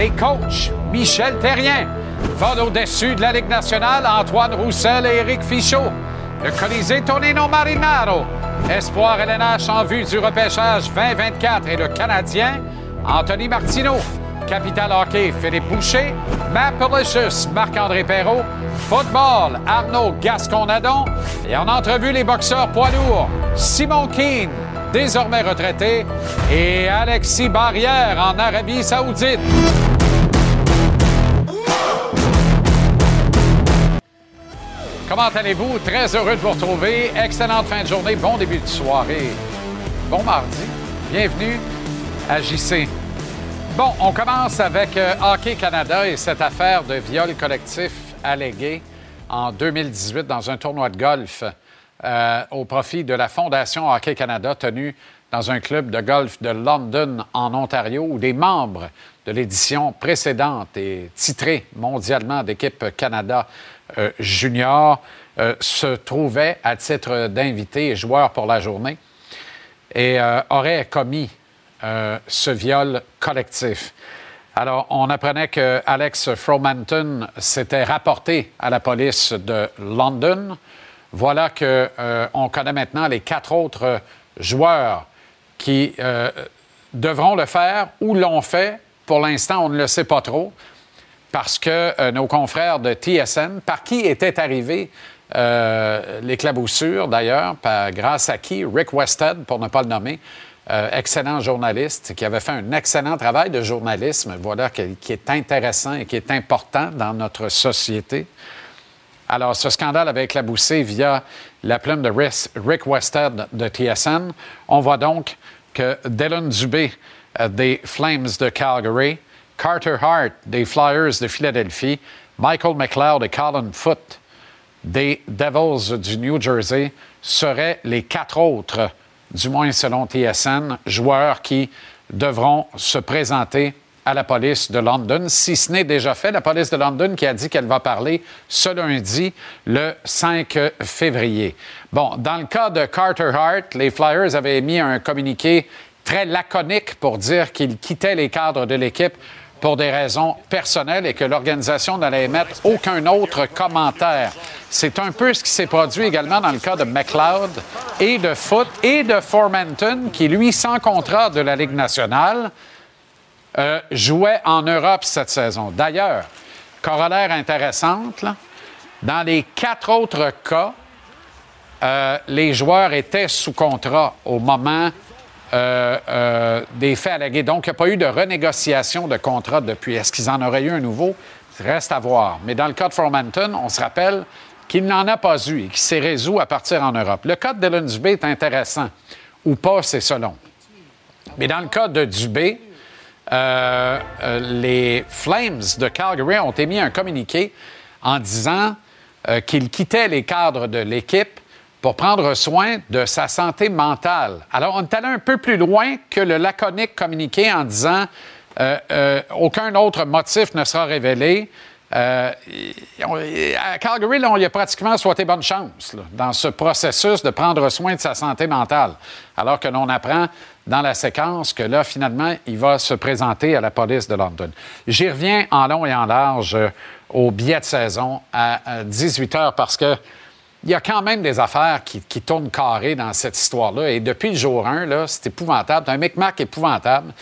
les coachs Michel Terrien volent au-dessus de la Ligue nationale Antoine Roussel et Éric Fichaud. Le Colisée Tonino Marinaro, Espoir LNH en vue du repêchage 2024 et le Canadien Anthony Martineau. Capital Hockey, Philippe Boucher. Mapalicious, Marc-André Perrault. Football, Arnaud Gasconadon. Et en entrevue, les boxeurs poids lourds, Simon Keane, désormais retraité, et Alexis Barrière en Arabie Saoudite. Comment allez-vous? Très heureux de vous retrouver. Excellente fin de journée, bon début de soirée. Bon mardi. Bienvenue à JC. Bon, on commence avec euh, Hockey Canada et cette affaire de viol collectif allégué en 2018 dans un tournoi de golf euh, au profit de la Fondation Hockey Canada tenue dans un club de golf de London, en Ontario, où des membres de l'édition précédente et titrés mondialement d'équipe Canada junior euh, se trouvaient à titre d'invités et joueurs pour la journée et euh, auraient commis ce viol collectif. Alors, on apprenait que Alex Fromanton s'était rapporté à la police de London. Voilà qu'on connaît maintenant les quatre autres joueurs qui devront le faire ou l'ont fait. Pour l'instant, on ne le sait pas trop parce que euh, nos confrères de TSN, par qui était arrivé euh, l'éclaboussure d'ailleurs, grâce à qui? Rick Westhead, pour ne pas le nommer, euh, excellent journaliste, qui avait fait un excellent travail de journalisme, voilà, qui, est intéressant et qui est important dans notre société. Alors, ce scandale avait éclaboussé via la plume de Rick Westhead de TSN. On voit donc que Dylan Dubé des Flames de Calgary, Carter Hart des Flyers de Philadelphie, Michael McLeod et Colin Foote des Devils du New Jersey seraient les quatre autres, du moins selon TSN, joueurs qui devront se présenter à la police de London, si ce n'est déjà fait. La police de London qui a dit qu'elle va parler ce lundi, le 5 février. Bon, dans le cas de Carter Hart, les Flyers avaient émis un communiqué très laconique pour dire qu'ils quittaient les cadres de l'équipe pour des raisons personnelles et que l'organisation n'allait émettre aucun autre commentaire. C'est un peu ce qui s'est produit également dans le cas de McLeod et de Foot et de Formanton, qui, lui, sans contrat de la Ligue nationale, euh, jouait en Europe cette saison. D'ailleurs, corollaire intéressante, dans les quatre autres cas, euh, les joueurs étaient sous contrat au moment euh, euh, des faits allégués. Donc, il n'y a pas eu de renégociation de contrat depuis. Est-ce qu'ils en auraient eu un nouveau? Reste à voir. Mais dans le cas de Formanton, on se rappelle qu'il n'en a pas eu et qu'il s'est résolu à partir en Europe. Le cas de Dylan Dubé est intéressant. Ou pas, c'est selon. Mais dans le cas de Dubé, euh, les Flames de Calgary ont émis un communiqué en disant qu'ils quittaient les cadres de l'équipe pour prendre soin de sa santé mentale. Alors, on est allé un peu plus loin que le laconique communiqué en disant euh, euh, aucun autre motif ne sera révélé. Euh, à Calgary, on y a pratiquement souhaité bonne chance dans ce processus de prendre soin de sa santé mentale. Alors que l'on apprend dans la séquence que là, finalement, il va se présenter à la police de London. J'y reviens en long et en large au billet de saison à 18 heures parce que il y a quand même des affaires qui, tournent carré dans cette histoire-là. Et depuis le jour 1, là, c'est épouvantable. C'est un micmac épouvantable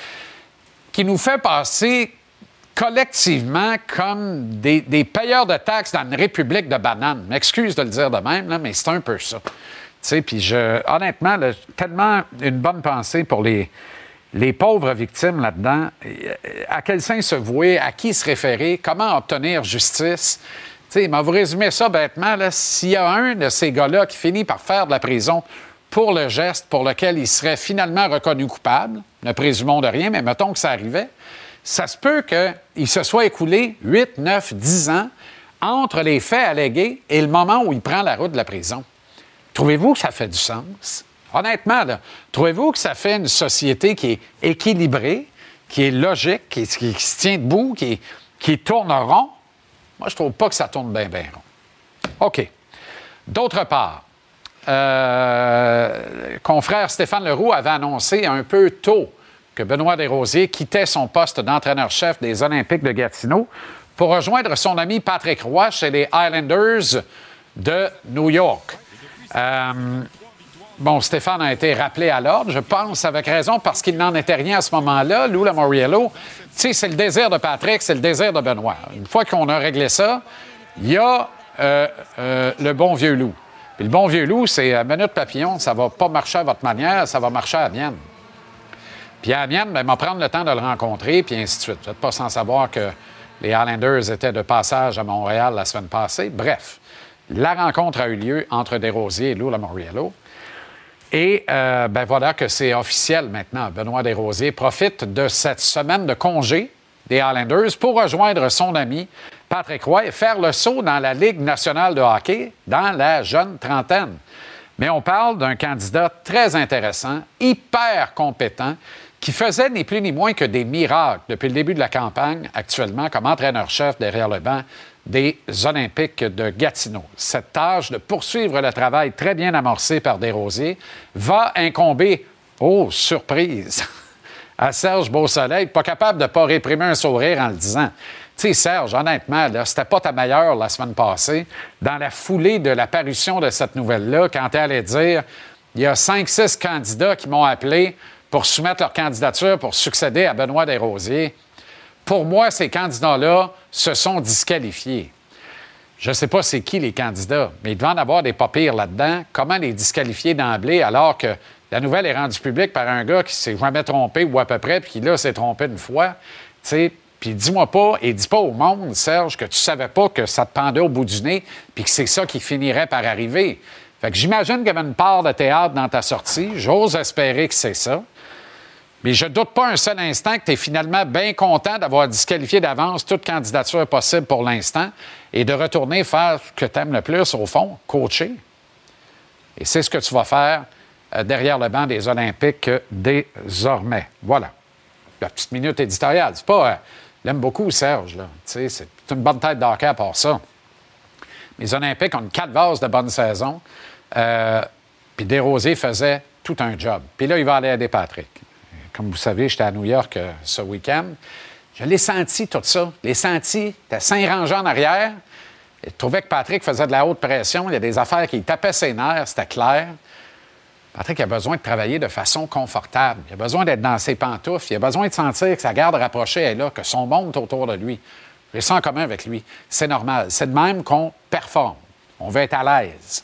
qui nous fait passer collectivement comme des, payeurs de taxes dans une république de bananes. M'excuse de le dire de même, là, mais c'est un peu ça. Puis je, honnêtement, tellement une bonne pensée pour les, les pauvres victimes là-dedans. À quel sein se vouer, à qui se référer, comment obtenir justice. Tu sais, vous résumer ça bêtement. S'il y a un de ces gars-là qui finit par faire de la prison pour le geste pour lequel il serait finalement reconnu coupable, ne présumons de rien, mais mettons que ça arrivait, ça se peut qu'il se soit écoulé 8, 9, 10 ans entre les faits allégués et le moment où il prend la route de la prison. Trouvez-vous que ça fait du sens? Honnêtement, trouvez-vous que ça fait une société qui est équilibrée, qui est logique, qui, se tient debout, qui, qui tourne rond? Moi, je trouve pas que ça tourne bien, bien rond. OK. D'autre part, euh, confrère Stéphane Leroux avait annoncé un peu tôt que Benoît Desrosiers quittait son poste d'entraîneur-chef des Olympiques de Gatineau pour rejoindre son ami Patrick Roy chez les Highlanders de New York. Euh, bon, Stéphane a été rappelé à l'ordre, je pense, avec raison, parce qu'il n'en était rien à ce moment-là. Lou Lamoriello, c'est le désir de Patrick, c'est le désir de Benoît. Une fois qu'on a réglé ça, il y a euh, euh, le bon vieux loup. Puis le bon vieux loup, c'est à minute papillon, ça va pas marcher à votre manière, ça va marcher à la mienne. Puis à la mienne, ben, prendre le temps de le rencontrer, puis ainsi de suite. Vous n'êtes pas sans savoir que les Highlanders étaient de passage à Montréal la semaine passée. Bref, la rencontre a eu lieu entre Desrosiers et Lou Lamoriello. Et euh, ben voilà que c'est officiel maintenant. Benoît Desrosiers profite de cette semaine de congé des Highlanders pour rejoindre son ami Patrick Roy et faire le saut dans la Ligue nationale de hockey dans la jeune trentaine. Mais on parle d'un candidat très intéressant, hyper compétent, qui faisait ni plus ni moins que des miracles depuis le début de la campagne, actuellement comme entraîneur-chef derrière le banc des Olympiques de Gatineau. Cette tâche de poursuivre le travail très bien amorcé par Desrosiers va incomber, oh, surprise, à Serge Beausoleil, pas capable de pas réprimer un sourire en le disant. Tu sais, Serge, honnêtement, c'était pas ta meilleure la semaine passée. Dans la foulée de l'apparition de cette nouvelle-là, quand tu allais dire il y a cinq, six candidats qui m'ont appelé pour soumettre leur candidature pour succéder à Benoît Desrosiers. Pour moi, ces candidats-là se sont disqualifiés. Je ne sais pas c'est qui les candidats, mais il devait avoir des pas pires là-dedans. Comment les disqualifier d'emblée alors que la nouvelle est rendue publique par un gars qui s'est jamais trompé ou à peu près, puis qui là s'est trompé une fois? Puis dis-moi pas et dis pas au monde, Serge, que tu savais pas que ça te pendait au bout du nez, puis que c'est ça qui finirait par arriver. Fait que j'imagine qu'il y avait une part de théâtre dans ta sortie. J'ose espérer que c'est ça. Mais je ne doute pas un seul instant que tu es finalement bien content d'avoir disqualifié d'avance toute candidature possible pour l'instant et de retourner faire ce que tu aimes le plus, au fond, coacher. Et c'est ce que tu vas faire euh, derrière le banc des Olympiques désormais. Voilà. La petite minute éditoriale. C'est pas. Euh, l'aime beaucoup, Serge. Là. C'est une bonne tête d'hockey à part ça. Les Olympiques ont une quatre vases de bonne saison. Euh, puis Desrosiers faisait tout un job. Puis là, il va aller aider Patrick. Comme vous savez, j'étais à New York euh, ce week-end. Je l'ai senti, tout ça. Je l'ai senti. T'as cinq rangées en arrière. Je trouvais que Patrick faisait de la haute pression. Il y a des affaires qui tapaient ses nerfs, c'était clair. Patrick a besoin de travailler de façon confortable. Il a besoin d'être dans ses pantoufles. Il a besoin de sentir que sa garde rapprochée est là, que son monde est autour de lui. Je sens en commun avec lui. C'est normal. C'est de même qu'on performe. On veut être à l'aise.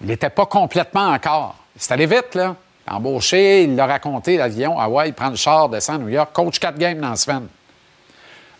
Il n'était pas complètement encore. C'est allé vite, là. Embauché, il l'a raconté, l'avion. Il prend le char, descend à New York, coach quatre games dans la semaine.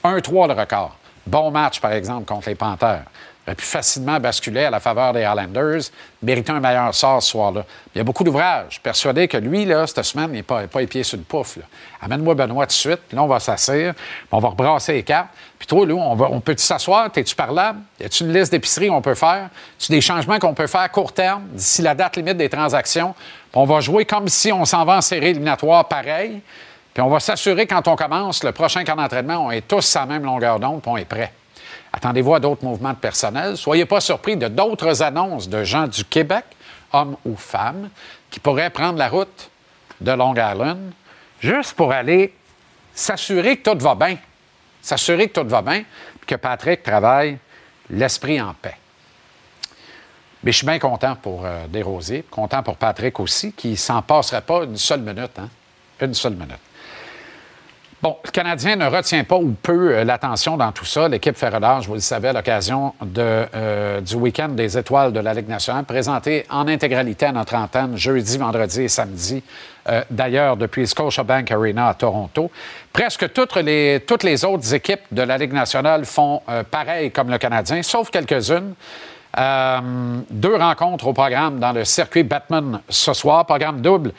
1-3 le record. Bon match, par exemple, contre les Panthers. Il aurait pu facilement basculer à la faveur des Highlanders, mériter un meilleur sort ce soir-là. Il y a beaucoup d'ouvrages. Persuadé que lui, là, cette semaine, n'est pas, pas pieds sur le pouf. Amène-moi Benoît tout de suite, puis là, on va s'asseoir, on va rebrasser les cartes. Puis toi, là, on, on peut-tu s'asseoir? T'es-tu parlable? Y a-tu une liste d'épicerie qu'on peut faire? Y a des changements qu'on peut faire à court terme, d'ici la date limite des transactions? On va jouer comme si on s'en va en série éliminatoire pareil. Puis on va s'assurer quand on commence, le prochain camp d'entraînement, on est tous à la même longueur d'onde, puis on est prêt. Attendez-vous à d'autres mouvements de personnel. Soyez pas surpris de d'autres annonces de gens du Québec, hommes ou femmes, qui pourraient prendre la route de Long Island juste pour aller s'assurer que tout va bien. S'assurer que tout va bien, puis que Patrick travaille l'esprit en paix. Mais je suis bien content pour euh, Desrosiers, content pour Patrick aussi, qui s'en passerait pas une seule minute. Hein? Une seule minute. Bon, le Canadien ne retient pas ou peu euh, l'attention dans tout ça. L'équipe fait je vous le savez, à l'occasion euh, du week-end des étoiles de la Ligue nationale, présentée en intégralité à notre antenne jeudi, vendredi et samedi, d'ailleurs depuis Scotiabank Arena à Toronto. Presque toutes les, toutes les autres équipes de la Ligue nationale font pareil comme le Canadien, sauf quelques-unes. Euh, deux rencontres au programme dans le circuit Batman ce soir, programme double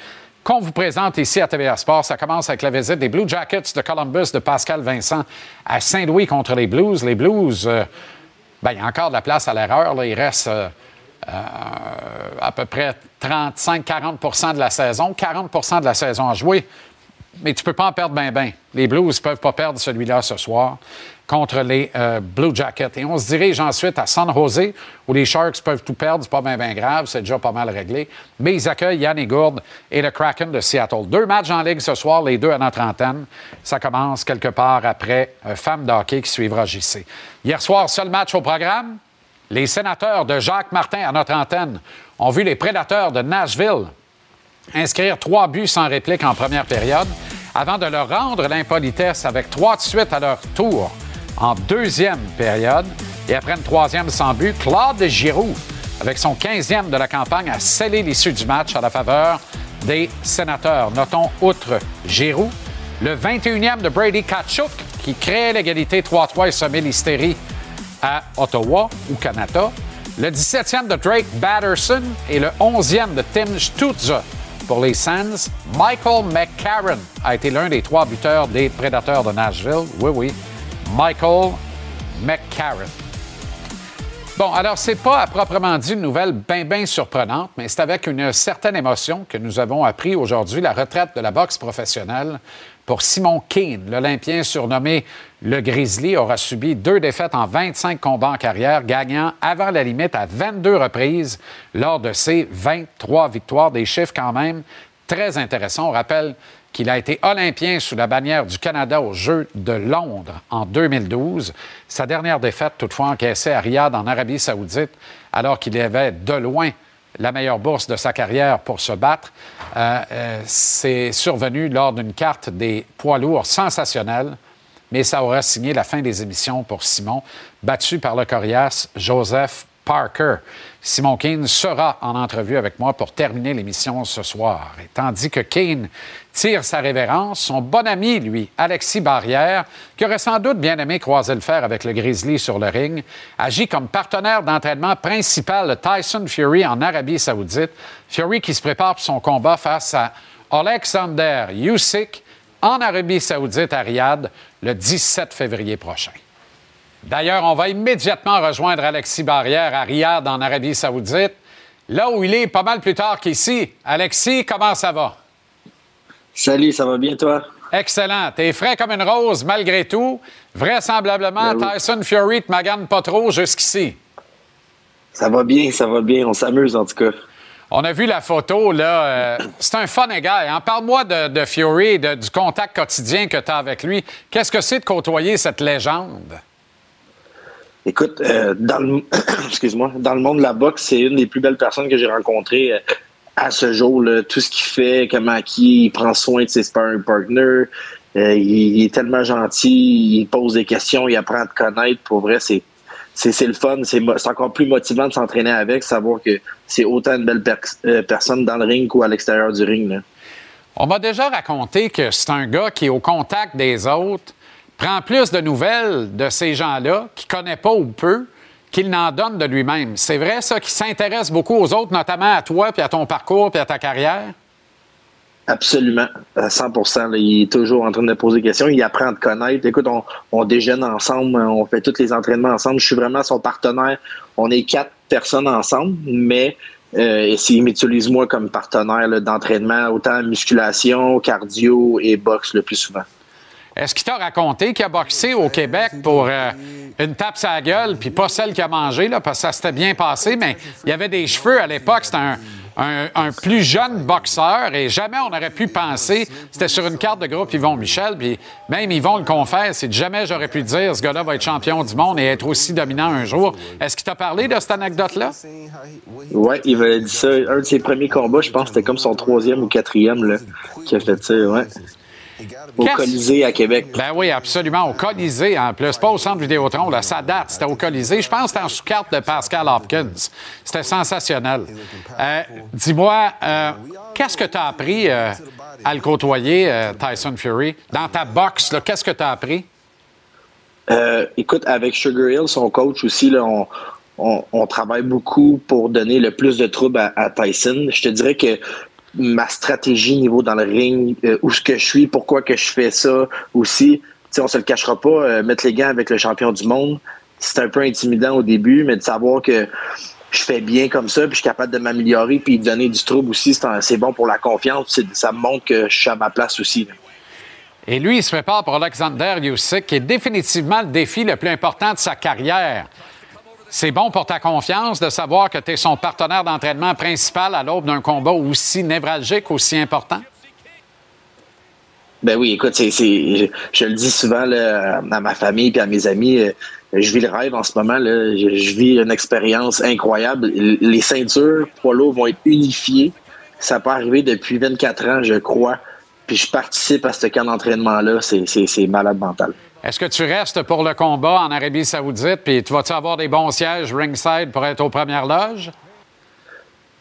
qu'on vous présente ici à TVA Sport. Ça commence avec la visite des Blue Jackets de Columbus de Pascal Vincent à Saint-Louis contre les Blues. Les Blues, euh, ben, il y a encore de la place à l'erreur. Il reste euh, à peu près 35-40% de la saison, 40% de la saison à jouer. Mais tu ne peux pas en perdre bien, bien. Les Blues ne peuvent pas perdre celui-là ce soir. Contre les euh, Blue Jackets. Et on se dirige ensuite à San Jose, où les Sharks peuvent tout perdre. C'est pas bien grave, c'est déjà pas mal réglé. Mais ils accueillent Yannick Gourde et le Kraken de Seattle. Deux matchs en Ligue ce soir, les deux à notre antenne. Ça commence quelque part après un femme d'hockey qui suivra JC. Hier soir, seul match au programme. Les sénateurs de Jacques Martin à notre antenne ont vu les prédateurs de Nashville inscrire trois buts sans réplique en première période avant de leur rendre l'impolitesse avec trois de suite à leur tour en deuxième période. Et après une troisième sans but, Claude Giroux, avec son 15e de la campagne, a scellé l'issue du match à la faveur des sénateurs. Notons, outre Giroux, le 21e de Brady Kachuk, qui crée l'égalité 3-3 et semait l'hystérie à Ottawa ou Canada. Le 17e de Drake Batterson et le 11e de Tim Stutza pour les Sands. Michael McCarron a été l'un des trois buteurs des Prédateurs de Nashville. Oui, oui. Michael McCarron. Bon, alors, c'est pas à proprement dit une nouvelle bien, bien surprenante, mais c'est avec une certaine émotion que nous avons appris aujourd'hui la retraite de la boxe professionnelle pour Simon Keane. L'Olympien surnommé le Grizzly aura subi deux défaites en 25 combats en carrière, gagnant avant la limite à 22 reprises lors de ses 23 victoires. Des chiffres quand même très intéressants. On rappelle qu'il a été olympien sous la bannière du Canada aux Jeux de Londres en 2012. Sa dernière défaite, toutefois, encaissée à Riyad en Arabie saoudite, alors qu'il avait de loin la meilleure bourse de sa carrière pour se battre. Euh, euh, c'est survenu lors d'une carte des poids lourds sensationnelle, mais ça aura signé la fin des émissions pour Simon, battu par le coriace Joseph Parker. Simon Keane sera en entrevue avec moi pour terminer l'émission ce soir. Et tandis que Keane tire sa révérence, son bon ami, lui, Alexis Barrière, qui aurait sans doute bien aimé croiser le fer avec le Grizzly sur le ring, agit comme partenaire d'entraînement principal de Tyson Fury en Arabie saoudite. Fury qui se prépare pour son combat face à Alexander Usyk en Arabie saoudite à Riyad le 17 février prochain. D'ailleurs, on va immédiatement rejoindre Alexis Barrière à Riyad, en Arabie Saoudite, là où il est pas mal plus tard qu'ici. Alexis, comment ça va? Salut, ça va bien, toi? Excellent. T'es frais comme une rose malgré tout. Vraisemblablement, ben Tyson Fury te magane pas trop jusqu'ici. Ça va bien, ça va bien. On s'amuse en tout cas. On a vu la photo, là. Euh, c'est un fun gars. Hein? Parle-moi de, Fury, du contact quotidien que tu as avec lui. Qu'est-ce que c'est de côtoyer cette légende? Écoute, euh, dans le excuse-moi, dans le monde de la boxe, c'est une des plus belles personnes que j'ai rencontrées euh, à ce jour. Tout ce qu'il fait, comment il prend soin de ses sparring partners, euh, il, est tellement gentil, il pose des questions, il apprend à te connaître. Pour vrai, c'est c'est le fun, c'est encore plus motivant de s'entraîner avec, savoir que c'est autant une belle personne dans le ring qu'à l'extérieur du ring. On m'a déjà raconté que c'est un gars qui est au contact des autres prend plus de nouvelles de ces gens-là, qui ne connaît pas ou peu, qu'il n'en donne de lui-même. C'est vrai, ça, qui s'intéresse beaucoup aux autres, notamment à toi, puis à ton parcours, puis à ta carrière? Absolument, à 100% Il est toujours en train de poser des questions. Il apprend à te connaître. Écoute, on, déjeune ensemble, on fait tous les entraînements ensemble. Je suis vraiment son partenaire. On est quatre personnes ensemble, mais euh, il m'utilise moi comme partenaire d'entraînement, autant musculation, cardio et boxe le plus souvent. Est-ce qu'il t'a raconté qu'il a boxé au Québec pour euh, une tape sa gueule, puis pas celle qu'il a mangée, là, parce que ça s'était bien passé, mais il y avait des cheveux à l'époque, c'était un, plus jeune boxeur, et jamais on aurait pu penser, c'était sur une carte de groupe Yvon Michel, puis même Yvon le confesse, c'est jamais j'aurais pu dire, ce gars-là va être champion du monde et être aussi dominant un jour. Est-ce qu'il t'a parlé de cette anecdote-là? Oui, il m'avait dit ça. Un de ses premiers combats, je pense, c'était comme son troisième ou quatrième, là, qui a fait ça, ouais. Au Colisée à Québec. Ben oui, absolument. Au Colisée, en plus. Pas au centre Vidéotron, là. Ça date. C'était au Colisée. Je pense que c'était en sous-carte de Pascal Hopkins. C'était sensationnel. Euh, dis-moi, euh, qu'est-ce que tu as appris euh, à le côtoyer, Tyson Fury? Dans ta boxe, qu'est-ce que tu as appris? écoute, avec Sugar Hill, son coach aussi, là, on, travaille beaucoup pour donner le plus de troubles à, à Tyson. Je te dirais que ma stratégie niveau dans le ring, euh, où ce que je suis, pourquoi que je fais ça aussi. sais, on se le cachera pas, euh, mettre les gants avec le champion du monde, c'est un peu intimidant au début, mais de savoir que je fais bien comme ça, puis je suis capable de m'améliorer, puis de donner du trouble aussi, c'est bon pour la confiance, ça me montre que je suis à ma place aussi. Et lui, il se prépare pour Alexander Usyk, qui est définitivement le défi le plus important de sa carrière. C'est bon pour ta confiance de savoir que tu es son partenaire d'entraînement principal à l'aube d'un combat aussi névralgique, aussi important? Ben oui, écoute, c'est, je, le dis souvent à ma famille et à mes amis, euh, je vis le rêve en ce moment. Je, vis une expérience incroyable. Les ceintures poids lourds vont être unifiées. Ça peut arriver depuis 24 ans, je crois. Puis je participe à ce camp d'entraînement-là. C'est malade mental. Est-ce que tu restes pour le combat en Arabie Saoudite? Puis tu vas-tu avoir des bons sièges ringside pour être aux premières loges?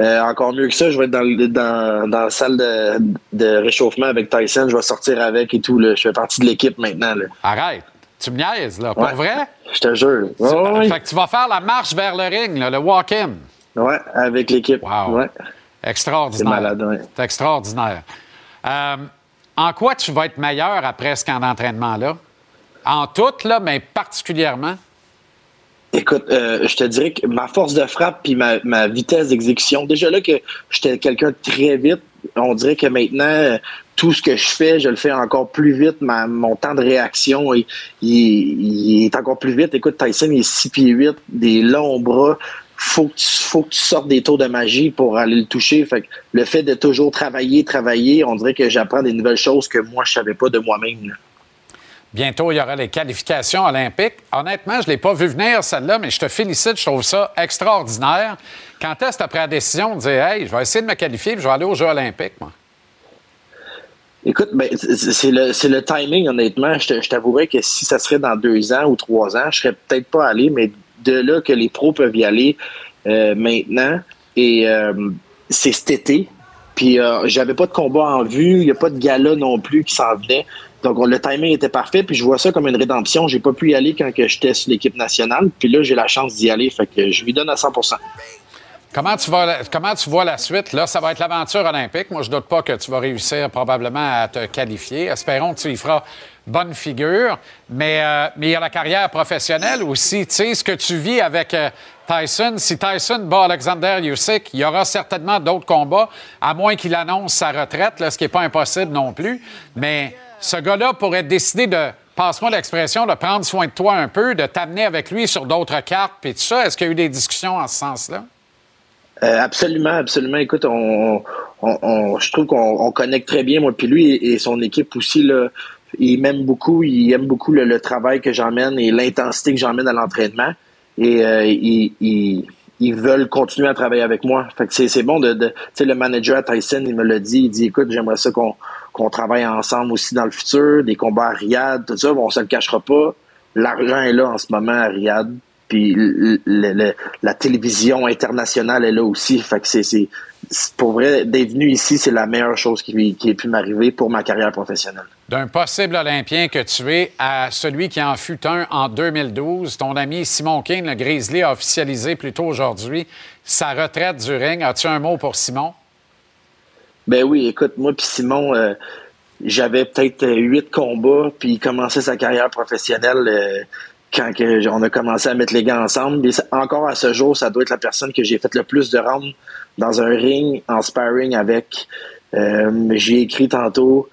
Euh, encore mieux que ça, je vais être dans, dans, la salle de, réchauffement avec Tyson. Je vais sortir avec et tout. Je fais partie de l'équipe maintenant. Arrête. Tu me niaises, là. Pour vrai? Je te jure. Fait que tu vas faire la marche vers le ring, le walk-in. Oui, avec l'équipe. Wow. Extraordinaire. C'est malade, C'est extraordinaire. Euh, en quoi tu vas être meilleur après ce camp d'entraînement-là? En tout, là, mais particulièrement? Écoute, euh, je te dirais que ma force de frappe puis ma, vitesse d'exécution, déjà là que j'étais quelqu'un de très vite, on dirait que maintenant, tout ce que je fais, je le fais encore plus vite. mon temps de réaction, il, est encore plus vite. Écoute, Tyson, il est 6 pieds 8, des longs bras. Faut que, tu, faut que tu sortes des tours de magie pour aller le toucher. Fait le fait de toujours travailler, travailler, on dirait que j'apprends des nouvelles choses que moi, je savais pas de moi-même. Bientôt, il y aura les qualifications olympiques. Honnêtement, je ne l'ai pas vu venir, celle-là, mais je te félicite. Je trouve ça extraordinaire. Quand est-ce que tu as pris la décision de dire Hey, je vais essayer de me qualifier et je vais aller aux Jeux olympiques, moi? Écoute, ben, c'est le, timing, honnêtement. Je t'avouerais que si ça serait dans deux ans ou trois ans, je serais peut-être pas allé, mais de là que les pros peuvent y aller euh, maintenant, et euh, c'est cet été. Puis euh, j'avais pas de combat en vue, il n'y a pas de gala non plus qui s'en venait. Donc, le timing était parfait, puis je vois ça comme une rédemption. J'ai pas pu y aller quand j'étais sur l'équipe nationale, puis là, j'ai la chance d'y aller, fait que je lui donne à 100 Comment tu, vois, comment tu vois la suite? Là, ça va être l'aventure olympique. Moi, je doute pas que tu vas réussir probablement à te qualifier. Espérons que tu y feras bonne figure. Mais, euh, mais il y a la carrière professionnelle aussi. Tu sais, ce que tu vis avec euh, Tyson, si Tyson bat Alexander Usyk, il y aura certainement d'autres combats, à moins qu'il annonce sa retraite, ce qui n'est pas impossible non plus. Mais ce gars-là pourrait décider de, passe-moi l'expression, de prendre soin de toi un peu, de t'amener avec lui sur d'autres cartes, puis tout ça. Est-ce qu'il y a eu des discussions en ce sens-là? Euh, absolument, absolument. Écoute, on, je trouve qu'on connecte très bien, moi, puis lui et, son équipe aussi. Là, il m'aime beaucoup, il aime beaucoup le, travail que j'emmène et l'intensité que j'emmène à l'entraînement. Et euh, il, ils veulent continuer à travailler avec moi. Fait que c'est bon de, de tu sais, le manager à Tyson, il me l'a dit, il dit, écoute, j'aimerais ça qu'on qu'on travaille ensemble aussi dans le futur, des combats à Riyad, tout ça, on se le cachera pas. L'argent est là en ce moment à Riyad, puis la télévision internationale est là aussi. Fait que c'est, pour vrai, d'être venu ici, c'est la meilleure chose qui, qui ait pu m'arriver pour ma carrière professionnelle. D'un possible Olympien que tu es à celui qui en fut un en 2012, ton ami Simon King, le Grizzly, a officialisé plus tôt aujourd'hui sa retraite du ring. As-tu un mot pour Simon? Ben oui, écoute, moi puis Simon, euh, j'avais peut-être huit combats, puis il commençait sa carrière professionnelle euh, quand on a commencé à mettre les gants ensemble. encore à ce jour, ça doit être la personne que j'ai fait le plus de rounds dans un ring, en sparring avec. Euh, j'ai écrit tantôt,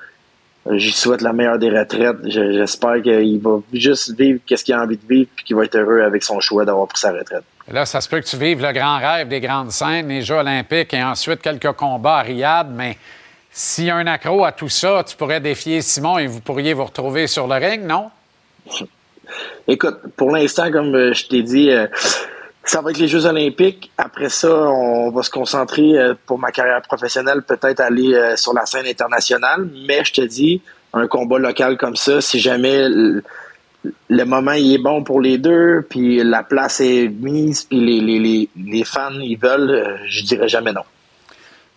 j'y souhaite la meilleure des retraites. J'espère qu'il va juste vivre qu'est-ce qu'il a envie de vivre, puis qu'il va être heureux avec son choix d'avoir pris sa retraite. Là, ça se peut que tu vives le grand rêve des grandes scènes, les Jeux olympiques et ensuite quelques combats à Riyad, mais s'il y a un accro à tout ça, tu pourrais défier Simon et vous pourriez vous retrouver sur le ring, non? Écoute, pour l'instant, comme euh, je t'ai dit, euh, ça va être les Jeux olympiques. Après ça, on va se concentrer euh, pour ma carrière professionnelle, peut-être aller sur la scène internationale. Mais je te dis, un combat local comme ça, si jamais le moment il est bon pour les deux, puis la place est mise, puis les, fans ils veulent, euh, je dirais jamais non.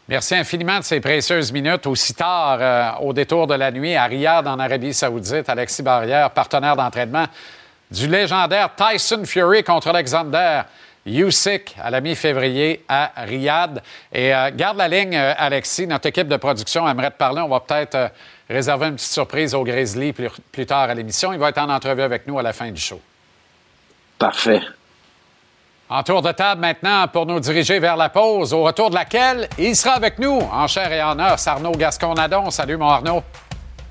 Merci infiniment de ces précieuses minutes. Aussi tard, euh, au détour de la nuit, à Riyad, en Arabie Saoudite, Alexis Barrière, partenaire d'entraînement du légendaire Tyson Fury contre Alexander Usyk à la mi-février à Riyad. Et euh, garde la ligne, Alexis. Notre équipe de production aimerait te parler. On va peut-être réserver une petite surprise au Grizzly plus, tard à l'émission. Il va être en entrevue avec nous à la fin du show. Parfait. En tour de table maintenant pour nous diriger vers la pause, au retour de laquelle il sera avec nous en chair et en os, Arnaud Gasconadon. Salut, mon Arnaud.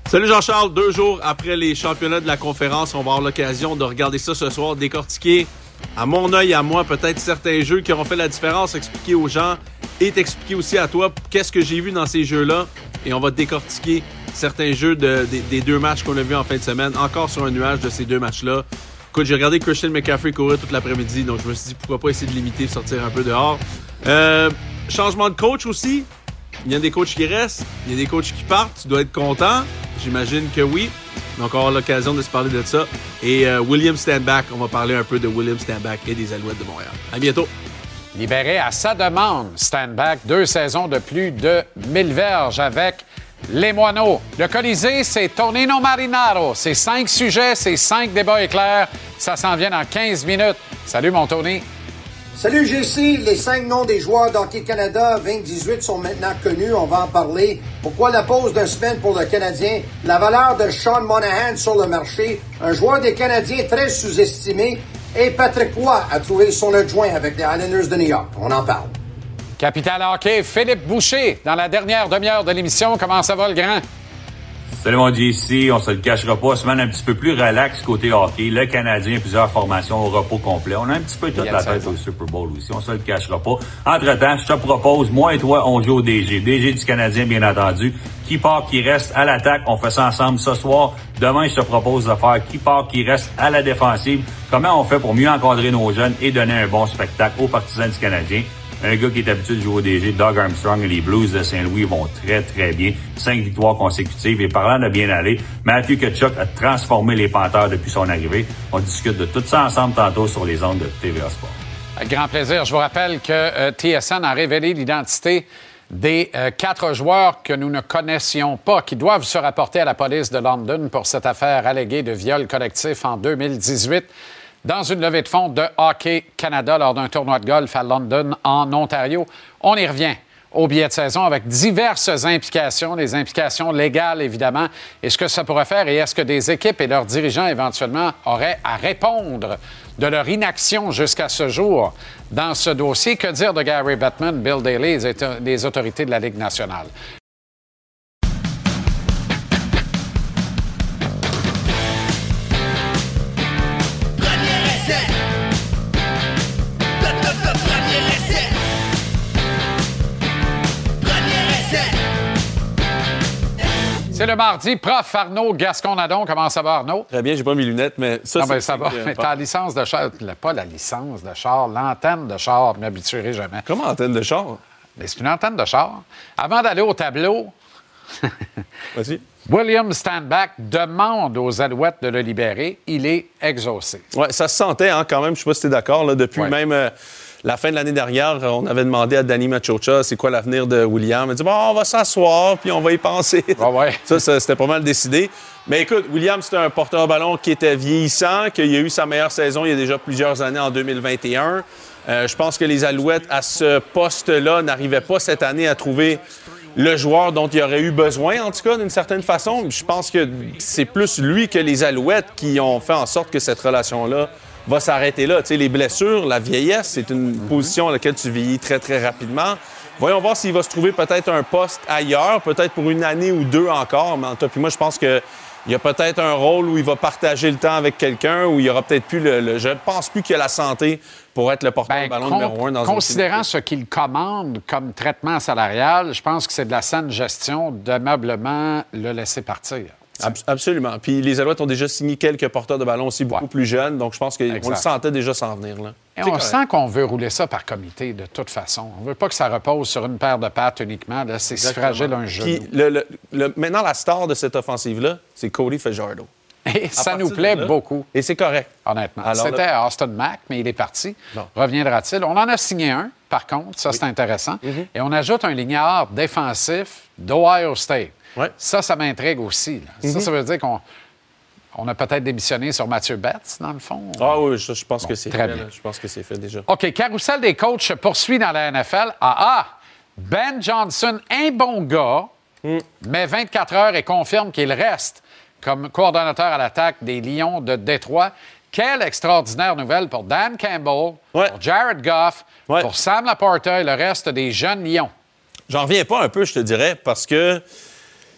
Salut Jean-Charles, deux jours après les championnats de la conférence, on va avoir l'occasion de regarder ça ce soir, décortiquer à mon œil, à moi, peut-être certains jeux qui auront fait la différence, expliquer aux gens et t'expliquer aussi à toi qu'est-ce que j'ai vu dans ces jeux-là. Et on va décortiquer certains jeux des deux matchs qu'on a vus en fin de semaine, encore sur un nuage de ces deux matchs-là. Écoute, j'ai regardé Christian McCaffrey courir toute l'après-midi, donc je me suis dit pourquoi pas essayer de limiter, sortir un peu dehors. Euh, changement de coach aussi. Il y a des coachs qui restent, il y a des coachs qui partent. Tu dois être content. J'imagine que oui. Donc, on aura l'occasion de se parler de ça. Et euh, William Standback, on va parler un peu de William Standback et des Alouettes de Montréal. À bientôt. Libéré à sa demande, Standback, deux saisons de plus de 1000 verges avec les Moineaux. Le Colisée, c'est Tonino Marinaro. C'est cinq sujets, c'est cinq débats éclairs. Ça s'en vient dans 15 minutes. Salut, mon Tony. Salut JC, les cinq noms des joueurs d'Hockey Canada 2018 sont maintenant connus, on va en parler. Pourquoi la pause d'une semaine pour le Canadien? La valeur de Sean Monahan sur le marché, un joueur des Canadiens très sous-estimé, et Patrick Roy a trouvé son adjoint avec les Islanders de New York. On en parle. Capital Hockey, Philippe Boucher, dans la dernière demi-heure de l'émission, comment ça va le grand? Salut mon JC, on se le cachera pas, semaine un petit peu plus relax côté hockey. Le Canadien, plusieurs formations au repos complet. On a un petit peu toute la tête au Super Bowl aussi, on se le cachera pas. Entre-temps, je te propose, moi et toi, on joue au DG. DG du Canadien, bien entendu. Qui part, qui reste à l'attaque, on fait ça ensemble ce soir. Demain, je te propose de faire qui part, qui reste à la défensive. Comment on fait pour mieux encadrer nos jeunes et donner un bon spectacle aux partisans du Canadien? Un gars qui est habitué de jouer au DG, Doug Armstrong et les Blues de Saint-Louis vont très, très bien. Cinq victoires consécutives. Et parlant de bien aller, Matthew Kachuk a transformé les Panthers depuis son arrivée. On discute de tout ça ensemble tantôt sur les ondes de TVA Sport. Avec grand plaisir. Je vous rappelle que euh, TSN a révélé l'identité des euh, quatre joueurs que nous ne connaissions pas, qui doivent se rapporter à la police de London pour cette affaire alléguée de viol collectif en 2018 dans une levée de fonds de Hockey Canada lors d'un tournoi de golf à London, en Ontario. On y revient au billet de saison avec diverses implications, les implications légales évidemment, et ce que ça pourrait faire et est-ce que des équipes et leurs dirigeants éventuellement auraient à répondre de leur inaction jusqu'à ce jour dans ce dossier. Que dire de Gary Bettman, Bill Daly les autorités de la Ligue nationale? C'est le mardi. Prof Arnaud Gascon-Nadon. Comment ça va, Arnaud? Très bien, j'ai pas mes lunettes, mais ça, ah ben, ça va. Mais ta licence de char, pas la licence de char, l'antenne de char, je m'habituerai jamais. Comment antenne de char? c'est une antenne de char. Avant d'aller au tableau, Vas-y. William Standback demande aux Alouettes de le libérer. Il est exaucé. Oui, ça se sentait hein, quand même. Je ne sais pas si tu es d'accord. Depuis même. Euh, la fin de l'année dernière, on avait demandé à Danny Machocha c'est quoi l'avenir de William? Il a dit bon, on va s'asseoir puis on va y penser. Ah ouais. ça, c'était pas mal décidé. Mais écoute, William, c'est un porteur-ballon qui était vieillissant, qui a eu sa meilleure saison il y a déjà plusieurs années en 2021. Euh, je pense que les Alouettes, à ce poste-là, n'arrivaient pas cette année à trouver le joueur dont il aurait eu besoin, en tout cas, d'une certaine façon. Je pense que c'est plus lui que les Alouettes qui ont fait en sorte que cette relation-là va s'arrêter là. Tu sais, les blessures, la vieillesse, c'est une position à laquelle tu vieillis très, très rapidement. Voyons voir s'il va se trouver peut-être un poste ailleurs, peut-être pour une année ou deux encore. Mais en tout cas, puis moi, je pense que il y a peut-être un rôle où il va partager le temps avec quelqu'un, où il y aura peut-être plus le, Je ne pense plus qu'il a la santé pour être le porteur ben, ballon numéro un dans Considérant ce qu'il commande comme traitement salarial, je pense que c'est de la saine gestion d'ameublement le laisser partir absolument. Puis les Alouettes ont déjà signé quelques porteurs de ballon aussi beaucoup plus jeunes, donc je pense qu'on le sentait déjà s'en venir. Là. Et on sent qu'on veut rouler ça par comité de toute façon. On ne veut pas que ça repose sur une paire de pattes uniquement. C'est si fragile un jeu. Le, maintenant, la star de cette offensive-là, c'est Cody Fajardo. Et ça nous plaît beaucoup. Et c'est correct. Honnêtement. C'était Austin Mack, mais il est parti. Reviendra-t-il? On en a signé un, par contre. Ça, c'est intéressant. Mm-hmm. Et on ajoute un lignard défensif d'Ohio State. Ça, ça m'intrigue aussi. Ça, mhm. ça veut dire qu'on on a peut-être démissionné sur Mathieu Betts, dans le fond. Ah oui, je, pense que c'est fait. Je pense que c'est fait déjà. OK, carousel des coachs poursuit dans la NFL. Ah ah! Ben Johnson, un bon gars, mm. mais 24 heures et confirme qu'il reste comme coordonnateur à l'attaque des Lions de Détroit. Quelle extraordinaire nouvelle pour Dan Campbell, pour Jared Goff, pour Sam Laporta et le reste des jeunes Lions. J'en reviens pas un peu, je te dirais, parce que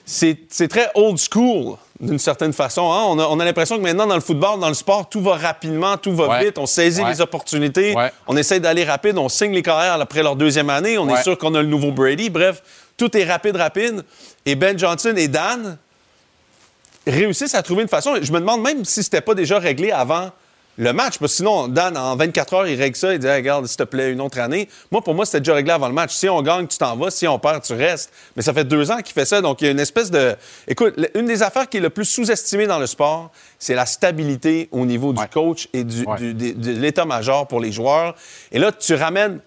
c'est très old school d'une certaine façon. Hein. On a, l'impression que maintenant, dans le football, dans le sport, tout va rapidement, tout va vite. On saisit les opportunités. On essaie d'aller rapide. On signe les carrières après leur deuxième année. On est sûr qu'on a le nouveau Brady. Bref, tout est rapide, rapide. Et Ben Johnson et Dan réussissent à trouver une façon. Je me demande même si c'était pas déjà réglé avant le match. Parce que sinon, Dan, en 24 heures, il règle ça. Il dit Regarde, s'il te plaît, une autre année. Moi, pour moi, c'était déjà réglé avant le match. Si on gagne, tu t'en vas. Si on perd, tu restes. Mais ça fait deux ans qu'il fait ça. Donc, il y a une espèce de. Écoute, une des affaires qui est le plus sous-estimée dans le sport, c'est la stabilité au niveau du coach et du, de l'état-major pour les joueurs. Et là, tu ramènes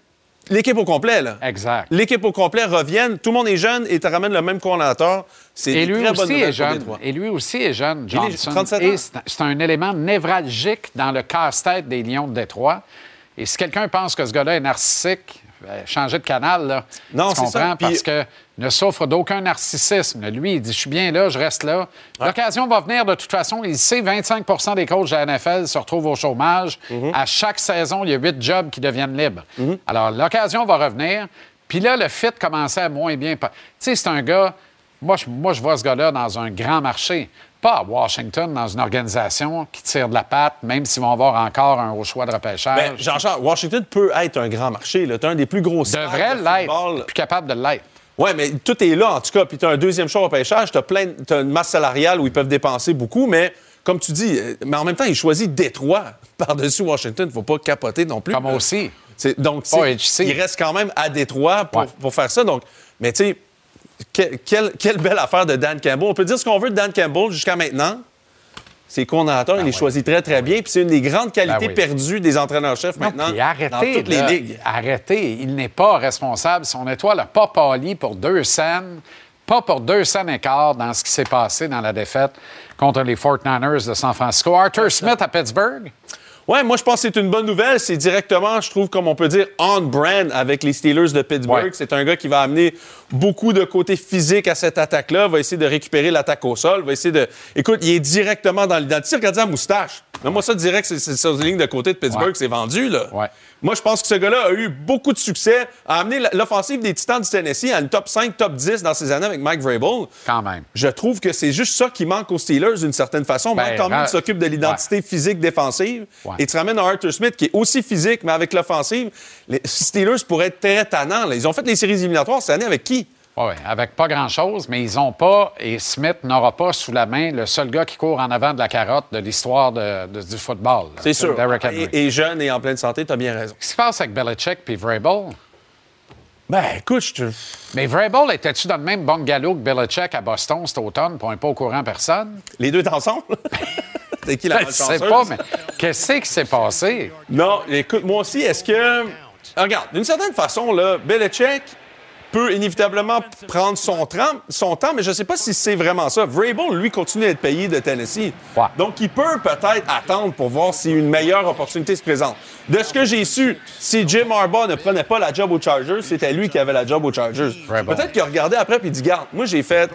L'équipe au complet, là. Exact. L'équipe au complet revient, tout le monde est jeune et tu ramènes le même coordinateur. C'est et lui aussi est jeune. Et lui aussi est jeune, Johnson. 37 ans. c'est un élément névralgique dans le casse-tête des Lions de Détroit. Et si quelqu'un pense que ce gars-là est narcissique, ben, changer de canal, là. Non, c'est ça. Parce que ne souffre d'aucun narcissisme. Lui, il dit Je suis bien là, je reste là. L'occasion va venir de toute façon. Il sait 25% des coachs de la NFL se retrouvent au chômage. Mhm. À chaque saison, il y a huit jobs qui deviennent libres. Mhm. Alors, l'occasion va revenir. Puis là, le fit commençait à moins bien. Tu sais, c'est un gars. Moi je, moi, je vois ce gars-là dans un grand marché pas à Washington dans une organisation qui tire de la patte, même s'ils vont avoir encore un haut choix de repêchage. Ben, Jean-Charles, Washington peut être un grand marché. Tu un des plus gros Devrait l'être, plus capable de l'être. Oui, mais tout est là, en tout cas. Puis tu as un deuxième choix de repêchage, tu as, plein, as une masse salariale où ils peuvent dépenser beaucoup, mais comme tu dis, euh, mais en même temps, ils choisissent Détroit par-dessus Washington. Il ne faut pas capoter non plus. Comme aussi. Donc, il reste quand même à Détroit pour, pour faire ça. Donc, mais tu sais, quelle, belle affaire de Dan Campbell. On peut dire ce qu'on veut de Dan Campbell jusqu'à maintenant. C'est coordinateur, il les choisit très, très bien. Puis c'est une des grandes qualités ben perdues des entraîneurs-chefs maintenant arrêtez, dans toutes les ligues. Arrêtez, il n'est pas responsable. Son étoile n'a pas pâli pour deux scènes, pas pour deux scènes et quart dans ce qui s'est passé dans la défaite contre les 49ers de San Francisco. Arthur Smith à Pittsburgh? Ouais, moi, je pense que c'est une bonne nouvelle. C'est directement, je trouve, comme on peut dire, on-brand avec les Steelers de Pittsburgh. C'est un gars qui va amener beaucoup de côté physique à cette attaque-là, va essayer de récupérer l'attaque au sol, va essayer de. Écoute, il est directement dans l'identité. Regardez la moustache. Mais moi, ça, direct, c'est sur une ligne de côté de Pittsburgh, c'est vendu, là. Ouais. Moi, je pense que ce gars-là a eu beaucoup de succès, a amené l'offensive des Titans du Tennessee à une top 5, top 10 dans ces années avec Mike Vrabel. Quand même. Je trouve que c'est juste ça qui manque aux Steelers d'une certaine façon. Ben, Mike Tomlin s'occupe de l'identité physique défensive et tu ramènes un Arthur Smith qui est aussi physique, mais avec l'offensive. Les Steelers pourraient être très tannants. Ils ont fait les séries éliminatoires cette année avec qui? Oui, avec pas grand-chose, mais ils n'ont pas, et Smith n'aura pas sous la main le seul gars qui court en avant de la carotte de l'histoire du football. C'est sûr. Et, jeune et en pleine santé, tu as bien raison. Qu'est-ce qui se passe avec Belichick puis Vrabel? Ben, écoute, je te... Mais Vrabel, était-tu dans le même bungalow que Belichick à Boston cet automne pour un pas au courant personne? Les deux ensemble? C'est qui la Je sais pas, mais qu'est-ce qui s'est passé? Non, écoute, moi aussi, est-ce que... Regarde, d'une certaine façon, là, Belichick peut inévitablement prendre son, son temps, mais je ne sais pas si c'est vraiment ça. Vrabel, lui, continue à être payé de Tennessee. Donc, il peut peut-être attendre pour voir si une meilleure opportunité se présente. De ce que j'ai su, si Jim Harbaugh ne prenait pas la job aux Chargers, c'était lui qui avait la job aux Chargers. Peut-être qu'il a regardé après et dit Garde, moi, j'ai fait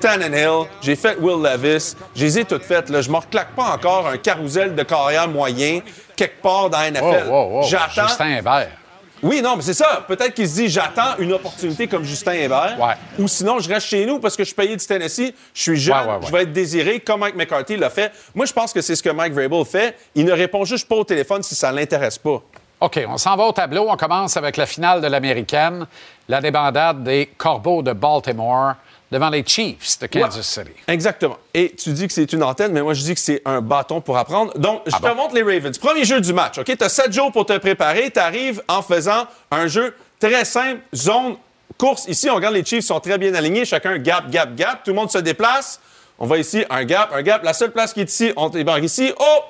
Tannenhill, j'ai fait Will Levis, j'ai les ai toutes faites. Là. Je ne me reclaque pas encore un carrousel de carrière moyen quelque part dans la NFL. J'attends. Justin Hébert. Oui, non, mais c'est ça. Peut-être qu'il se dit j'attends une opportunité comme Justin Hébert. Ou sinon, je reste chez nous parce que je suis payé du Tennessee, je suis jeune, je vais être désiré, comme Mike McCarthy l'a fait. Moi, je pense que c'est ce que Mike Vrabel fait. Il ne répond juste pas au téléphone si ça ne l'intéresse pas. OK, on s'en va au tableau. On commence avec la finale de l'Américaine, la débandade des Corbeaux de Baltimore devant les Chiefs de Kansas City. Exactement. Et tu dis que c'est une antenne, mais moi, je dis que c'est un bâton pour apprendre. Donc, je ah te montre les Ravens. Premier jeu du match, OK? Tu as sept jours pour te préparer. Tu arrives en faisant un jeu très simple, zone, course. Ici, on regarde les Chiefs sont très bien alignés. Chacun gap, gap, gap. Tout le monde se déplace. On va ici, un gap, un gap. La seule place qui est ici, on débarque ici. Oh!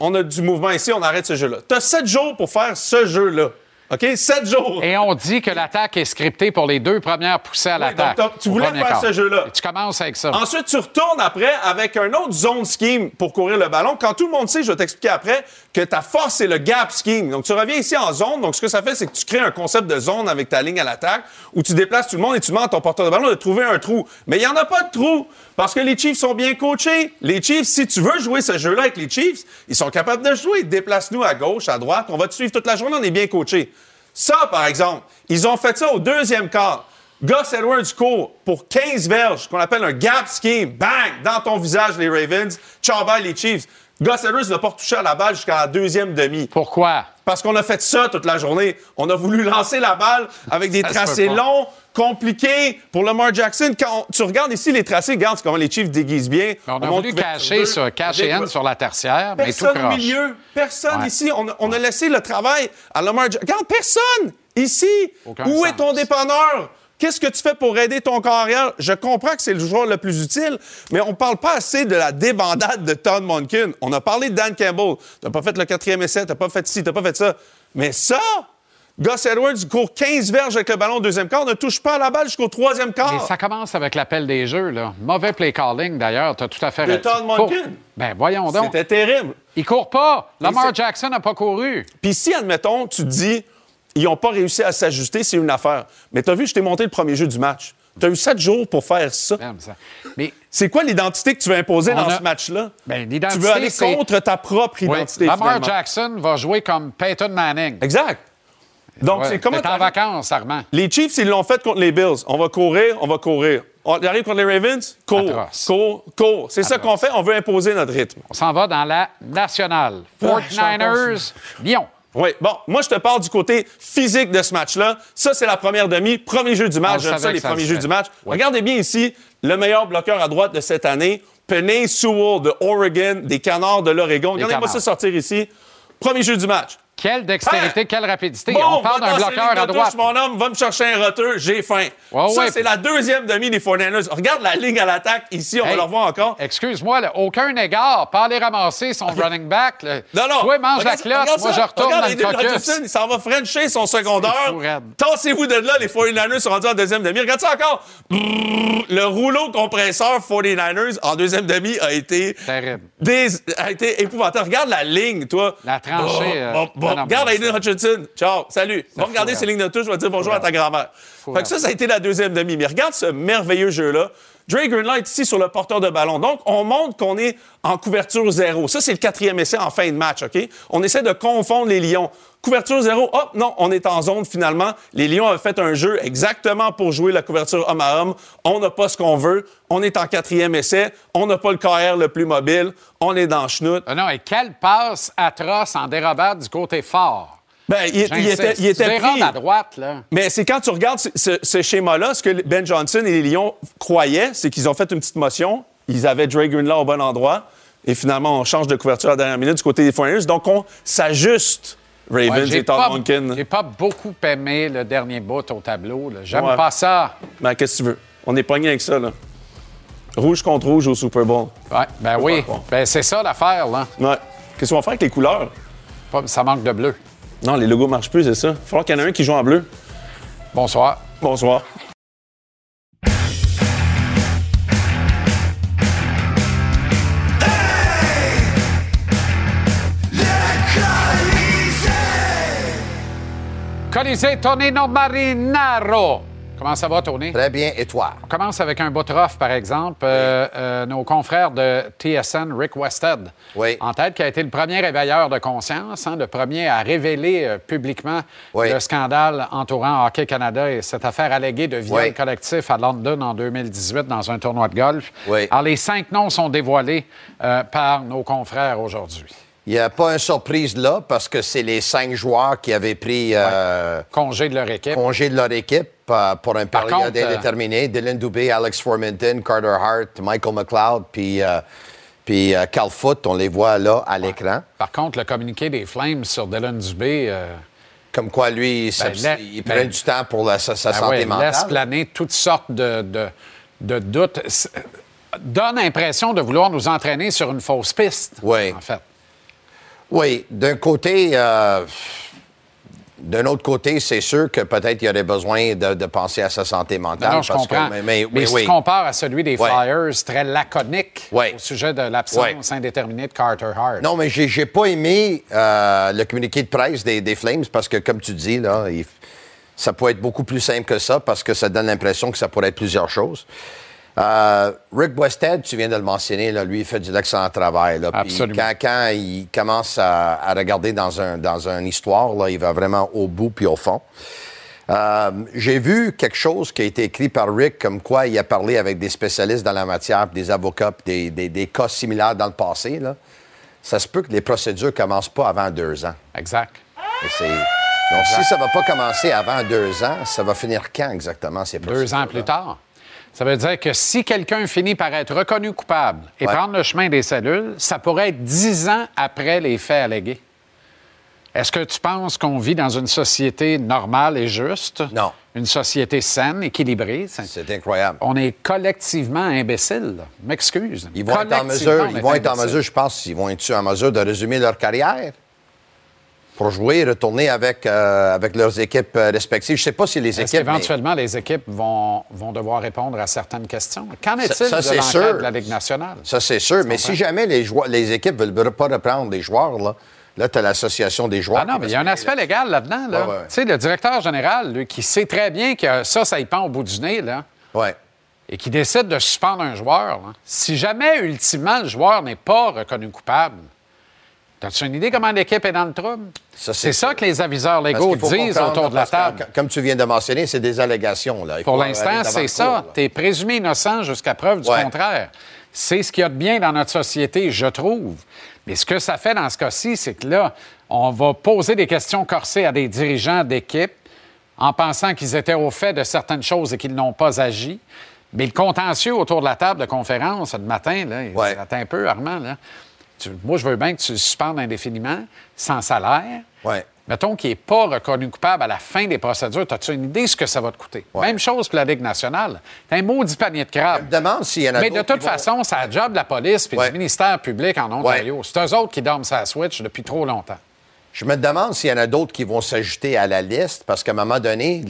On a du mouvement ici, on arrête ce jeu-là. Tu as sept jours pour faire ce jeu-là. OK? Sept jours. Et on dit que l'attaque est scriptée pour les deux premières poussées à l'attaque. tu voulais faire ce jeu-là. Tu commences avec ça. Ensuite, tu retournes après avec un autre zone scheme pour courir le ballon. Quand tout le monde sait, je vais t'expliquer après, que ta force, c'est le gap scheme. Donc, tu reviens ici en zone. Donc, ce que ça fait, c'est que tu crées un concept de zone avec ta ligne à l'attaque où tu déplaces tout le monde et tu demandes à ton porteur de ballon de trouver un trou. Mais il n'y en a pas de trou parce que les Chiefs sont bien coachés. Les Chiefs, si tu veux jouer ce jeu-là avec les Chiefs, ils sont capables de jouer. Déplace-nous à gauche, à droite. On va te suivre toute la journée. On est bien coachés. Ça, par exemple, ils ont fait ça au deuxième quart. Gus Edwards court pour 15 verges, qu'on appelle un gap scheme. Bang! Dans ton visage, les Ravens. Ciao, bye, les Chiefs. Gus Edwards n'a pas touché à la balle jusqu'à la deuxième demi. Pourquoi? Parce qu'on a fait ça toute la journée. On a voulu lancer la balle avec des tracés longs, compliqués pour Lamar Jackson. Quand on- tu regardes ici les tracés, regarde comment les Chiefs déguisent bien. On a voulu cacher, sur, cacher Des- N sur la tertiaire, mais tout Personne au milieu. Personne Ouais. ici. On, a- on a laissé le travail à Lamar Jackson. Regarde, personne ici. Aucun Où sens. est ton dépanneur? Qu'est-ce que tu fais pour aider ton carrière? Je comprends que c'est le joueur le plus utile, mais on parle pas assez de la débandade de Todd Monken. On a parlé de Dan Campbell. T'as pas fait le quatrième essai, t'as pas fait ci, t'as pas fait ça. Mais ça, Gus Edwards court 15 verges avec le ballon au deuxième quart, ne touche pas à la balle jusqu'au troisième quart. Mais ça commence avec l'appel des jeux, là. Mauvais play calling, d'ailleurs. Tu as tout à fait raison. Todd Monken. Ben, voyons donc. C'était terrible. Il court pas. Lamar Jackson n'a pas couru. Puis si, admettons, tu te dis, ils n'ont pas réussi à s'ajuster, c'est une affaire. Mais tu as vu, je t'ai monté le premier jeu du match. Tu as eu sept jours pour faire ça. Mais C'est quoi l'identité que tu veux imposer dans a- ce match-là? Ben, tu veux aller contre ta propre oui, identité. Lamar finalement. Jackson va jouer comme Peyton Manning. Exact. Donc, Ouais, c'est comment. T'es en vacances, Armand. Les Chiefs, ils l'ont fait contre les Bills. On va courir, on va courir. On arrive contre les Ravens, cours, Atroce. cours, cours. C'est ça qu'on fait, on veut imposer notre rythme. On s'en va dans la nationale. Ah, 49ers, Lyon. Oui, bon, moi, je te parle du côté physique de ce match-là. Ça, c'est la première demi, premier jeu du match. J'aime ça, les ça premiers jeux du match. Regardez bien ici, le meilleur bloqueur à droite de cette année, Penny Sewell de Oregon, des Canards de l'Oregon. Regardez-moi ça sortir ici. Premier jeu du match. Quelle dextérité, Ah! quelle rapidité. Bon, On parle d'un bloqueur à droite. touche, mon homme, va me chercher un retour, j'ai faim. Ça, ouais. c'est la deuxième demi des 49ers. Regarde la ligne à l'attaque ici, on va le revoir encore. Excuse-moi, là, aucun égard. Pas aller ramasser son running back. là. Non, non. Toi, mange la Regarde- regarde Moi, ça. je retourne Regarde dans le Aiden caucus. Hutchinson, il s'en va frencher son secondaire. Tassez-vous de là, les 49ers sont rendus en deuxième demi. Regarde ça encore. Brrr, le rouleau compresseur 49ers en deuxième demi a été, Terrible. a été épouvantable. Regarde la ligne, toi. La tranchée, euh, bon, non, non, Regarde Aiden Hutchinson. Ciao, salut. Va regarder ces lignes de touche, je vais dire bonjour à ta grand-mère. Fait que ça, ça a été la deuxième demi. Mais regarde ce merveilleux jeu-là. Dre Greenlight ici sur le porteur de ballon. Donc, on montre qu'on est en couverture zéro. Ça, c'est le quatrième essai en fin de match, OK? On essaie de confondre les Lions. Couverture zéro, hop, non, on est en zone finalement. Les Lions ont fait un jeu exactement pour jouer la couverture homme à homme. On n'a pas ce qu'on veut. On est en quatrième essai. On n'a pas le carrière le plus mobile. On est dans chenoute. Ah non, et quelle passe atroce en dérobade du côté fort. Ben, il, était, il était Tu dérodes pris. à droite, là. Mais c'est quand tu regardes ce, ce- ce schéma-là, ce que Ben Johnson et les Lions croyaient, c'est qu'ils ont fait une petite motion. Ils avaient Dre Greenlaw au bon endroit. Et finalement, on change de couverture à la dernière minute du côté des 49ers. Donc, on s'ajuste, Ravens Ouais, et Todd Monken. j'ai pas beaucoup aimé le dernier bout au tableau. J'aime Ouais. pas ça. Ben, qu'est-ce que tu veux? On est pogné avec ça, là. Rouge contre rouge au Super Bowl. Ouais, ben oui. Bon. Ben, c'est ça l'affaire, là. Ouais. Qu'est-ce qu'on va faire avec les couleurs? Ça manque de bleu. Non, les logos marchent plus, c'est ça. Il va falloir qu'il y en ait un qui joue en bleu. Bonsoir. Bonsoir. Colisée Tonino Marinaro. Comment ça va, Tony? Très bien. Et toi? On commence avec un bout rough, par exemple. Euh, euh, nos confrères de TSN, Rick Westhead, Oui. en tête, qui a été le premier éveilleur de conscience, hein, le premier à révéler euh, publiquement Oui. le scandale entourant Hockey Canada et cette affaire alléguée de viol collectif à London en 2018 dans un tournoi de golf. Alors, les cinq noms sont dévoilés par nos confrères aujourd'hui. Il n'y a pas une surprise là parce que c'est les cinq joueurs qui avaient pris euh, Congé de leur équipe. congé de leur équipe euh, pour une Par période contre, euh, indéterminée. Dylan Dubé, Alex Formenton, Carter Hart, Michael McLeod, puis, puis Cal Foot, on les voit là à l'écran. Par contre, le communiqué des Flames sur Dylan Dubé... Comme quoi, lui, il, s'abs- la- il ben- prend du temps pour la- sa, sa Ah santé ouais, mentale. laisse planer toutes sortes de, de, de doutes. Donne l'impression de vouloir nous entraîner sur une fausse piste. Oui. En fait. Oui, d'un côté, euh, d'un autre côté, c'est sûr que peut-être il y aurait besoin de, de penser à sa santé mentale. Non, non, je parce que- comprends. mais, mais mais- mais si oui. tu compares à celui des. Flyers, très laconique au sujet de l'absence indéterminée de Carter Hart. Non, mais j'ai, j'ai pas aimé euh, le communiqué de presse des, des Flames parce que, comme tu dis, là, il- ça peut être beaucoup plus simple que ça parce que ça donne l'impression que ça pourrait être plusieurs choses. Euh, Rick Westhead, tu viens de le mentionner, là, lui, il fait du excellent travail. Là, Absolument. Quand, quand il commence à, à regarder dans, un, dans une histoire, là, il va vraiment au bout puis au fond. Euh, J'ai vu quelque chose qui a été écrit par Rick, comme quoi il a parlé avec des spécialistes dans la matière, des avocats, des, des, des, cas similaires dans le passé. Là. Ça se peut que les procédures ne commencent pas avant deux ans. Exact. Donc, si ça ne va pas commencer avant deux ans, ça va finir quand exactement ces procédures? Deux ans plus tard. Ça veut dire que si quelqu'un finit par être reconnu coupable et Ouais. prendre le chemin des cellules, ça pourrait être dix ans après les faits allégués. Est-ce que tu penses qu'on vit dans une société normale et juste? Non. Une société saine, équilibrée? C'est- incroyable. On est collectivement imbéciles. M'excuse. Ils vont être en mesure, ils vont être en mesure, je pense, ils vont être en mesure de résumer leur carrière pour jouer et retourner avec, euh, avec leurs équipes euh, respectives. Je ne sais pas si les équipes. mais- qu'éventuellement, les équipes vont, vont devoir répondre à certaines questions? Qu'en est-il ça, de l'enquête sûr. de la Ligue nationale? Ça, c'est sûr. Mais si jamais les, joueurs, les équipes ne veulent pas reprendre les joueurs, là, là tu as l'association des joueurs. Ah non, mais il y a un aspect légal là-dedans. Là. Ouais. Tu sais, le directeur général, lui, qui sait très bien que ça, ça y pend au bout du nez, là, Ouais. et qui décide de suspendre un joueur, là, si jamais, ultimement, le joueur n'est pas reconnu coupable, as-tu une idée comment l'équipe est dans le trouble? C'est ça que les aviseurs légaux disent autour de la que, table. Comme tu viens de mentionner, c'est des allégations. Là. Il Pour l'instant, c'est ça. Tu es présumé innocent jusqu'à preuve du Ouais. contraire. C'est ce qu'il y a de bien dans notre société, je trouve. Mais ce que ça fait dans ce cas-ci, c'est que là, on va poser des questions corsées à des dirigeants d'équipe en pensant qu'ils étaient au fait de certaines choses et qu'ils n'ont pas agi. Mais le contentieux autour de la table de conférence ce matin, là, il- Ouais. un peu, Armand, là. Tu- moi, je veux bien que tu le suspendes indéfiniment, sans salaire. Ouais. Mettons qu'il n'est pas reconnu coupable à la fin des procédures. As-tu une idée de ce que ça va te coûter? Ouais. Même chose pour la Ligue nationale. T'as un maudit panier de Je crabes. me demande s'il y en a Mais de d'autres toute qui vont- façon, c'est la job de la police et Ouais. du ministère public en Ontario. C'est eux autres qui dorment sa switch depuis trop longtemps. Je me demande s'il y en a d'autres qui vont s'ajouter à la liste, parce qu'à un moment donné,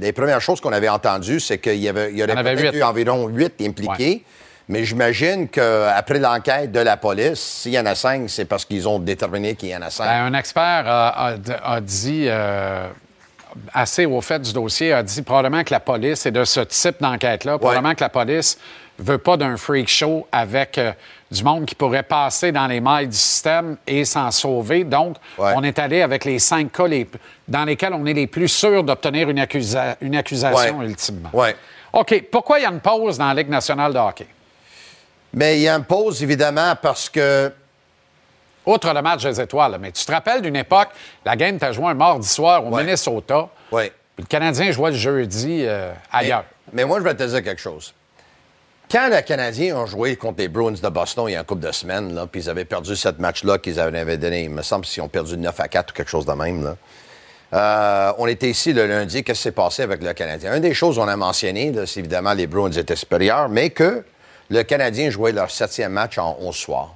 les premières choses qu'on avait entendues, c'est qu'il y, avait, il y aurait peut-être eu environ huit impliqués. Mais j'imagine qu'après l'enquête de la police, s'il y en a cinq, c'est parce qu'ils ont déterminé qu'il y en a cinq. Ben, un expert a, a- a dit, euh, assez au fait du dossier, a dit probablement que la police est de ce type d'enquête-là. Probablement que la police veut pas d'un freak show avec euh, du monde qui pourrait passer dans les mailles du système et s'en sauver. Donc, Ouais. on est allé avec les cinq cas les- dans lesquels on est les plus sûrs d'obtenir une, accusa- une accusation Ouais. ultimement. OK. Pourquoi il y a une pause dans la Ligue nationale de hockey? Mais il y a une pause, évidemment, parce que Outre le match des étoiles, mais tu te rappelles d'une époque, la game t'a joué un mardi soir au Ouais. Minnesota. Puis le Canadien jouait le jeudi euh, ailleurs. Mais, mais moi, je vais te dire quelque chose. Quand les Canadiens ont joué contre les Bruins de Boston il y a un couple de semaines, puis ils avaient perdu cette match-là qu'ils avaient donné, il me semble qu'ils ont perdu 9 à 4 ou quelque chose de même. Là. Euh, on était ici le lundi. Qu'est-ce qui s'est passé avec le Canadien? Une des choses qu'on a mentionnées, c'est évidemment les Bruins étaient supérieurs, mais que le Canadien jouait leur septième match en 11 soirs.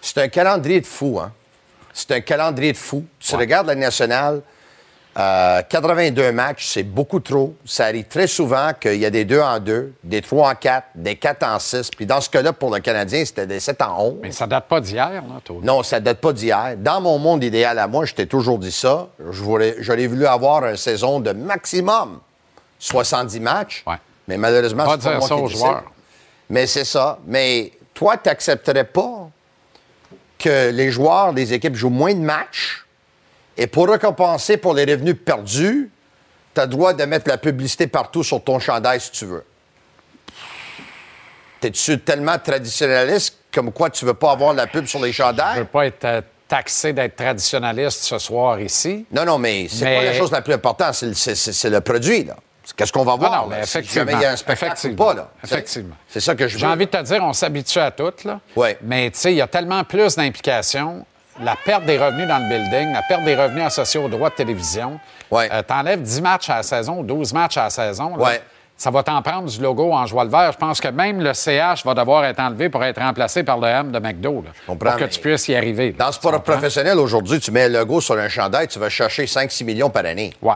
C'est un calendrier de fou, hein? C'est un calendrier de fou. Tu regardes la nationale, euh, 82 matchs, c'est beaucoup trop. Ça arrive très souvent qu'il y a des 2 en 2, des 3 en 4, des 4 en 6. Puis dans ce cas-là, pour le Canadien, c'était des 7 en 11. Mais ça date pas d'hier, là, toi. Non, ça date pas d'hier. Dans mon monde idéal à moi, je t'ai toujours dit ça. J'aurais voulu avoir une saison de maximum 70 matchs. Ouais. Mais malheureusement, c'est pas dire moi ça qui aux joueurs. Mais c'est ça. Mais toi, tu n'accepterais pas que les joueurs des équipes jouent moins de matchs et pour récompenser pour les revenus perdus, tu as le droit de mettre la publicité partout sur ton chandail si tu veux. T'es-tu tellement traditionnaliste comme quoi tu veux pas avoir la pub sur les Je veux chandails? pas être euh, taxé d'être traditionnaliste ce soir ici. Non, non, mais c'est Mais- pas la chose la plus importante, c'est le, c'est- c'est- c'est le produit, là. Qu'est-ce qu'on va voir? non, mais là, effectivement. il y a un spectacle ou Effectivement. pas, là. Effectivement. C'est ça que je veux. J'ai envie de te dire, on s'habitue à tout, là. Ouais. Mais tu sais, il y a tellement plus d'implications. La perte des revenus dans le building, la perte des revenus associés aux droits de télévision. Ouais. Euh, T'enlèves 10 matchs à la saison, 12 matchs à la saison. là. Ouais. Ça va t'en prendre du logo en joie le vert. Je pense que même le CH va devoir être enlevé pour être remplacé par le M de McDo. là, comprends, pour que tu puisses y arriver. là. Dans le Tu sport professionnel, aujourd'hui, tu mets un logo sur un chandail, tu vas chercher 5-6 millions par année. Ouais.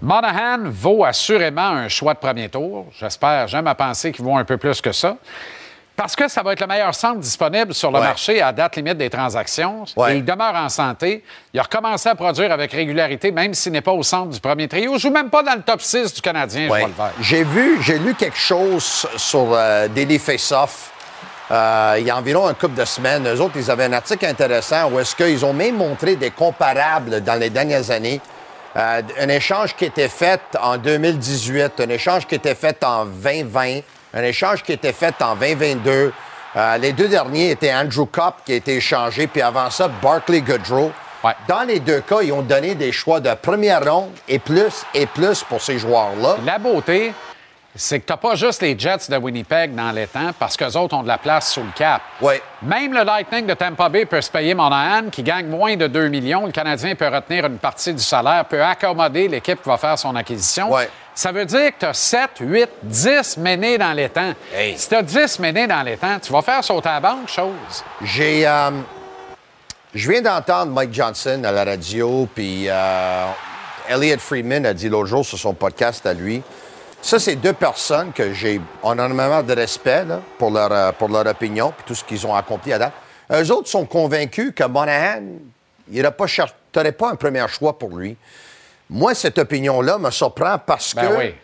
Monahan vaut assurément un choix de premier tour. J'espère, j'aime à penser qu'il vaut un peu plus que ça. Parce que ça va être le meilleur centre disponible sur le Ouais. marché à date limite des transactions. Ouais. Et il demeure en santé. Il a recommencé à produire avec régularité, même s'il n'est pas au centre du premier trio. Il ne joue même pas dans le top 6 du Canadien, Ouais. J'ai vu, j'ai lu quelque chose sur euh, Daily Face-Off. euh, il y a environ un couple de semaines. Eux autres, ils avaient un article intéressant où est-ce qu'ils ont même montré des comparables dans les dernières années Euh, un échange qui était fait en 2018, un échange qui était fait en 2020, un échange qui était fait en 2022. Euh, les deux derniers étaient Andrew Kopp qui a été échangé, puis avant ça, Barkley Goodrow. Ouais. Dans les deux cas, ils ont donné des choix de première ronde et plus et plus pour ces joueurs-là. La beauté, c'est que tu n'as pas juste les Jets de Winnipeg dans les temps parce qu'eux autres ont de la place sous le cap. Oui. Même le Lightning de Tampa Bay peut se payer Monahan, qui gagne moins de 2 millions. Le Canadien peut retenir une partie du salaire, peut accommoder l'équipe qui va faire son acquisition. Ouais. Ça veut dire que tu as 7, 8, 10 menés dans les temps. Hey. Si tu as 10 menés dans les temps, tu vas faire sauter à la banque, chose. J'ai. euh, je viens d'entendre Mike Johnson à la radio, puis euh, Elliot Friedman a dit l'autre jour sur son podcast à lui. Ça, c'est deux personnes que j'ai énormément de respect là, pour, leur, euh, pour leur opinion puis tout ce qu'ils ont accompli à date. Eux autres sont convaincus que Monahan, il n'aurait pas, cher- pas un premier choix pour lui. Moi, cette opinion-là me surprend parce Ben que oui,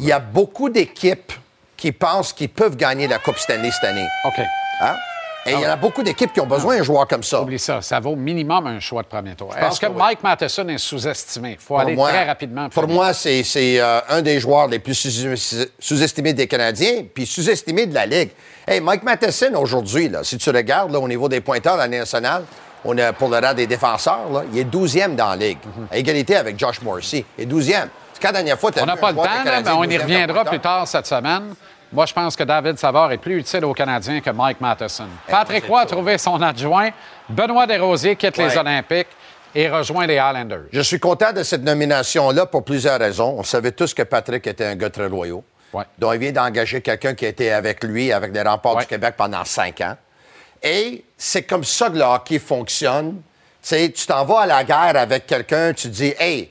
il y a beaucoup d'équipes qui pensent qu'ils peuvent gagner la Coupe Stanley cette année. OK. Hein? Et il y en a beaucoup d'équipes qui ont besoin d'un joueur comme ça. Oublie ça. Ça vaut minimum un choix de premier tour. Est-ce que, que oui. Mike Matheson est sous-estimé? Il faut Pour aller moi- très rapidement. Pour moi, c'est euh, un des joueurs les plus sous- sous-estimés des Canadiens, puis sous-estimé de la Ligue. Hey, Mike Matheson, aujourd'hui, si tu regardes là, au niveau des pointeurs de l'année nationale, on a, pour le rang des défenseurs, là, il est 12e dans la Ligue, à égalité avec Josh Morrissey. Il est 12e. C'est quand la dernière fois tu On n'a pas le temps, là, mais on y reviendra plus tard cette semaine. Moi, je pense que David Savard est plus utile aux Canadiens que Mike Matheson. Patrick Roy a trouvé son adjoint. Benoît Desrosiers quitte les. Olympiques et rejoint les Highlanders. Je suis content de cette nomination-là pour plusieurs raisons. On savait tous que Patrick était un gars très loyal. Ouais. Donc, il vient d'engager quelqu'un qui a été avec lui, avec les remparts Ouais. du Québec pendant cinq ans. Et c'est comme ça que le hockey fonctionne. Tu t'en vas à la guerre avec quelqu'un, tu dis, hey,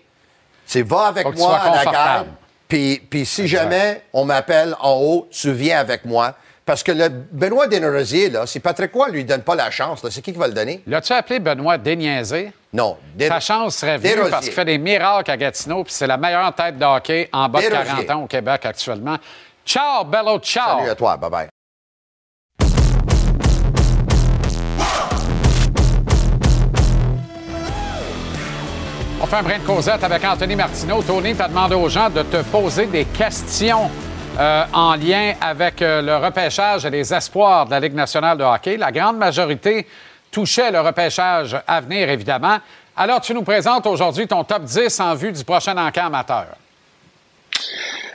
tu vas avec Faut moi à la guerre. Puis, puis si jamais on m'appelle en haut, tu viens avec moi. Parce que le Benoît Desrosiers, là, si Patrick Roy lui donne pas la chance, c'est qui qui va le donner? L'as-tu appelé Benoît déniaisé? Non. Des- Sa chance serait venue Desrosiers. parce qu'il fait des miracles à Gatineau, puis c'est la meilleure tête de hockey en bas de Desrosiers. 40 ans au Québec actuellement. Ciao, bello, ciao! Salut à toi. Bye-bye. On avec Anthony Martineau. Tony t'a demandé aux gens de te poser des questions euh, en lien avec euh, le repêchage et les espoirs de la Ligue nationale de hockey. La grande majorité touchait le repêchage à venir, évidemment. Alors, tu nous présentes aujourd'hui ton top 10 en vue du prochain encamp amateur.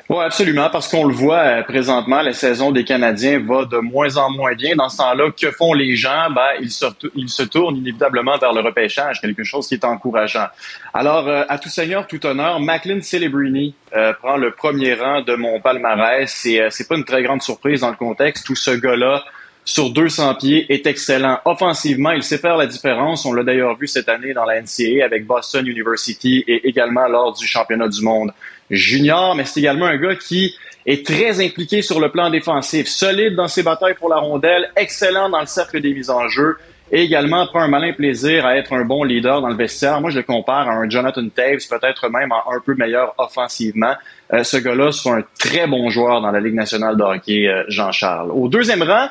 Oui, absolument, parce qu'on le voit euh, présentement, la saison des Canadiens va de moins en moins bien. Dans ce temps-là, que font les gens? Ben, ils, se, tournent inévitablement vers le repêchage, quelque chose qui est encourageant. Alors, euh, à tout seigneur, tout honneur, Macklin Celebrini euh, prend le premier rang de mon palmarès. C'est, pas une très grande surprise dans le contexte. Tout ce gars-là, sur 200 pieds, est excellent. Offensivement, il sait faire la différence. On l'a d'ailleurs vu cette année dans la NCAA avec Boston University et également lors du championnat du monde junior, mais c'est également un gars qui est très impliqué sur le plan défensif, solide dans ses batailles pour la rondelle, excellent dans le cercle des mises en jeu et également prend un malin plaisir à être un bon leader dans le vestiaire. Moi, je le compare à un Jonathan Taves, peut-être même un peu meilleur offensivement. Euh, ce gars-là sera un très bon joueur dans la Ligue nationale de hockey, euh, Jean-Charles. Au deuxième rang,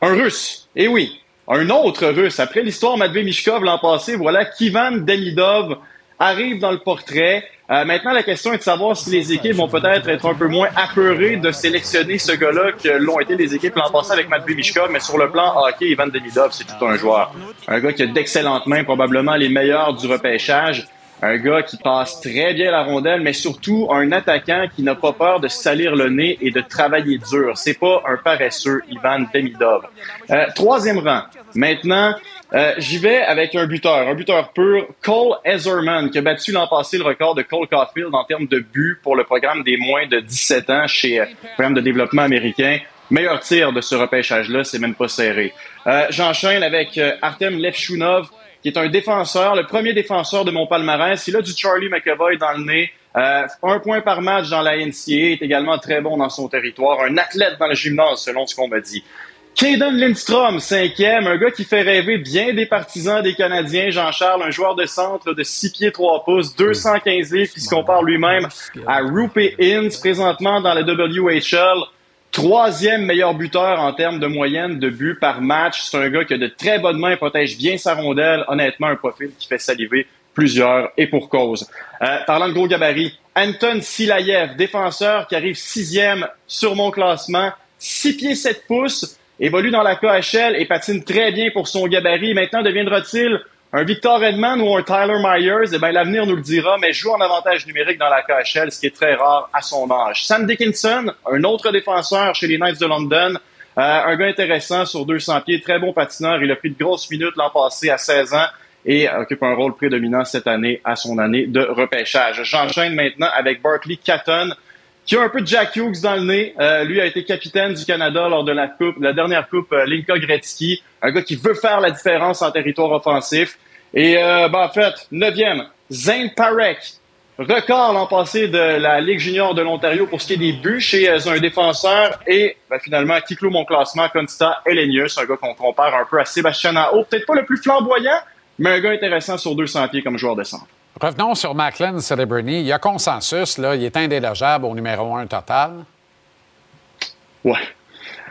un Russe. Et oui, un autre Russe. Après l'histoire Matvey Mishkov l'an passé, voilà Kivan Demidov arrive dans le portrait. Euh, maintenant, la question est de savoir si les équipes vont peut-être être un peu moins apeurées de sélectionner ce gars-là que l'ont été les équipes l'an passé avec Matvey Mishkov. Mais sur le plan hockey, Ivan Demidov, c'est tout un joueur. Un gars qui a d'excellentes mains, probablement les meilleurs du repêchage. Un gars qui passe très bien la rondelle, mais surtout un attaquant qui n'a pas peur de salir le nez et de travailler dur. C'est pas un paresseux, Ivan Demidov. Euh, troisième rang. Maintenant, euh, j'y vais avec un buteur, un buteur pur, Cole Ezerman, qui a battu l'an passé le record de Cole Caulfield en termes de buts pour le programme des moins de 17 ans chez euh, le programme de développement américain. Meilleur tir de ce repêchage-là, c'est même pas serré. Euh, J'enchaîne avec euh, Artem Levchunov, qui est un défenseur, le premier défenseur de mon palmarès. Il a du Charlie McAvoy dans le nez. Euh, un point par match dans la NCA, est également très bon dans son territoire. Un athlète dans le gymnase, selon ce qu'on m'a dit. Caden Lindstrom, cinquième, un gars qui fait rêver bien des partisans des Canadiens. Jean-Charles, un joueur de centre de 6 pieds 3 pouces, 215 livres, qui se compare lui-même à Rupe Inns, présentement dans la WHL. Troisième meilleur buteur en termes de moyenne de buts par match. C'est un gars qui a de très bonnes mains, protège bien sa rondelle. Honnêtement, un profil qui fait saliver plusieurs et pour cause. Euh, parlant de gros gabarit, Anton Silayev, défenseur qui arrive sixième sur mon classement, 6 pieds 7 pouces, évolue dans la KHL et patine très bien pour son gabarit. Maintenant, deviendra-t-il un Victor Edman ou un Tyler Myers? Eh bien, l'avenir nous le dira, mais joue en avantage numérique dans la KHL, ce qui est très rare à son âge. Sam Dickinson, un autre défenseur chez les Knights de London, euh, un gars intéressant sur 200 pieds, très bon patineur. Il a pris de grosses minutes l'an passé à 16 ans et occupe un rôle prédominant cette année à son année de repêchage. J'enchaîne maintenant avec Barkley Catton, qui a un peu de Jack Hughes dans le nez. Euh, lui a été capitaine du Canada lors de la coupe, la dernière coupe euh, Linka Gretzky, un gars qui veut faire la différence en territoire offensif. Et euh, ben, en fait, neuvième, Zane Parek, record l'an passé de la Ligue junior de l'Ontario pour ce qui est des buts chez euh, un défenseur. Et ben, finalement, qui clôt mon classement, Consta Elenius, un gars qu'on compare un peu à Sébastien Nao. Peut-être pas le plus flamboyant, mais un gars intéressant sur 200 pieds comme joueur de centre. Revenons sur Macklin Celebrini. Il y a consensus, là. Il est indélogeable au numéro un total. Ouais.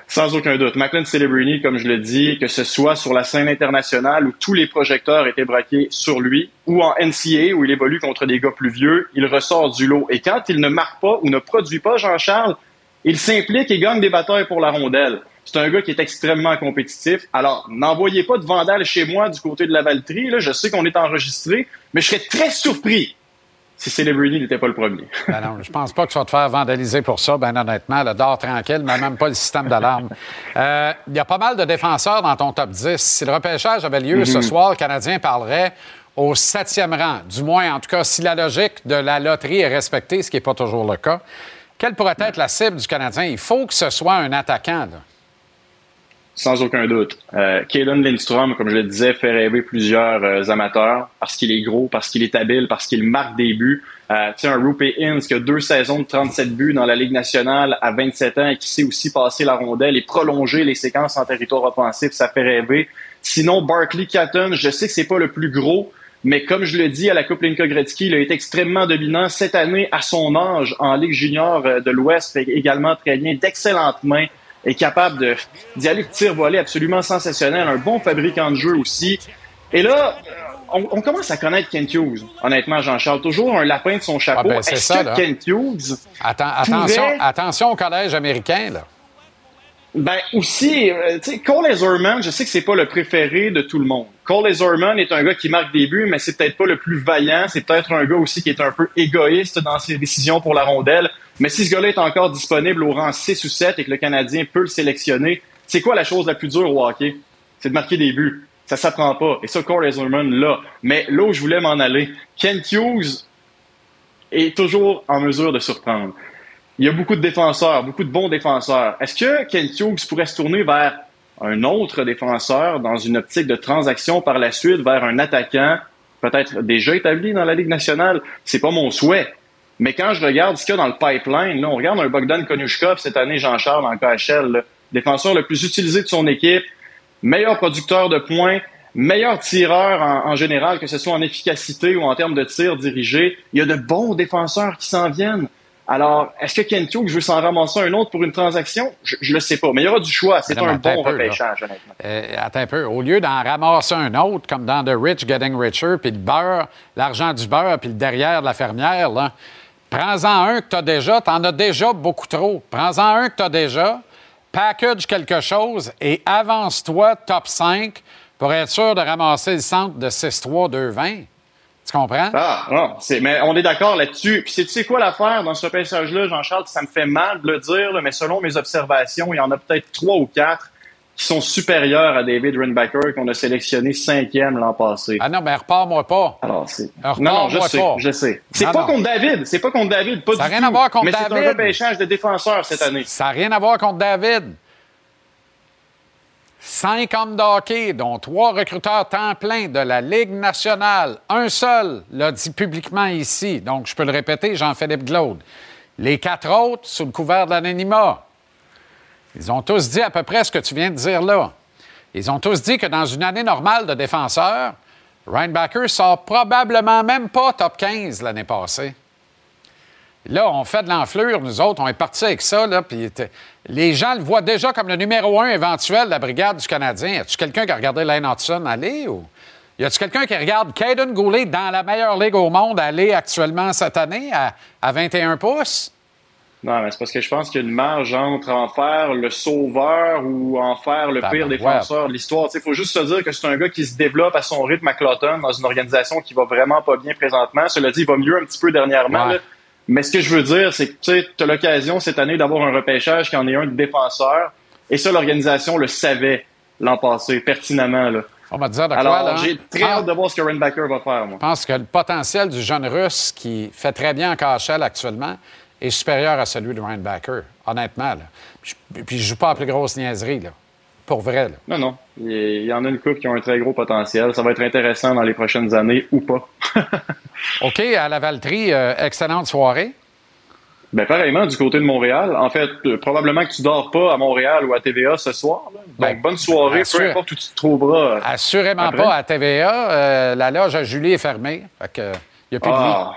Sans aucun doute. Macklin Celebrini, comme je le dis, que ce soit sur la scène internationale où tous les projecteurs étaient braqués sur lui, ou en NCA où il évolue contre des gars plus vieux, il ressort du lot. Et quand il ne marque pas ou ne produit pas, Jean-Charles, il s'implique et gagne des batailles pour la rondelle. C'est un gars qui est extrêmement compétitif. Alors, n'envoyez pas de vandales chez moi du côté de la Valtrie. Là. Je sais qu'on est enregistré, mais je serais très surpris si Celebrity n'était pas le premier. ben non, je pense pas que tu vas te faire vandaliser pour ça, ben honnêtement. Le dort tranquille, mais même pas le système d'alarme. Euh, il y a pas mal de défenseurs dans ton top 10. Si le repêchage avait lieu ce soir, le Canadien parlerait au septième rang. Du moins, en tout cas, si la logique de la loterie est respectée, ce qui n'est pas toujours le cas. Quelle pourrait être la cible du Canadien? Il faut que ce soit un attaquant. Là. Sans aucun doute. Euh, Lindstrom, comme je le disais, fait rêver plusieurs euh, amateurs parce qu'il est gros, parce qu'il est habile, parce qu'il marque des buts. Euh, tu sais, un Inns qui a deux saisons de 37 buts dans la Ligue nationale à 27 ans et qui sait aussi passer la rondelle et prolonger les séquences en territoire offensif, ça fait rêver. Sinon, Barkley Catton, je sais que c'est pas le plus gros, mais comme je le dis à la Coupe Linka Gretzky, il a été extrêmement dominant cette année à son âge en Ligue junior euh, de l'Ouest, fait également très bien, d'excellentes mains est capable d'y aller de tir volé absolument sensationnel, un bon fabricant de jeu aussi. Et là, on, commence à connaître Kent Hughes, honnêtement, Jean-Charles. Toujours un lapin de son chapeau. Ah ben, Est-ce que Kent Hughes. attention, attention au collège américain, là. Ben aussi, euh, tu sais, Cole Ezerman, je sais que c'est pas le préféré de tout le monde. Cole Ezerman est un gars qui marque des buts, mais c'est peut-être pas le plus vaillant. C'est peut-être un gars aussi qui est un peu égoïste dans ses décisions pour la rondelle. Mais si ce gars-là est encore disponible au rang 6 ou 7 et que le Canadien peut le sélectionner, c'est quoi la chose la plus dure au hockey? C'est de marquer des buts. Ça s'apprend pas. Et ça, Cole Ezerman, là. Mais là où je voulais m'en aller, Kent Hughes est toujours en mesure de surprendre il y a beaucoup de défenseurs, beaucoup de bons défenseurs. Est-ce que Kent Hughes pourrait se tourner vers un autre défenseur dans une optique de transaction par la suite vers un attaquant peut-être déjà établi dans la Ligue nationale? C'est pas mon souhait. Mais quand je regarde ce qu'il y a dans le pipeline, là, on regarde un Bogdan Konushkov cette année, Jean-Charles, en KHL, défenseur le plus utilisé de son équipe, meilleur producteur de points, meilleur tireur en, en, général, que ce soit en efficacité ou en termes de tir dirigé. Il y a de bons défenseurs qui s'en viennent. Alors, est-ce que Kent Hughes veut s'en ramasser un autre pour une transaction? Je ne le sais pas, mais il y aura du choix. C'est un bon repêchage, honnêtement. Euh, attends un peu. Au lieu d'en ramasser un autre, comme dans The Rich Getting Richer, puis le beurre, l'argent du beurre, puis le derrière de la fermière, là, prends-en un que tu as déjà. Tu en as déjà beaucoup trop. Prends-en un que tu as déjà, package quelque chose et avance-toi top 5 pour être sûr de ramasser le centre de 6-3-2-20. Tu comprends? Ah, non. Mais on est d'accord là-dessus. Puis, tu sais quoi l'affaire dans ce passage-là, Jean-Charles? Ça me fait mal de le dire, mais selon mes observations, il y en a peut-être trois ou quatre qui sont supérieurs à David Rinbacker, qu'on a sélectionné cinquième l'an passé. Ah non, mais repars-moi pas. Alors, c'est. Non, non, je sais, je sais. C'est pas contre David. C'est pas contre David. Pas ça n'a rien à voir contre mais David. Mais c'est un repêchage de défenseurs cette année. Ça n'a rien à voir contre David. Cinq hommes d'hockey, dont trois recruteurs temps plein de la Ligue nationale. Un seul l'a dit publiquement ici, donc je peux le répéter, Jean-Philippe Glaude. Les quatre autres, sous le couvert de l'anonymat, ils ont tous dit à peu près ce que tu viens de dire là. Ils ont tous dit que dans une année normale de défenseur, Ryan Backer sort probablement même pas top 15 l'année passée. Là, on fait de l'enflure, nous autres, on est partis avec ça, là, puis les gens le voient déjà comme le numéro un éventuel de la brigade du Canadien. As-tu quelqu'un qui a regardé Lane Hudson aller ou? Y a-tu quelqu'un qui regarde Caden Goulet dans la meilleure ligue au monde aller actuellement cette année à, à 21 pouces? Non, mais c'est parce que je pense qu'il y a une marge entre en faire le sauveur ou en faire le pire défenseur de l'histoire. Il faut juste se dire que c'est un gars qui se développe à son rythme à Cloton dans une organisation qui va vraiment pas bien présentement. Cela dit, il va mieux un petit peu dernièrement. Mais ce que je veux dire, c'est que tu as l'occasion cette année d'avoir un repêchage qui en est un de défenseur. Et ça, l'organisation le savait l'an passé, pertinemment. Là. On va dire de Alors, j'ai très hâte de voir ce que Backer va faire, moi. Je pense que le potentiel du jeune russe qui fait très bien en KHL actuellement est supérieur à celui de Ryan Backer, honnêtement. Là. Puis, je joue pas à plus grosse niaiserie, là. Pour vrai. Là. Non, non. Il y en a une coupe qui ont un très gros potentiel. Ça va être intéressant dans les prochaines années ou pas. OK, à la Valtrie, euh, excellente soirée. Ben pareillement du côté de Montréal. En fait, euh, probablement que tu dors pas à Montréal ou à TVA ce soir. Ben, bonne soirée, peu importe où tu te trouveras. Assurément pas à TVA. Euh, la loge à Julie est fermée. Fait que il n'y a plus de lit. Ah.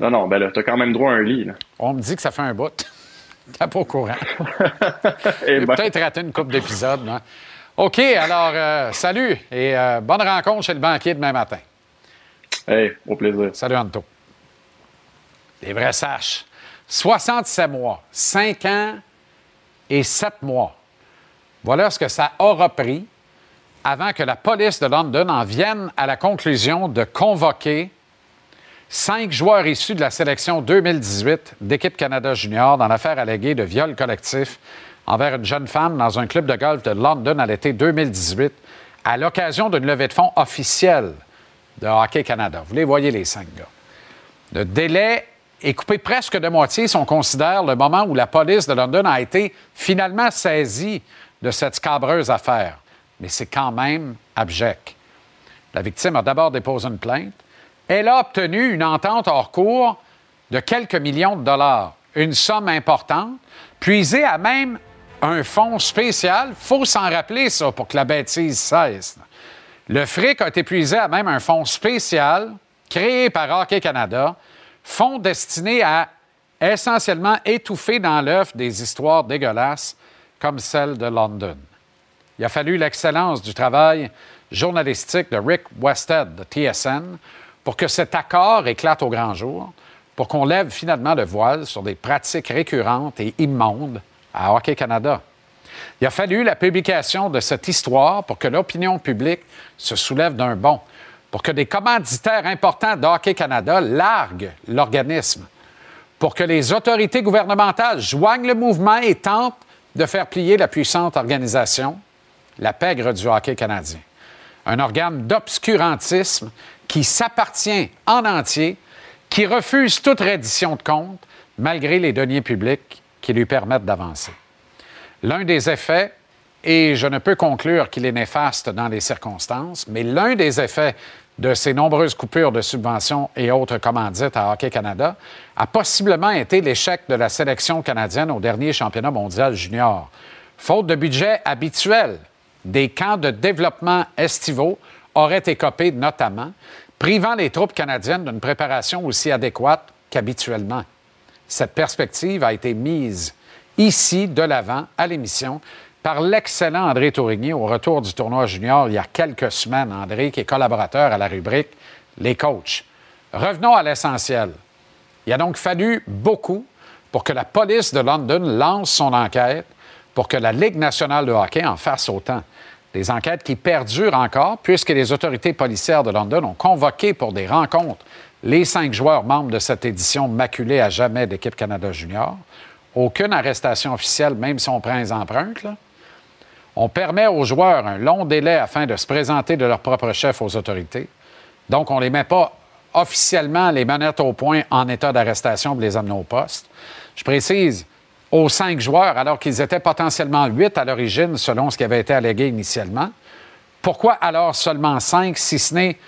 Non, non, ben là, t'as quand même droit à un lit. On me dit que ça fait un bout. T'es pas au courant. Eh J'ai ben. peut-être raté une coupe d'épisodes. OK, alors, euh, salut et bonne rencontre chez le banquier demain matin. Hey, au plaisir. Salut, Anto. Les vrais saches. 67 mois, 5 ans et 7 mois. Voilà ce que ça aura pris avant que la police de London en vienne à la conclusion de convoquer cinq joueurs issus de la sélection 2018 d'équipe Canada Junior dans l'affaire alléguée de viol collectif envers une jeune femme dans un club de golf de London à l'été 2018 à l'occasion d'une levée de fonds officielle de Hockey Canada. Vous les voyez, les cinq gars. Le délai est coupé presque de moitié si on considère le moment où la police de London a été finalement saisie de cette scabreuse affaire. Mais c'est quand même abject. La victime a d'abord déposé une plainte. Elle a obtenu une entente hors cours de quelques millions de dollars, une somme importante, puisée à même un fonds spécial. faut s'en rappeler, ça, pour que la bêtise cesse. Le fric a été puisé à même un fonds spécial créé par Hockey Canada fonds destinés à essentiellement étouffer dans l'œuf des histoires dégueulasses comme celle de London. Il a fallu l'excellence du travail journalistique de Rick Westhead de TSN pour que cet accord éclate au grand jour, pour qu'on lève finalement le voile sur des pratiques récurrentes et immondes à Hockey Canada. Il a fallu la publication de cette histoire pour que l'opinion publique se soulève d'un bond pour que des commanditaires importants d'Hockey Canada larguent l'organisme, pour que les autorités gouvernementales joignent le mouvement et tentent de faire plier la puissante organisation, la pègre du hockey canadien. Un organe d'obscurantisme qui s'appartient en entier, qui refuse toute reddition de compte, malgré les deniers publics qui lui permettent d'avancer. L'un des effets, et je ne peux conclure qu'il est néfaste dans les circonstances, mais l'un des effets de ces nombreuses coupures de subventions et autres commandites à Hockey Canada a possiblement été l'échec de la sélection canadienne au dernier championnat mondial junior. Faute de budget habituel, des camps de développement estivaux auraient écopé notamment, privant les troupes canadiennes d'une préparation aussi adéquate qu'habituellement. Cette perspective a été mise ici de l'avant à l'émission par l'excellent André Tourigny au retour du tournoi junior il y a quelques semaines. André, qui est collaborateur à la rubrique Les coachs. Revenons à l'essentiel. Il a donc fallu beaucoup pour que la police de London lance son enquête, pour que la Ligue nationale de hockey en fasse autant. Des enquêtes qui perdurent encore, puisque les autorités policières de London ont convoqué pour des rencontres les cinq joueurs membres de cette édition maculée à jamais d'équipe Canada Junior. Aucune arrestation officielle, même si on prend les empreintes. On permet aux joueurs un long délai afin de se présenter de leur propre chef aux autorités. Donc, on ne les met pas officiellement les manettes au point en état d'arrestation pour les amener au poste. Je précise, aux cinq joueurs, alors qu'ils étaient potentiellement huit à l'origine, selon ce qui avait été allégué initialement. Pourquoi alors seulement cinq, si ce n'est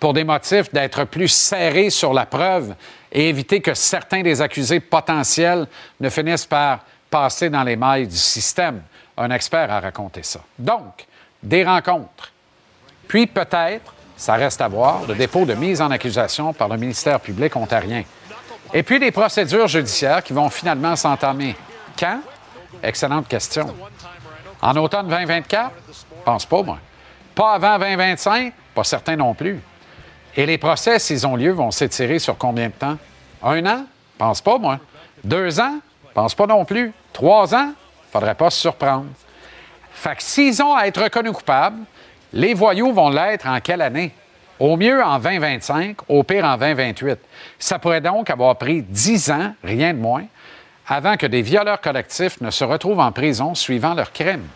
pour des motifs d'être plus serrés sur la preuve et éviter que certains des accusés potentiels ne finissent par passer dans les mailles du système? un expert a raconté ça. Donc, des rencontres. Puis peut-être, ça reste à voir, le dépôt de mise en accusation par le ministère public ontarien. Et puis des procédures judiciaires qui vont finalement s'entamer. Quand? Excellente question. En automne 2024? Pense pas, moi. Pas avant 2025? Pas certain non plus. Et les procès, s'ils ont lieu, vont s'étirer sur combien de temps? Un an? Pense pas, moi. Deux ans? Pense pas non plus. Trois ans? Faudrait pas se surprendre. Fait que s'ils ont à être reconnus coupables, les voyous vont l'être en quelle année? Au mieux en 2025, au pire en 2028. Ça pourrait donc avoir pris dix ans, rien de moins, avant que des violeurs collectifs ne se retrouvent en prison suivant leur crime.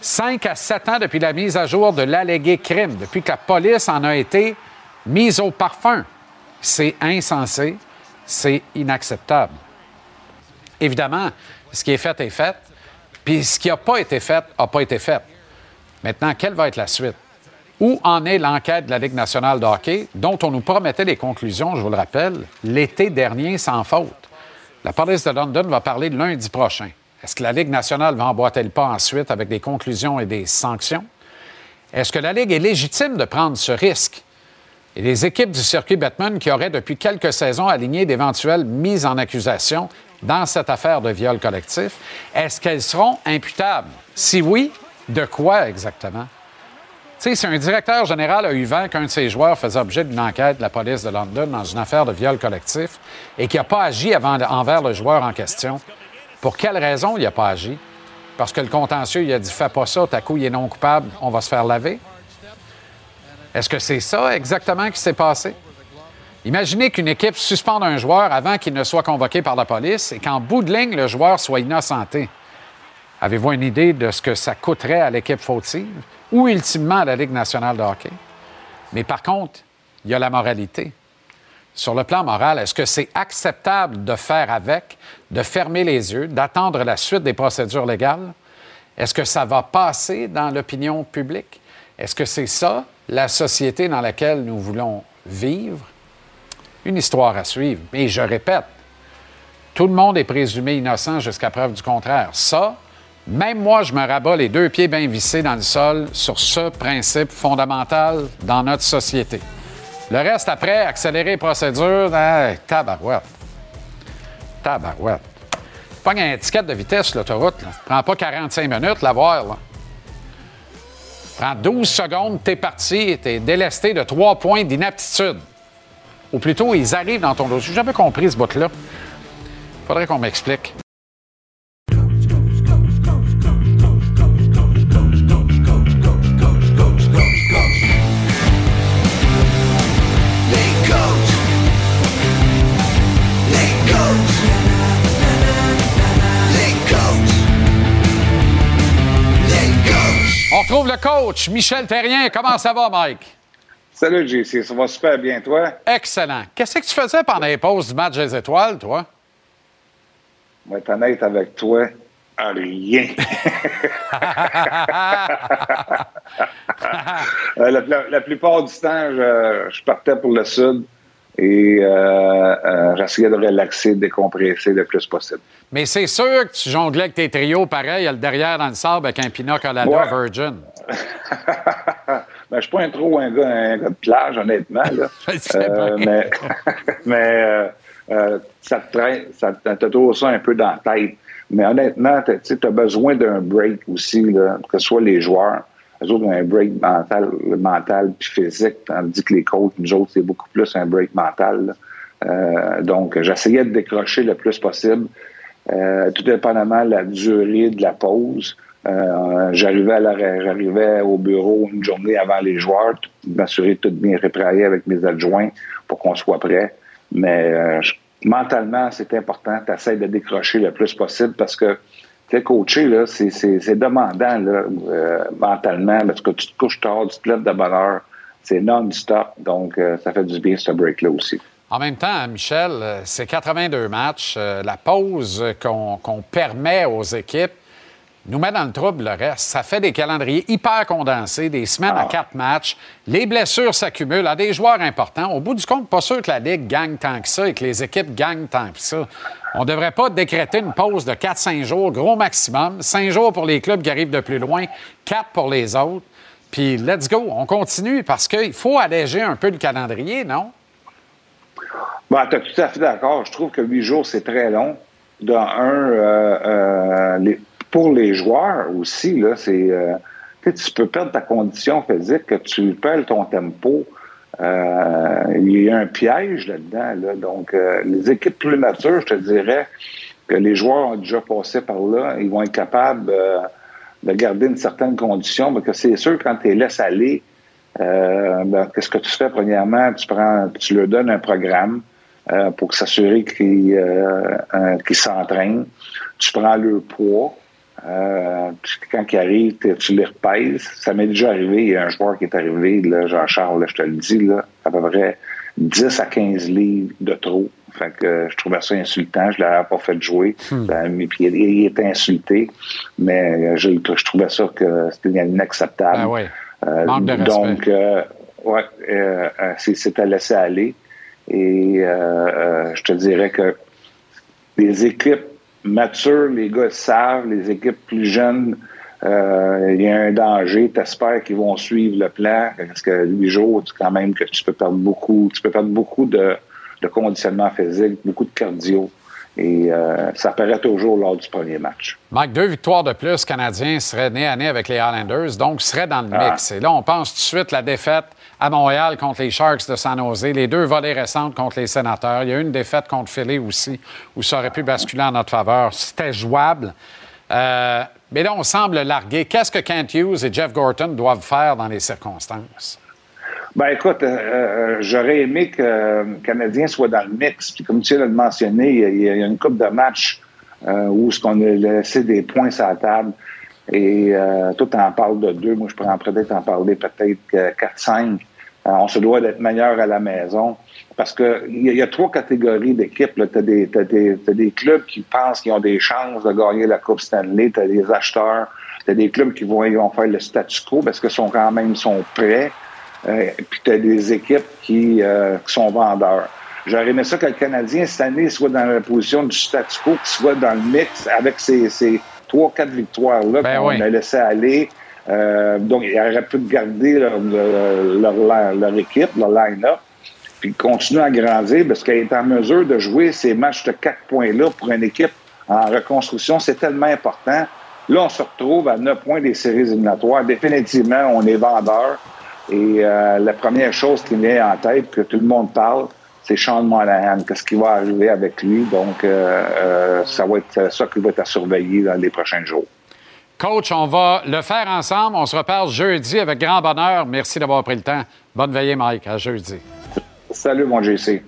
Cinq à sept ans depuis la mise à jour de l'allégué crime, depuis que la police en a été mise au parfum. C'est insensé, c'est inacceptable. Évidemment, ce qui est fait est fait, puis ce qui n'a pas été fait n'a pas été fait. Maintenant, quelle va être la suite? Où en est l'enquête de la Ligue nationale de dont on nous promettait les conclusions, je vous le rappelle, l'été dernier sans faute? La police de London va parler lundi prochain. Est-ce que la Ligue nationale va emboîter le pas ensuite avec des conclusions et des sanctions? Est-ce que la Ligue est légitime de prendre ce risque? Et les équipes du circuit Batman qui auraient depuis quelques saisons aligné d'éventuelles mises en accusation dans cette affaire de viol collectif, est-ce qu'elles seront imputables? Si oui, de quoi exactement? Sais, si un directeur général a eu vent qu'un de ses joueurs faisait objet d'une enquête de la police de London dans une affaire de viol collectif et qui n'a pas agi envers le joueur en question, pour quelle raison il n'a pas agi? Parce que le contentieux, il a dit Fais pas ça, ta couille est non coupable, on va se faire laver? Est-ce que c'est ça exactement qui s'est passé? Imaginez qu'une équipe suspende un joueur avant qu'il ne soit convoqué par la police et qu'en bout de ligne, le joueur soit innocenté. Avez-vous une idée de ce que ça coûterait à l'équipe fautive? Ou ultimement à la Ligue nationale de hockey? Mais par contre, il y a la moralité. Sur le plan moral, est-ce que c'est acceptable de faire avec, de fermer les yeux, d'attendre la suite des procédures légales? Est-ce que ça va passer dans l'opinion publique? Est-ce que c'est ça, la société dans laquelle nous voulons vivre? Une histoire à suivre. Mais je répète, tout le monde est présumé innocent jusqu'à preuve du contraire. Ça, même moi, je me rabats les deux pieds bien vissés dans le sol sur ce principe fondamental dans notre société. Le reste, après, accélérer les procédures, hey, tabarouette. Tabarouette. Pogne un ticket de vitesse l'autoroute. Prends pas 45 minutes, l'avoir. Là. Prends 12 secondes, t'es parti, t'es délesté de trois points d'inaptitude. Ou plutôt, ils arrivent dans ton dossier. J'ai jamais compris ce bout-là. Faudrait qu'on m'explique. On retrouve le coach, Michel Terrien. Comment ça va, Mike? Salut, JC. Ça va super bien, toi? Excellent. Qu'est-ce que tu faisais pendant les pauses du match des étoiles, toi? Je vais être honnête avec toi. Rien. Euh, la, la, plupart du temps, je, je, partais pour le sud et euh, euh, j'essayais de relaxer, de décompresser le plus possible. Mais c'est sûr que tu jonglais avec tes trios pareil, il y a le derrière dans le sable avec un Pinot Colada ouais. Virgin. ben, je suis pas un trop un gars, un gars de plage, honnêtement. Là. euh, mais mais euh, euh, ça te traîne, ça te toujours ça un peu dans la tête. Mais honnêtement, tu as besoin d'un break aussi, là, que ce soit les joueurs. Eux autres ont un break mental, mental puis physique, tandis que les coachs, nous autres, c'est beaucoup plus un break mental. Euh, donc, j'essayais de décrocher le plus possible, euh, tout dépendamment de la durée de la pause. Euh, j'arrivais à la, j'arrivais au bureau une journée avant les joueurs, m'assurer de tout bien réparer avec mes adjoints pour qu'on soit prêt. Mais mentalement, c'est important. Tu essaies de décrocher le plus possible parce que tu sais, coacher, là, c'est, c'est, c'est demandant là, euh, mentalement parce que tu te couches tard, tu te lèves de bonne heure. C'est non-stop. Donc, euh, ça fait du bien ce break-là aussi. En même temps, Michel, c'est 82 matchs. Euh, la pause qu'on, qu'on permet aux équipes nous met dans le trouble le reste. Ça fait des calendriers hyper condensés, des semaines ah. à quatre matchs. Les blessures s'accumulent à des joueurs importants. Au bout du compte, pas sûr que la Ligue gagne tant que ça et que les équipes gagnent tant que ça. On ne devrait pas décréter une pause de 4-5 jours, gros maximum. 5 jours pour les clubs qui arrivent de plus loin, 4 pour les autres. Puis let's go, on continue parce qu'il faut alléger un peu le calendrier, non? Bon, tu es tout à fait d'accord. Je trouve que 8 jours, c'est très long. Dans un, euh, euh, pour les joueurs aussi, là, c'est. Euh, tu peux perdre ta condition physique, que tu perds ton tempo. Euh, il y a un piège là-dedans. Donc, euh, les équipes plus matures, je te dirais que les joueurs ont déjà passé par là. Ils vont être capables euh, de garder une certaine condition. Mais que c'est sûr, quand tu les laisses aller, ben, qu'est-ce que tu fais? Premièrement, tu prends, tu leur donnes un programme pour s'assurer qu'ils s'entraînent. Tu prends le poids. Euh, quand ils arrivent, tu les repèses. Ça m'est déjà arrivé. Il y a un joueur qui est arrivé, Jean-Charles, je te le dis, là, à peu près 10 à 15 livres de trop. Fait que je trouvais ça insultant. Je ne l'avais pas fait jouer. Hmm. Ben, il, était insulté. Mais euh, je, je trouvais ça que c'était inacceptable. Ouais. euh, donc, euh, ouais, euh, c'était laissé aller. Et je te dirais que les équipes mature, les gars savent, les équipes plus jeunes, euh, il y a un danger. Tu espères qu'ils vont suivre le plan. Parce que huit jours, quand même que tu peux perdre beaucoup, tu peux perdre beaucoup de, de conditionnement physique, beaucoup de cardio. Et euh, ça apparaît toujours lors du premier match. Mike, deux victoires de plus Canadiens seraient nés à nez avec les Islanders, donc seraient dans le ah. mix. Et là, on pense tout de suite la défaite à Montréal contre les Sharks de San Jose, les deux volées récentes contre les Sénateurs. Il y a eu une défaite contre Philly aussi, où ça aurait pu basculer en notre faveur. C'était jouable. Euh, mais là, on semble larguer. Qu'est-ce que Kent Hughes et Jeff Gorton doivent faire dans les circonstances? Ben écoute, euh, euh, j'aurais aimé que le Canadien soit dans le mix. Puis comme tu l'as mentionné, il y, a, une coupe de matchs où ce qu'on a laissé des points sur la table. Et toi, tu en parles de deux. Moi, je pourrais peut-être en parler peut-être quatre, cinq. On se doit d'être meilleur à la maison. Parce que il y, a trois catégories d'équipes. Tu as, des clubs qui pensent qu'ils ont des chances de gagner la Coupe Stanley. Tu as des acheteurs. Tu as des clubs qui vont, vont faire le statu quo parce que sont quand même sont prêts. Euh, puis tu as des équipes qui, euh, qui sont vendeurs. J'aurais aimé ça que le Canadien, cette année, soit dans la position du statu quo, qu'il soit dans le mix avec ces, ces trois, quatre victoires-là ben qu'on a laissé aller. Euh, donc, ils auraient pu garder leur, leur, leur, équipe, leur line-up, puis continuer à grandir parce qu'elle est en mesure de jouer ces matchs de quatre points-là pour une équipe en reconstruction. C'est tellement important. Là, on se retrouve à neuf points des séries éliminatoires. Définitivement, on est vendeur. Et euh, la première chose qui met en tête, que tout le monde parle, c'est Sean Monahan. Qu'est-ce qui va arriver avec lui? Donc, euh, euh, ça va être ça qui va être à surveiller dans les prochains jours. Coach, on va le faire ensemble. On se reparle jeudi avec grand bonheur. Merci d'avoir pris le temps. Bonne veillée, Mike. À jeudi. Salut, mon JC.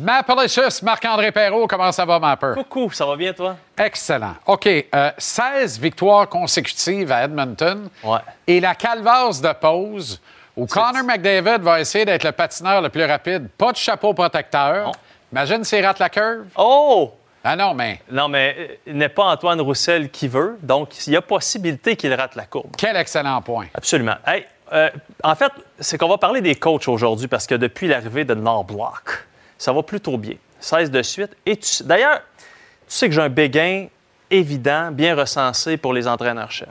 Mapalicious, Marc-André Perrault, comment ça va, Mapper? Coucou, ça va bien, toi? Excellent. OK, 16 euh, victoires consécutives à Edmonton. Ouais. Et la calvasse de pause où Connor McDavid va essayer d'être le patineur le plus rapide. Pas de chapeau protecteur. Imagine s'il rate la curve. Oh! Ah non, mais. Non, mais euh, il n'est pas Antoine Roussel qui veut, donc il y a possibilité qu'il rate la courbe. Quel excellent point. Absolument. Hey, euh, en fait, c'est qu'on va parler des coachs aujourd'hui parce que depuis l'arrivée de Block ça va plutôt bien. 16 de suite. Et d'ailleurs, tu sais que j'ai un béguin évident, bien recensé pour les entraîneurs-chefs.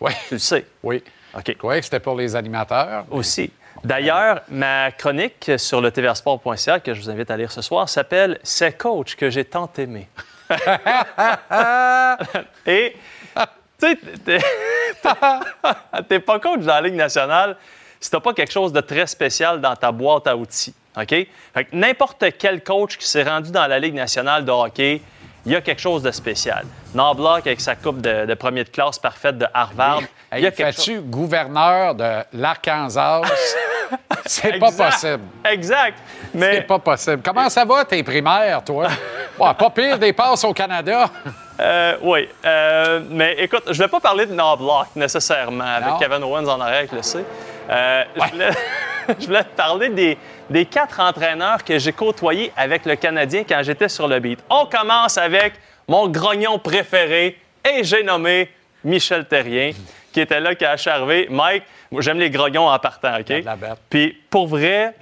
Oui. Tu le sais? Oui. OK. Oui, c'était pour les animateurs. Aussi. D'ailleurs, ma chronique sur le tvrsport.ca, que je vous invite à lire ce soir, s'appelle C'est coach que j'ai tant aimé. Et, tu sais, t'es pas coach dans la Ligue nationale si t'as pas quelque chose de très spécial dans ta boîte à outils. OK? n'importe quel coach qui s'est rendu dans la Ligue nationale de hockey, il y a quelque chose de spécial. Narblock avec sa coupe de, premier de classe parfaite de Harvard. il y a quelque chose... gouverneur de l'Arkansas? C'est pas possible. Exact. Mais... C'est pas possible. Comment ça va, tes primaires, toi? pas pire des passes au Canada. Euh, oui. Euh, mais écoute, je ne vais pas parler de Narblock nécessairement, avec Kevin Owens en arrière, je le sais. Euh, je, voulais, te parler des, des quatre entraîneurs que j'ai côtoyés avec le Canadien quand j'étais sur le beat. On commence avec mon grognon préféré et j'ai nommé Michel Terrien, qui était là je suis arrivé. Mike, moi, j'aime les grognons en partant, OK? Puis pour vrai,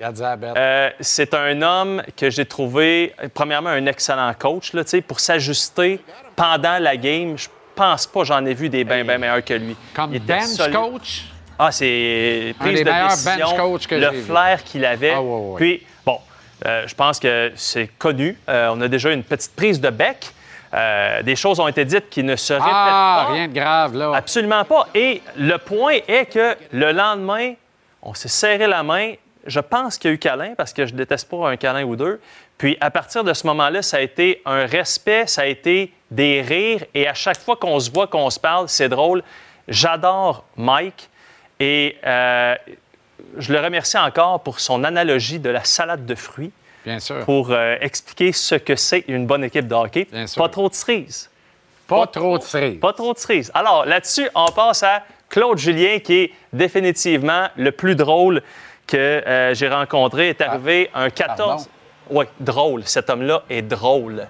euh, c'est un homme que j'ai trouvé, premièrement, un excellent coach là, pour s'ajuster pendant la game. Je pense pas j'en ai vu des bien, bien meilleurs que lui. Comme bench coach? Ah, c'est prise de décision, le flair qu'il avait. Ah, Puis, bon, euh, je pense que c'est connu. Euh, on a déjà une petite prise de bec. Euh, des choses ont été dites qui ne se répètent ah, rien de grave, là. Absolument pas. Et le point est que le lendemain, on s'est serré la main. Je pense qu'il y a eu câlin, parce que je déteste pas un câlin ou deux. Puis, à partir de ce moment-là, ça a été un respect, ça a été des rires. Et à chaque fois qu'on se voit, qu'on se parle, c'est drôle. J'adore Mike. Et euh, je le remercie encore pour son analogie de la salade de fruits. Bien sûr. Pour euh, expliquer ce que c'est une bonne équipe de hockey. Bien sûr. Pas trop de cerises. Pas, trop de cerises. Pas trop de cerises. Alors, là-dessus, on passe à Claude Julien, qui est définitivement le plus drôle que euh, j'ai rencontré. est arrivé un 14. Oui, drôle. Cet homme-là est drôle.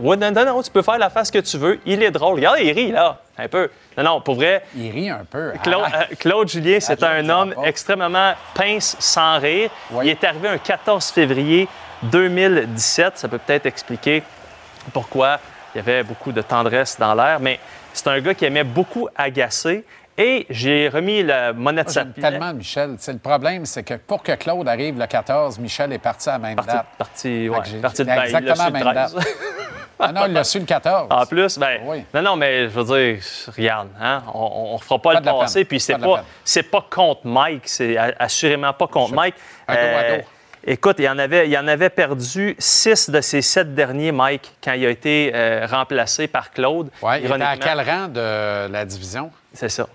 Oui, non, non, non, tu peux faire la face que tu veux. Il est drôle. Regarde, il rit, là, un peu. Non, non, pour vrai. Il rit un peu. Claude, ah. euh, Claude Julien, c'est un homme extrêmement pince sans rire. Il est arrivé un 14 février 2017. Ça peut peut-être expliquer pourquoi il y avait beaucoup de tendresse dans l'air, mais c'est un gars qui aimait beaucoup agacer. Et j'ai remis la monnaie de sa tellement Michel. le problème, c'est que pour que Claude arrive le 14, Michel est parti à la même date. Parti, ouais, parti de Exactement à la même date. Ah non, il l'a su le 14. En plus, ben, non, non, mais je veux dire, regarde, hein, on ne fera pas, le passer. Puis c'est pas, c'est pas contre Mike, c'est assurément pas contre Mike. Euh, écoute, il en, avait, il en avait perdu six de ses sept derniers, Mike, quand il a été euh, remplacé par Claude. Oui, il était à quel rang de la division? C'est ça.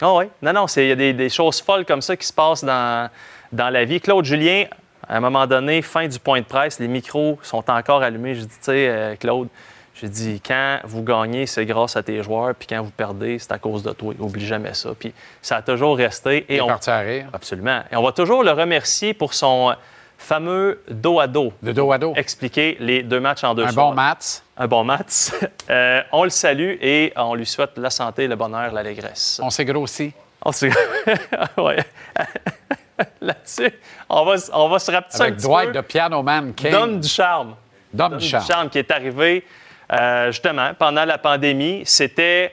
Ah oui. Non, non, il y a des, choses folles comme ça qui se passent dans, dans la vie. Claude Julien, à un moment donné, fin du point de presse, les micros sont encore allumés. Je dis, tu sais, euh, Claude, je dis, quand vous gagnez, c'est grâce à tes joueurs, puis quand vous perdez, c'est à cause de toi. Oublie jamais ça. Puis ça a toujours resté. Et Il on... parti à rire. Absolument. Et on va toujours le remercier pour son fameux dos à dos. Le dos à dos. Expliquer les deux matchs en deux Un bon match. Un bon match. Euh, on le salue et on lui souhaite la santé, le bonheur, l'allégresse. On s'est grossi. On s'est... oui. Là-dessus, on va, on va se rapetisser un petit Dwight de Piano Man King. Dom du charme. Dom, du charme. qui est arrivé euh, justement pendant la pandémie. C'était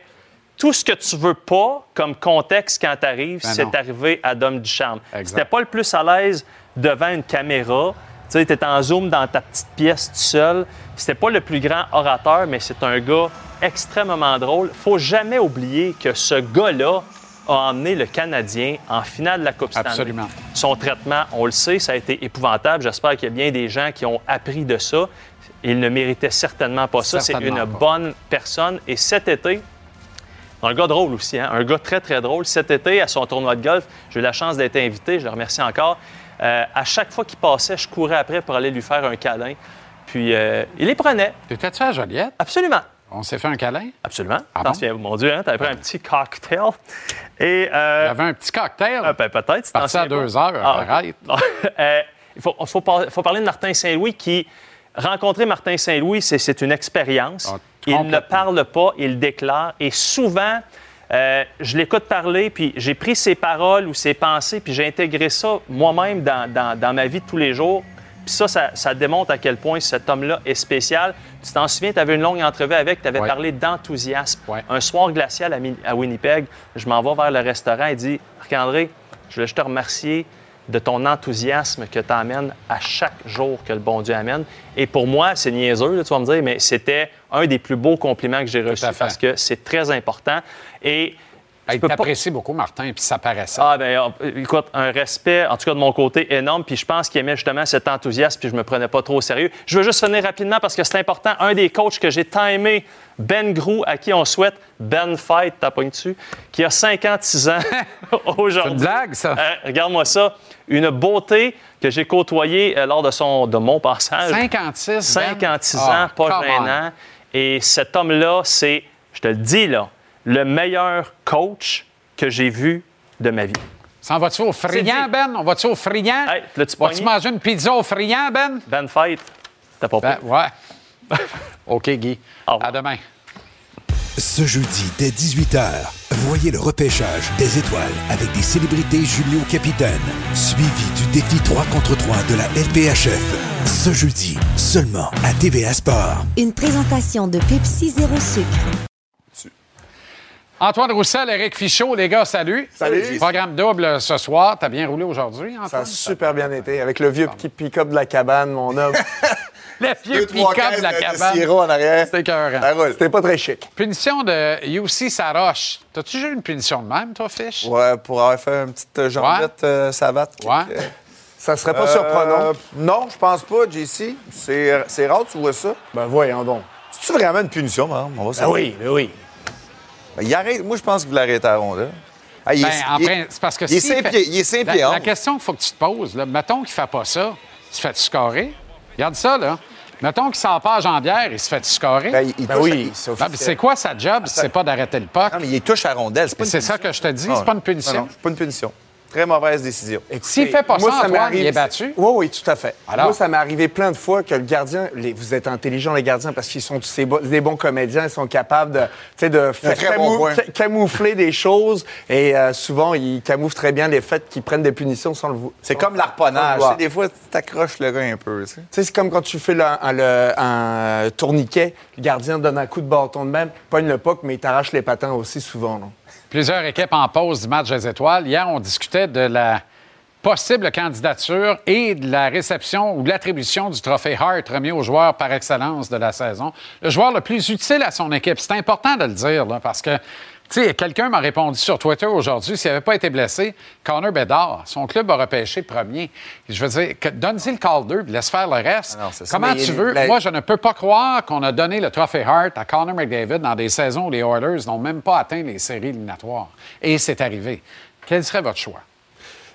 tout ce que tu veux pas comme contexte quand tu arrives, ben c'est arrivé à Dom du charme. C'était pas le plus à l'aise devant une caméra. Tu sais, en zoom dans ta petite pièce tout seul. C'était pas le plus grand orateur, mais c'est un gars extrêmement drôle. Faut jamais oublier que ce gars-là a emmené le Canadien en finale de la Coupe Stanley. Absolument. Son traitement, on le sait, ça a été épouvantable. J'espère qu'il y a bien des gens qui ont appris de ça. Il ne méritait certainement pas ça. C'est une bonne personne. Et cet été, un gars drôle aussi, hein? un gars très, très drôle. Cet été, à son tournoi de golf, j'ai eu la chance d'être invité, je le remercie encore. Euh, à chaque fois qu'il passait, je courais après pour aller lui faire un câlin. Puis euh, il les prenait. T'étais-tu à Joliette? Absolument. On s'est fait un câlin? Absolument. Ah mon Dieu, hein, t'avais pris un petit cocktail. Et, euh, un petit cocktail? Euh, ben, peut-être. Parti à deux heures, ah, arrête. Euh, il faut, faut, parler de Martin Saint-Louis qui... Rencontrer Martin Saint-Louis, c'est une expérience. Ah, il ne parle pas, il déclare. Et souvent, euh, je l'écoute parler, puis j'ai pris ses paroles ou ses pensées, puis j'ai intégré ça moi-même dans, dans, dans, ma vie de tous les jours. Puis ça, ça, démontre à quel point cet homme-là est spécial. Tu t'en souviens, tu avais une longue entrevue avec, tu avais parlé d'enthousiasme. Un soir glacial à, Winnipeg, je m'en vais vers le restaurant et dit Marc-André, je voulais juste te remercier de ton enthousiasme que tu amènes à chaque jour que le bon Dieu amène. Et pour moi, c'est niaiseux, tu vas me dire, mais c'était un des plus beaux compliments que j'ai reçus parce que c'est très important. Et il t'apprécie beaucoup, Martin, puis ça paraissait. Ah, bien, écoute, un respect, en tout cas de mon côté, énorme, puis je pense qu'il aimait justement cet enthousiasme, puis je me prenais pas trop au sérieux. Je veux juste finir rapidement parce que c'est important. Un des coachs que j'ai tant aimé, Ben Grou, à qui on souhaite Ben Fight, t'as pas dessus, qui a 56 ans aujourd'hui. C'est une blague, ça? Euh, regarde-moi ça. Une beauté que j'ai côtoyée euh, lors de, son, de mon passage. 56 56 ben? ans, ah, pas gênant. Et cet homme-là, c'est, je te le dis, là, le meilleur coach que j'ai vu de ma vie. Ça va-tu au friand, Ben? On va-tu au friand? Hey, Vas-tu manger une pizza au friand, Ben? Ben Fight. T'as pas ben, Ouais. OK, Guy. À demain. Ce jeudi, dès 18h, voici Voyez le repêchage des étoiles avec des célébrités Julio Capitaine, suivi du défi 3 contre 3 de la LPHF. Ce jeudi, seulement à TVA Sport. Une présentation de Pepsi Zéro Sucre. Antoine Roussel, Eric Fichaud, les gars, salut. Salut. Programme double ce soir. T'as bien roulé aujourd'hui, Ça a Antoine? super bien été. Avec le vieux petit pick-up de la cabane, mon homme. Le vieux pick-up de la cabane. sirop en arrière. C'était écœurant. Ça roule. C'était pas très chic. Punition de UC Saroche. T'as-tu eu une punition de même, toi, Fish? Ouais, pour avoir fait une petite euh, jambette euh, savate. Ouais. euh, Ça serait pas euh, surprenant. Non, je pense pas, JC. C'est c'est rare tu vois ça. Ben voyons donc. C'est-tu vraiment une punition? On va Ben oui, ben oui. Ben, il arrête. Moi, je pense qu'il l'arrête à la rondelle. Ah, il, est- Ben, il- c'est parce que il est fait- pieds- il est la, la question qu'il faut que tu te poses, là, mettons qu'il fait pas ça, il se fait scorer? Regarde ça, là. Mettons qu'il à jambière, il se fait scorer? Ben, il- il Ben oui, c'est Ben, quoi sa job si c'est pas d'arrêter le puck? Non, mais il touche à rondelle. C'est pas une C'est punition. ça que je te dis, c'est pas une non, punition. non, c'est pas une punition. Très mauvaise décision. S'il fait pas Moi, ça, Antoine, arrivé- il est battu? Oui, oui, tout à fait. Alors? Moi, ça m'est arrivé plein de fois que le gardien, les- vous êtes intelligents, les gardiens, parce qu'ils sont tous des, bo- des bons comédiens, ils sont capables de, faire bon camoufler des choses. Et euh, souvent, ils camouflent très bien les faits qu'ils prennent des punitions sans le vou- C'est comme l'arponnage. Des fois, tu t'accroches le gars un peu. c'est comme quand tu fais le- un, le- un tourniquet, le gardien donne un coup de bâton de même, pogne le puck, mais il t'arrache les patins aussi souvent. là. Plusieurs équipes en pause du match des étoiles. Hier, on discutait de la possible candidature et de la réception ou de l'attribution du trophée Hart remis au joueur par excellence de la saison. Le joueur le plus utile à son équipe. C'est important de le dire, parce que, tu sais, quelqu'un m'a répondu sur Twitter aujourd'hui, s'il n'avait pas été blessé, Connor Bedard, son club a repêché premier. Je veux dire, donne-y le call 2 laisse faire le reste. Ah non, c'est ça. Comment Mais tu veux? la- Moi, je ne peux pas croire qu'on a donné le trophée Hart à Connor McDavid dans des saisons où les Oilers n'ont même pas atteint les séries éliminatoires. Et c'est arrivé. Quel serait votre choix?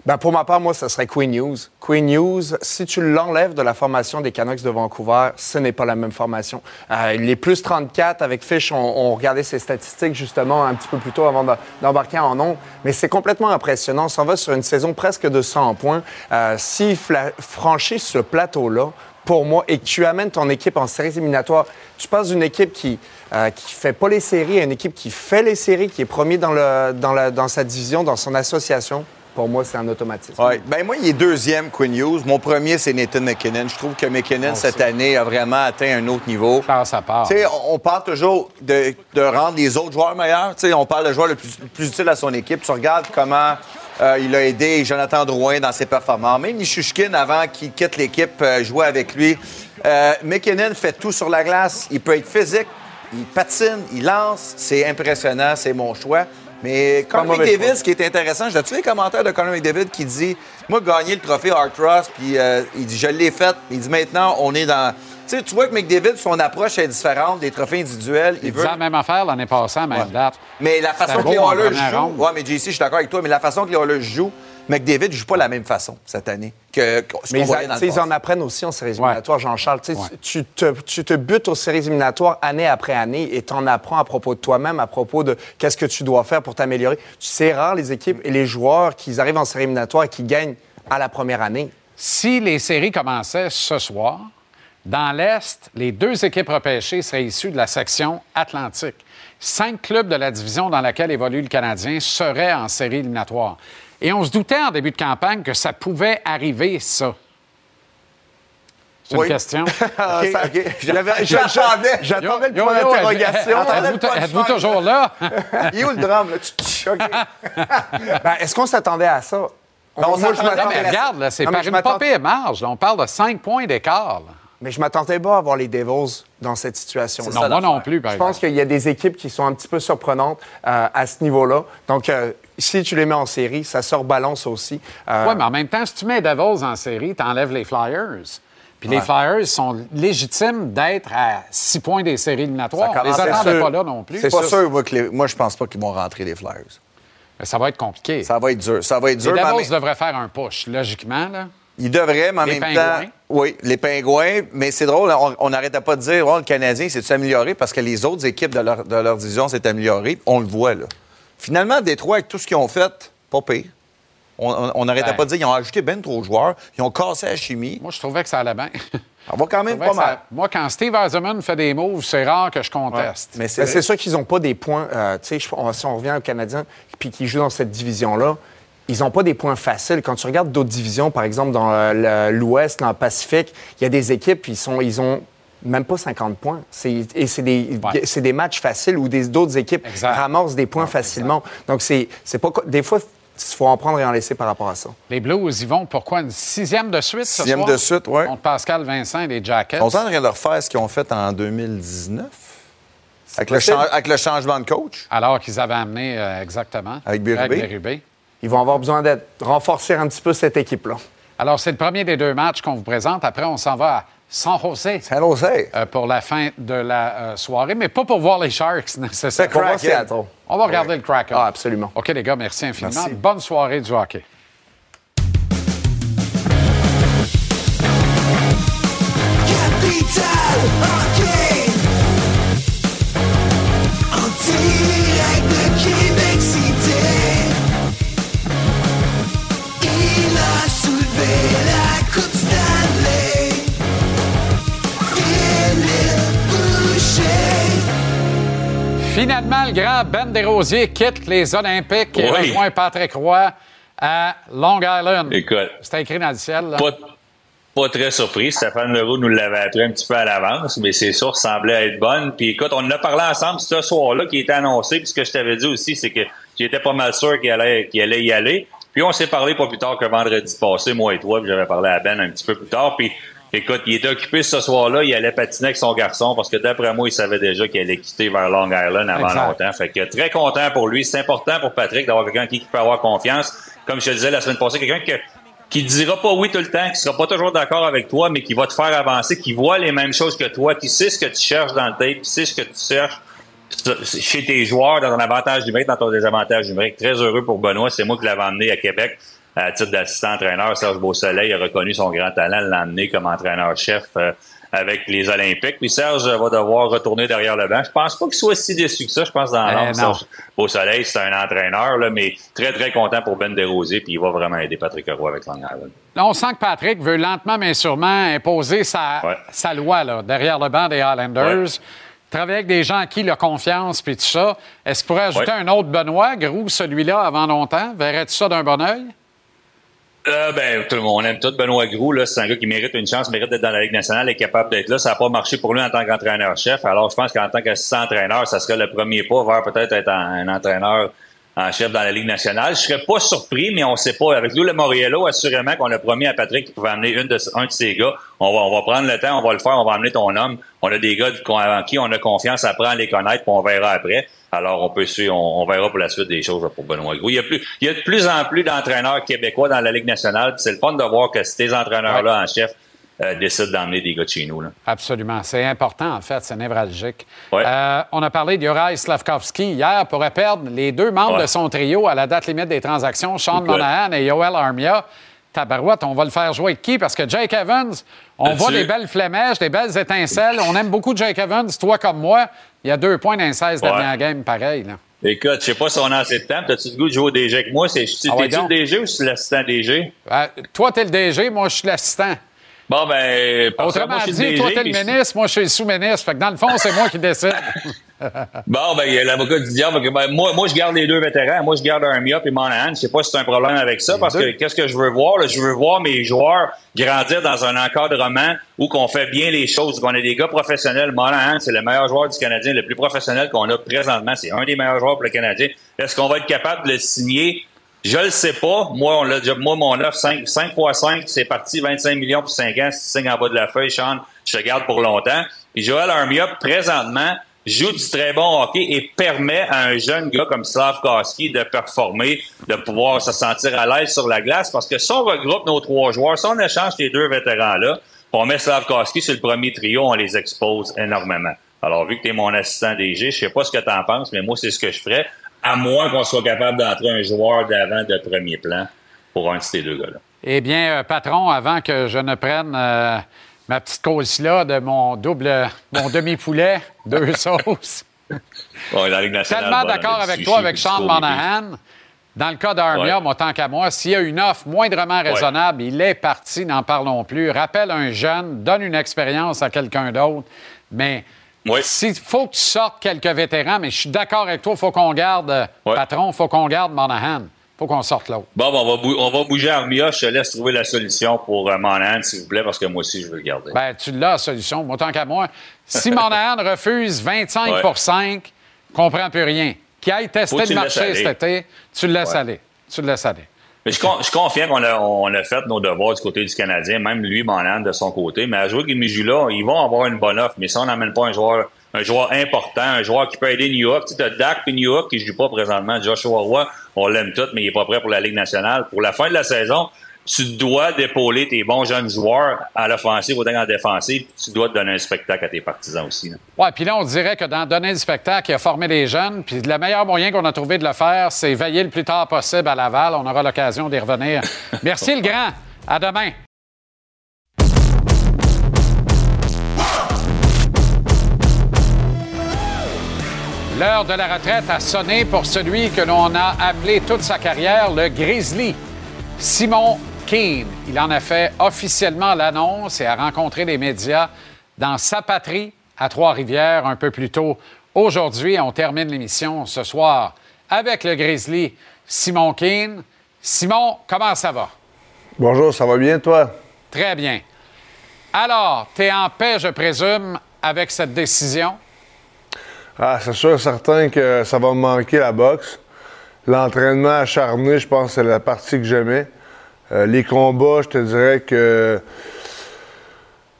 Ben, pour ma part, moi, ce serait Queen News. Queen News, si tu l'enlèves de la formation des Canucks de Vancouver, ce n'est pas la même formation. Euh, les plus 34 avec Fish, on, regardait ses statistiques justement un petit peu plus tôt avant de- d'embarquer en nombre. Mais c'est complètement impressionnant. On s'en va sur une saison presque de 100 points. Euh, S'il franchit ce plateau-là, pour moi, et que tu amènes ton équipe en séries éliminatoires, tu passes d'une équipe qui euh, qui fait pas les séries à une équipe qui fait les séries, qui est premier dans, le, dans, la- dans sa division, dans son association? Pour moi, c'est un automatisme. Ouais. Ben moi, il est deuxième Quinn Hughes. Mon premier, c'est Nathan McKinnon. Je trouve que McKinnon, cette année, a vraiment atteint un autre niveau. Classe à part. Tu sais, on parle toujours de, de rendre les autres joueurs meilleurs. Tu sais, on parle de joueur le plus, le plus utile à son équipe. Tu regardes comment euh, il a aidé Jonathan Drouin dans ses performances. Même Nishushkin, avant qu'il quitte l'équipe, euh, jouait avec lui. Euh, McKinnon fait tout sur la glace. Il peut être physique, il patine, il lance. C'est impressionnant, c'est mon choix. Mais Conor. McDavid, ce qui est intéressant, j'ai-tu les commentaires de Conor McDavid qui dit Moi, gagner le trophée Art Ross, puis euh, il dit Je l'ai fait. Il dit Maintenant, on est dans. Tu sais, tu vois que McDavid, son approche est différente des trophées individuels. Il Il veut. la même affaire l'année passée, à même date. Mais la façon que les Oilers jouent. Ouais, mais JC, je suis d'accord avec toi, mais la façon que les Oilers jouent, McDavid ne joue pas la même façon cette année que, que ce qu'on ils, voyait dans tu sais, le ils passé. en apprennent aussi en séries éliminatoires, Jean-Charles. Tu te, tu te butes aux séries éliminatoires année après année et tu en apprends à propos de toi-même, à propos de qu'est-ce que tu dois faire pour t'améliorer. Tu sais, rare les équipes et les joueurs qui arrivent en séries éliminatoires et qui gagnent à la première année. Si les séries commençaient ce soir, dans l'Est, les deux équipes repêchées seraient issues de la section Atlantique. Cinq clubs de la division dans laquelle évolue le Canadien seraient en séries éliminatoires. Et on se doutait en début de campagne que ça pouvait arriver, ça. C'est Oui. une question. Ah, ça- OK. J'avais- je- J'attendais. J'attendais le point d'interrogation. êtes- êtes-vous- toujours là? Il est où le drame. Ben, Est-ce qu'on s'attendait à ça? Moi, je Non, mais regarde, là, c'est par une pas pire marge. là. On parle de cinq points d'écart. Mais je m'attendais pas à voir les Devils dans cette situation. Non, moi non plus, par Je pense qu'il y a des équipes qui sont un petit peu surprenantes euh, à ce niveau-là. Donc, euh, si tu les mets en série, ça sort balance aussi. Euh, Oui, mais en même temps, si tu mets Devils en série, tu enlèves les Flyers. Puis les Flyers sont légitimes d'être à six points des séries éliminatoires. On les attendait pas là non plus. C'est pas sûr, moi, que les- moi, je pense pas qu'ils vont rentrer, les Flyers. Mais Ça va être compliqué. Ça va être dur. Ça va être les dur. en Devils devraient faire un push, logiquement. Là. Ils devraient, mais en Les même Pingouins. temps. Oui, les Pingouins. Mais c'est drôle, on- n'arrêtait pas de dire, oh, le Canadien s'est amélioré? Parce que les autres équipes de leur, de leur division s'est améliorées. On le voit, là. Finalement, Détroit, avec tout ce qu'ils ont fait, pas pire. On- n'arrêtait Ben. pas de dire, ils ont ajouté ben trop de joueurs, ils ont cassé la chimie. Moi, je trouvais que ça allait bien. On va quand même pas ça- mal. moi, quand Steve Eisenman fait des moves, c'est rare que je conteste. Mais c'est c'est sûr qu'ils n'ont pas des points. euh, tu sais, si on revient aux Canadiens, puis qui jouent dans cette division-là, ils n'ont pas des points faciles. Quand tu regardes d'autres divisions, par exemple dans euh, l'Ouest, dans le Pacifique, il y a des équipes, ils, sont, ils ont même pas 50 points. C'est- Et c'est des, Ouais. des matchs faciles où des- d'autres équipes Exact. ramassent des points facilement. Donc, c'est pas. Des fois, il faut en prendre et en laisser par rapport à ça. Les Blues, ils vont pourquoi? Une sixième de suite ce Sixième soir? de suite, ouais. Contre Pascal Vincent et les Jackets. On est en train de refaire ce qu'ils ont fait en 2019 avec le, avec changement de coach. Alors qu'ils avaient amené euh, exactement. Avec Bérubé. Ils vont avoir besoin d'être renforcer un petit peu cette équipe-là. Alors, c'est le premier des deux matchs qu'on vous présente. Après, on s'en va à San Jose San Jose. euh, pour la fin de la euh, soirée, mais pas pour voir les Sharks nécessairement. Voir Kraken. Seattle. On va regarder le Kraken. Ah, absolument. OK, les gars, merci infiniment. Merci. Bonne soirée du hockey. Capital Hockey En direct de Québec Finalement, le grand Ben Desrosiers quitte les Olympiques et Oui. rejoint Patrick Roy à Long Island. Écoute, C'était écrit dans le ciel. là. pas, pas très surpris. Stéphane Leroux nous l'avait appris un petit peu à l'avance, mais ses sources semblaient être bonnes. Puis écoute, on en a parlé ensemble ce soir-là qui était annoncé. Puis ce que je t'avais dit aussi, c'est que j'étais pas mal sûr qu'il allait, qu'il allait y aller. Puis on s'est parlé pas plus tard que vendredi passé, moi et toi, puis j'avais parlé à Ben un petit peu plus tard. Puis écoute, il était occupé ce soir-là, il allait patiner avec son garçon parce que d'après moi, il savait déjà qu'il allait quitter vers Long Island avant Exact. longtemps. Fait que très content pour lui. C'est important pour Patrick d'avoir quelqu'un qui peut avoir confiance. Comme je te disais la semaine passée, quelqu'un que qui dira pas oui tout le temps, qui sera pas toujours d'accord avec toi, mais qui va te faire avancer, qui voit les mêmes choses que toi, qui sait ce que tu cherches dans le tape, qui sait ce que tu cherches chez tes joueurs, dans ton avantage numérique, dans ton désavantage numérique. Très heureux pour Benoît. C'est moi qui l'avais emmené à Québec à titre d'assistant-entraîneur. Serge Beausoleil a reconnu son grand talent, l'a emmené comme entraîneur-chef euh, avec les Olympiques. Puis Serge va devoir retourner derrière le banc. Je pense pas qu'il soit si déçu que ça. Je pense dans l'âme, non. Serge Beausoleil, c'est un entraîneur, là, mais très, très content pour Ben Desrosiers. Puis il va vraiment aider Patrick Roy avec Long Island. Là, on sent que Patrick veut lentement mais sûrement imposer sa, Ouais. sa loi là, derrière le banc des Highlanders. Ouais. Travailler avec des gens à qui il a confiance puis tout ça. Est-ce qu'il pourrait ajouter Ouais. un autre Benoît, Grou, celui-là, avant longtemps? Verrais-tu ça d'un bon oeil? Euh, ben, tout le monde aime tout. Benoît Groux, c'est un gars qui mérite une chance, mérite d'être dans la Ligue nationale, est capable d'être là. Ça n'a pas marché pour lui en tant qu'entraîneur-chef. Alors, je pense qu'en tant qu'assistant-entraîneur, ça serait le premier pas vers peut-être être un, entraîneur en chef dans la Ligue nationale. Je serais pas surpris, mais on sait pas. Avec Lou le Moriello, assurément qu'on a promis à Patrick qu'il pouvait amener une de, un de ses gars. On va, on va prendre le temps, on va le faire, on va amener ton homme. On a des gars en qui on a confiance, apprend à les connaître, puis on verra après. Alors, on peut suivre, on, on verra pour la suite des choses pour Benoît Gros. Il y a plus, il y a de plus en plus d'entraîneurs québécois dans la Ligue nationale. C'est le fun de voir que ces entraîneurs-là en chef euh, décident d'emmener des gars de chez nous. Là. Absolument. C'est important, en fait. C'est névralgique. Ouais. Euh, on a parlé de Juraj Slavkovski hier. pourrait perdre les deux membres Ouais. de son trio à la date limite des transactions, Sean. Monahan et Yoel Armia. Tabarouette, on va le faire jouer avec qui? Parce que Jake Evans, on voit des belles flémèches, des belles étincelles. On aime beaucoup Jake Evans, toi comme moi. Il y a deux points dans les 16 Ouais. dernières games, pareil. Là. Écoute, je sais pas si on a assez de temps. T'as-tu le goût de jouer au DG avec moi? C'est, Ah ouais, le DG ou c'est l'assistant DG? Euh, toi, t'es le DG, moi, je suis l'assistant. Bon, ben, parce que Autrement moi, dit, le toi, DG, t'es le ministre, moi, je suis le sous-ministre. Fait que dans le fond, c'est moi qui décide. Bon, ben, il y a l'avocat du diable. ben, moi, moi, je garde les deux vétérans. Moi, je garde un Mia et Monahan. Je sais pas si c'est un problème avec ça, parce que qu'est-ce que je veux voir? là? Je veux voir mes joueurs grandir dans un encadrement où qu'on fait bien les choses, qu'on a des gars professionnels. Monahan, c'est le meilleur joueur du Canadien, le plus professionnel qu'on a présentement. C'est un des meilleurs joueurs pour le Canadien. Est-ce qu'on va être capable de le signer? Je le sais pas. Moi, on l'a déjà, moi, mon offre, 5, 5 x 5, c'est parti 25 millions pour 5 ans. Si tu signes en bas de la feuille, Sean, je te garde pour longtemps. Puis Joel Armia, présentement, joue du très bon hockey et permet à un jeune gars comme Slavkowski de performer, de pouvoir se sentir à l'aise sur la glace. Parce que si on regroupe nos trois joueurs, si on échange ces deux vétérans-là, on met Slavkowski sur le premier trio, on les expose énormément. Alors, vu que tu es mon assistant DG, je sais pas ce que tu en penses, mais moi, c'est ce que je ferais, à moins qu'on soit capable d'entrer un joueur d'avant de premier plan pour un de ces deux gars-là. Eh bien, euh, patron, avant que je ne prenne euh, ma petite cause-là de mon double, mon demi-poulet, deux sauces. Ouais, la Ligue nationale, Tellement bon, d'accord avec toi, avec Sean. Monahan. Dans le cas d'Armia, Ouais. moi, tant qu'à moi, s'il y a une offre moindrement raisonnable, il est parti, n'en parlons plus. Rappelle un jeune, donne une expérience à quelqu'un d'autre. Mais il faut que tu sortes quelques vétérans, mais je suis d'accord avec toi, il faut qu'on garde, euh, patron, il faut qu'on garde Monahan. Il faut qu'on sorte l'autre. Bon, ben, on, va bou- on va bouger Armia. Je te laisse trouver la solution pour euh, Monahan, s'il vous plaît, parce que moi aussi, je veux le garder. Ben, tu l'as, la solution. Moi, tant qu'à moi, si Monahan refuse 25 Ouais. pour 5, comprends plus rien. Qui aille tester le marché cet été, tu le laisses Ouais. aller. Tu le laisses aller. Mais je, suis con- je qu'on a, on a fait nos devoirs du côté du Canadien, même lui, Monahan, de son côté. Mais à jouer avec là ils vont avoir une bonne offre. Mais si on n'amène pas un joueur, un joueur important, un joueur qui peut aider New York, tu sais, t'as Dak et New York qui ne joue pas présentement. Joshua Roy, on l'aime tout, mais il n'est pas prêt pour la Ligue nationale. Pour la fin de la saison, tu dois d'épauler tes bons jeunes joueurs à l'offensive autant qu'en défensive. Tu dois te donner un spectacle à tes partisans aussi. Ouais, puis là, on dirait que dans donner le spectacle, il a formé les jeunes. Puis le meilleur moyen qu'on a trouvé de le faire, c'est veiller le plus tard possible à Laval. On aura l'occasion d'y revenir. Merci, le grand. À demain. L'heure de la retraite a sonné pour celui que l'on a appelé toute sa carrière le Grizzly, Simon Keane. Il en a fait officiellement l'annonce et a rencontré les médias dans sa patrie à Trois-Rivières un peu plus tôt. Aujourd'hui, on termine l'émission ce soir avec le Grizzly, Simon Keane. Simon, comment ça va? Bonjour, ça va bien, toi? Très bien. Alors, tu es en paix, je présume, avec cette décision? Ah, c'est sûr certain que ça va me manquer la boxe. L'entraînement acharné, je pense c'est la partie que j'aimais. Euh, les combats, je te dirais que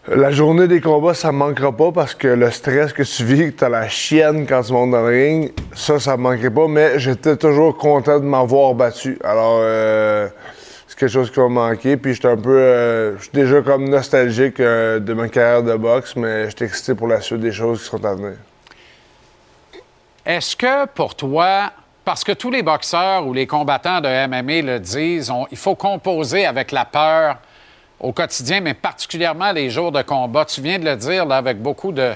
la journée des combats, ça me manquera pas parce que le stress que tu vis, que tu as la chienne quand tu montes dans le ring, ça, ça me manquerait pas, mais j'étais toujours content de m'avoir battu. Alors, euh, c'est quelque chose qui va manquer. Puis, j'étais un peu. euh, je suis déjà comme nostalgique de ma carrière de boxe, mais j'étais excité pour la suite des choses qui sont à venir. Est-ce que pour toi, parce que tous les boxeurs ou les combattants de MMA le disent, il faut composer avec la peur au quotidien, mais particulièrement les jours de combat? Tu viens de le dire avec beaucoup de,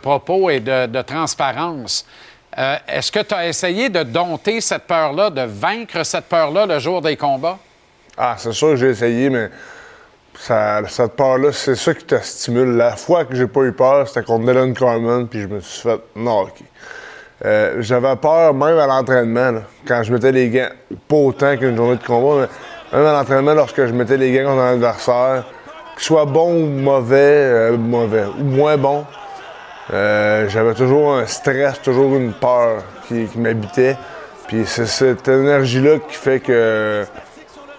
propos et de, transparence. Euh, Est-ce que tu as essayé de dompter cette peur-là, de vaincre cette peur-là le jour des combats? Ah, c'est sûr que j'ai essayé, mais cette peur-là, c'est ça qui te stimule. La fois que j'ai pas eu peur, c'était contre Dylan Carman, puis je me suis fait knocker. Euh, J'avais peur même à l'entraînement, quand je mettais les gants. Pas autant qu'une journée de combat, mais même à l'entraînement, lorsque je mettais les gants contre un adversaire, qu'il soit bon ou mauvais, euh, mauvais, ou moins bon, euh, j'avais toujours un stress, toujours une peur qui, qui m'habitait. Puis c'est cette énergie-là qui fait que,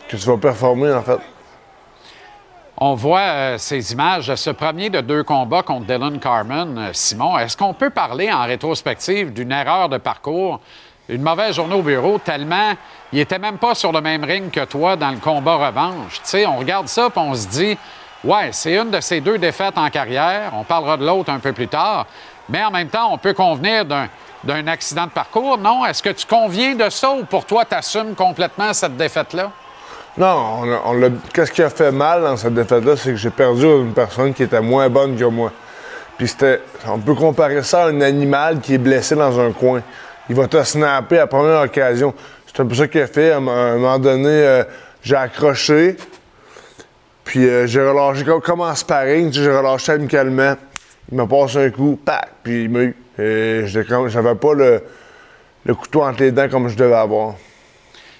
que tu vas performer, en fait. On voit euh, ces images de ce premier de deux combats contre Dylan Carmen. Euh, Simon, est-ce qu'on peut parler en rétrospective d'une erreur de parcours, une mauvaise journée au bureau, tellement il était même pas sur le même ring que toi dans le combat revanche? Tu on regarde ça et on se dit, ouais, c'est une de ces deux défaites en carrière. On parlera de l'autre un peu plus tard. Mais en même temps, on peut convenir d'un d'un accident de parcours, non? Est-ce que tu conviens de ça ou pour toi, tu assumes complètement cette défaite-là? Non, on on qu'est-ce qui a fait mal dans cette défaite-là, c'est que j'ai perdu une personne qui était moins bonne que moi. Puis c'était, on peut comparer ça à un animal qui est blessé dans un coin. Il va te snapper à première occasion. C'est un peu ça qu'il a fait. À un moment donné, euh, j'ai accroché, puis euh, j'ai relâché comme, en sparring, j'ai relâché amicalement. Il m'a passé un coup, pac, puis il m'a eu. Et j'avais pas le couteau entre les dents comme je devais avoir.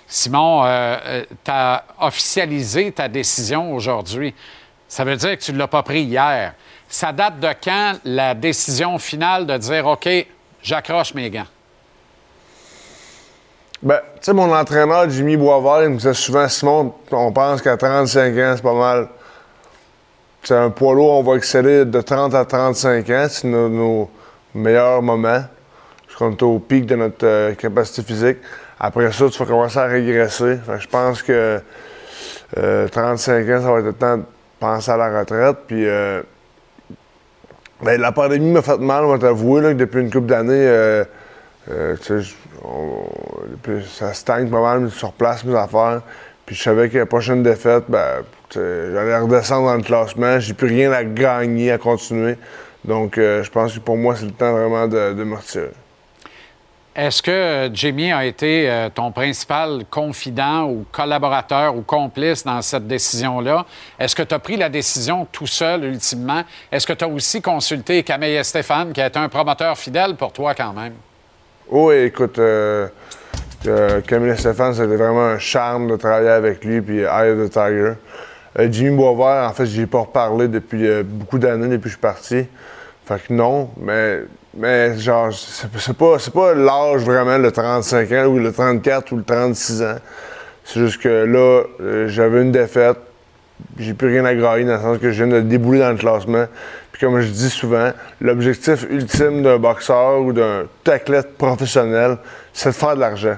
Simon, tu as officialisé ta décision aujourd'hui. Ça veut dire que tu ne l'as pas pris hier. Ça date de quand la décision finale de dire OK, j'accroche mes gants? Ben, tu sais, mon entraîneur, Jimmy Boisvert, il me disait souvent, Simon, on pense qu'à 35 ans, c'est pas mal. C'est un poids lourd, on va exceller de 30 à 35 ans. C'est nos, nos meilleurs moments. Qu'on est au pic de notre euh, capacité physique. Après ça, tu vas commencer à régresser. Je pense que euh, 35 ans, ça va être le temps de penser à la retraite. Puis, euh, ben, la pandémie m'a fait mal, on va t'avouer, que depuis une couple d'années, euh, euh, ça stagne pas mal sur place, mes affaires. Puis je savais que la prochaine défaite, ben, j'allais redescendre dans le classement. J'ai plus rien à gagner, à continuer. Donc, euh, je pense que pour moi, c'est le temps vraiment de, de me retirer. Est-ce que Jimmy a été euh, ton principal confident ou collaborateur ou complice dans cette décision-là? Est-ce que tu as pris la décision tout seul ultimement? Est-ce que tu as aussi consulté Camille Stéphane, qui est un promoteur fidèle pour toi quand même? Oui, écoute, euh, euh, Camille Stéphane, c'était vraiment un charme de travailler avec lui, puis Eye of the Tiger. Euh, Jimmy Boisvert, en fait, j'y ai pas reparlé depuis euh, beaucoup d'années, depuis que je suis parti. Fait que non, mais, mais genre, c'est pas, pas l'âge vraiment, le 35 ans, ou le 34 ou le 36 ans. C'est juste que là, euh, j'avais une défaite, j'ai plus rien à grailler dans le sens que je viens de débouler dans le classement. Puis comme je dis souvent, l'objectif ultime d'un boxeur ou d'un athlète professionnel, c'est de faire de l'argent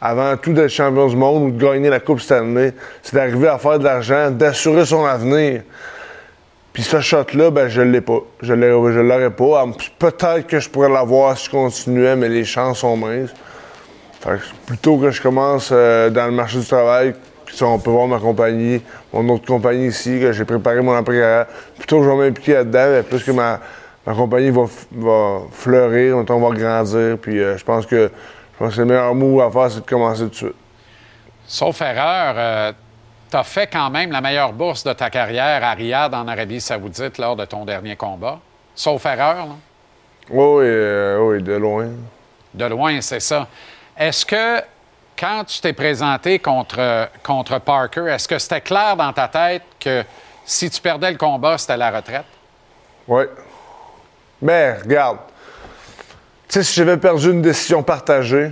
avant tout d'être champion du monde ou de gagner la Coupe Stanley, c'est d'arriver à faire de l'argent, d'assurer son avenir. Puis ce shot-là, ben, je l'ai pas. Je l'aurais pas. Peut-être que je pourrais l'avoir si je continuais, mais les chances sont minces. Fait plutôt que je commence euh, dans le marché du travail, on peut voir ma compagnie, mon autre compagnie ici, que j'ai préparé mon après plutôt que je vais m'impliquer là-dedans, plus que ma, compagnie va, fleurir, on va grandir. Puis euh, je pense que je pense que le meilleur mot à faire, c'est de commencer tout de suite. Sauf erreur, euh, tu as fait quand même la meilleure bourse de ta carrière à Riyad, en Arabie Saoudite, lors de ton dernier combat. Sauf erreur, là? Oui, euh, oui, de loin. De loin, c'est ça. Est-ce que quand tu t'es présenté contre, contre Parker, est-ce que c'était clair dans ta tête que si tu perdais le combat, c'était la retraite? Oui. Mais regarde, tu sais, si j'avais perdu une décision partagée,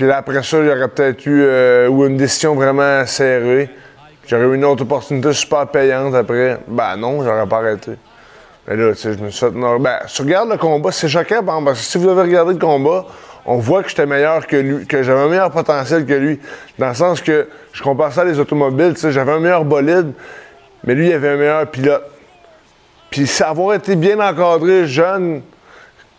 puis après ça, aurait peut-être eu euh, ou une décision vraiment serrée, j'aurais eu une autre opportunité super payante après, ben non, j'aurais pas arrêté. Mais là, tu sais, je me suis fait. Ben, si tu regardes le combat, c'est choquant, parce que si vous avez regardé le combat, on voit que j'étais meilleur que lui, que j'avais un meilleur potentiel que lui. Dans le sens que je compare ça à les automobiles, tu sais, j'avais un meilleur bolide, mais lui, il avait un meilleur pilote. Puis avoir été bien encadré, jeune,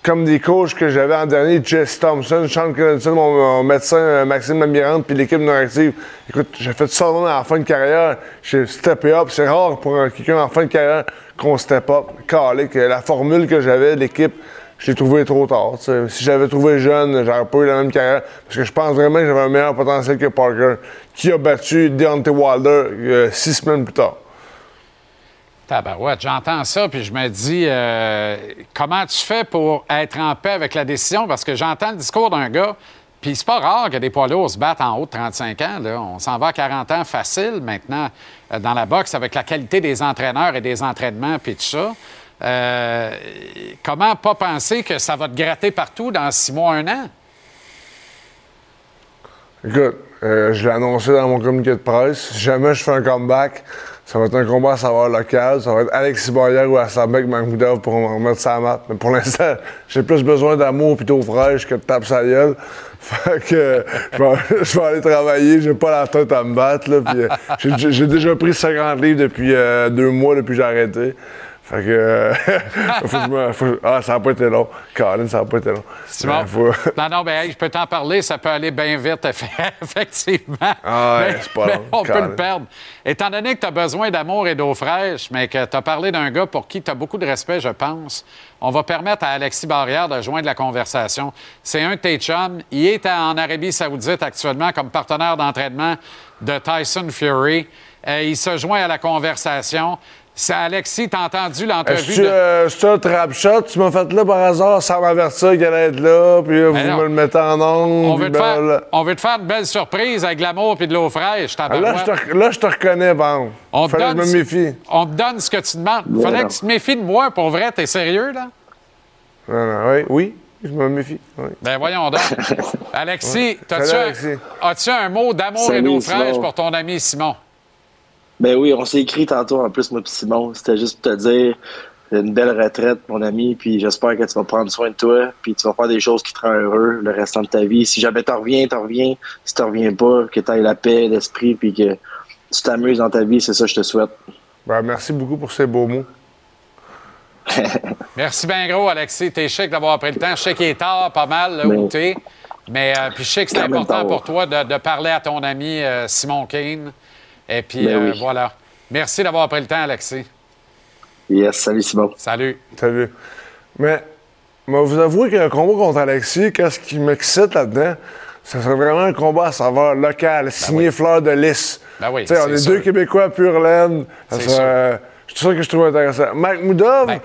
comme des coachs que j'avais en dernier, Jesse Thompson, Sean Clinton, mon, médecin euh, Maxime Lamirante, puis l'équipe non active. Écoute, j'ai fait ça la fin de carrière. J'ai steppé up. C'est rare pour quelqu'un en fin de carrière qu'on step up. Calé, que la formule que j'avais, l'équipe, je l'ai trouvé trop tard. Si j'avais trouvé jeune, j'aurais pas eu la même carrière. Parce que je pense vraiment que j'avais un meilleur potentiel que Parker, qui a battu Deontay Wilder euh, six semaines plus tard j'entends ça, puis je me dis, euh, comment tu fais pour être en paix avec la décision? Parce que j'entends le discours d'un gars, puis c'est pas rare que des poids lourds se battent en haut de 35 ans. On s'en va à 40 ans facile maintenant euh, dans la boxe avec la qualité des entraîneurs et des entraînements, puis tout ça. Euh, comment pas penser que ça va te gratter partout dans six mois, un an? Écoute, je l'ai annoncé dans mon communiqué de presse. Si jamais je fais un comeback, ça va être un combat à savoir local. Ça va être Alexis Boyer ou Asabek Mahmoudov pour me remettre sa map. Mais pour l'instant, j'ai plus besoin d'amour plutôt fraîche que de tape sa gueule. Fait que je vais, aller travailler. J'ai pas la tête à me battre. Euh, j'ai déjà pris 50 livres depuis euh, deux mois depuis que j'ai arrêté. Fait que. Euh, ah, ça n'a pas été long. Colin, ça n'a pas été long. Simon. Non, non, ben, je peux t'en parler, ça peut aller bien vite, effectivement. Ah, ouais, c'est pas long. On peut le perdre. Étant donné que tu as besoin d'amour et d'eau fraîche, mais que tu as parlé d'un gars pour qui tu as beaucoup de respect, je pense, on va permettre à Alexis Barrière de joindre la conversation. C'est un de tes chums. Il est en Arabie Saoudite actuellement comme partenaire d'entraînement de Tyson Fury. Euh, il se joint à la conversation. C'est Alexis, t'as entendu l'entrevue? de... euh, c'est un trap shot, tu m'as fait là par hasard sans m'avertir qu'elle allait être là, puis vous me le mettez en ongle. On, veut te faire, on veut te faire une belle surprise avec de l'amour et de l'eau fraîche, ah, là, je te, là, je te reconnais, bon. On te donne, je me méfie. On te donne ce que tu demandes. Il Fallait que tu te méfies de moi, pour vrai, t'es sérieux, là? Non, non, oui, oui. Je me méfie. Oui. Ben voyons donc. Alexis, as-tu un, un, mot d'amour et d'eau fraîche pour ton ami Simon? Ben oui, on s'est écrit tantôt en plus, moi et Simon. C'était juste pour te dire une belle retraite, mon ami, puis j'espère que tu vas prendre soin de toi, puis tu vas faire des choses qui te rendent heureux le restant de ta vie. Si jamais t'en reviens, t'en reviens. Si t'en reviens pas, que tu aies la paix d'esprit, puis que tu t'amuses dans ta vie, c'est ça que je te souhaite. Ben, merci beaucoup pour ces beaux mots. merci bien gros, Alexis. T'es chic d'avoir pris le temps. Je sais qu'il est tard, pas mal, là où t'es. Mais euh, puis je sais que c'est important pour toi de, parler à ton ami euh, Simon Kane. Et puis, ben euh, voilà. Merci d'avoir pris le temps, Alexis. Yes, salut Simon. Salut. Salut. Mais Mais vous avouez qu'un combat contre Alexis, qu'est-ce qui m'excite là-dedans? Ce serait vraiment un combat à saveur locale, signé Fleur de Lys. Ben oui, Tu sais, on est sûr. deux Québécois pur laine. Ça C'est serait- ça que je trouve intéressant. Mike Moudov, Ben.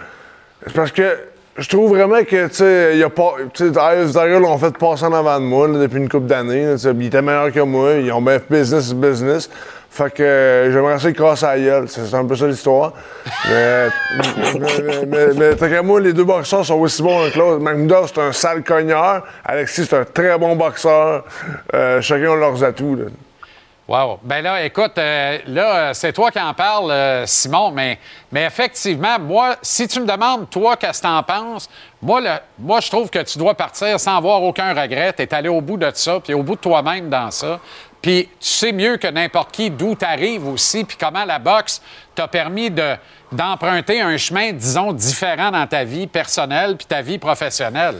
c'est parce que je trouve vraiment que, tu sais, il y a pas. Tu sais, l'ont fait passer en avant de moi là, depuis une couple d'années. là, tu sais, Il était meilleur que moi. Ils ont bien business is business. Fait que euh, j'aimerais ça casser à la gueule. C'est un peu ça l'histoire. mais, mais, mais, mais moi, les deux boxeurs sont aussi bons que l'autre. C'est un sale cogneur. Alexis, c'est un très bon boxeur. Euh, chacun a leurs atouts. là. Wow. Ben là, écoute, euh, là, euh, c'est toi qui en parles, Simon, mais, mais effectivement, moi, si tu me demandes, toi, qu'est-ce que t'en penses, moi, le- moi, je trouve que tu dois partir sans avoir aucun regret. T'es allé au bout de ça, puis au bout de toi-même dans ça. Puis tu sais mieux que n'importe qui d'où tu arrives aussi, puis comment la boxe t'a permis de, d'emprunter un chemin, disons, différent dans ta vie personnelle puis ta vie professionnelle.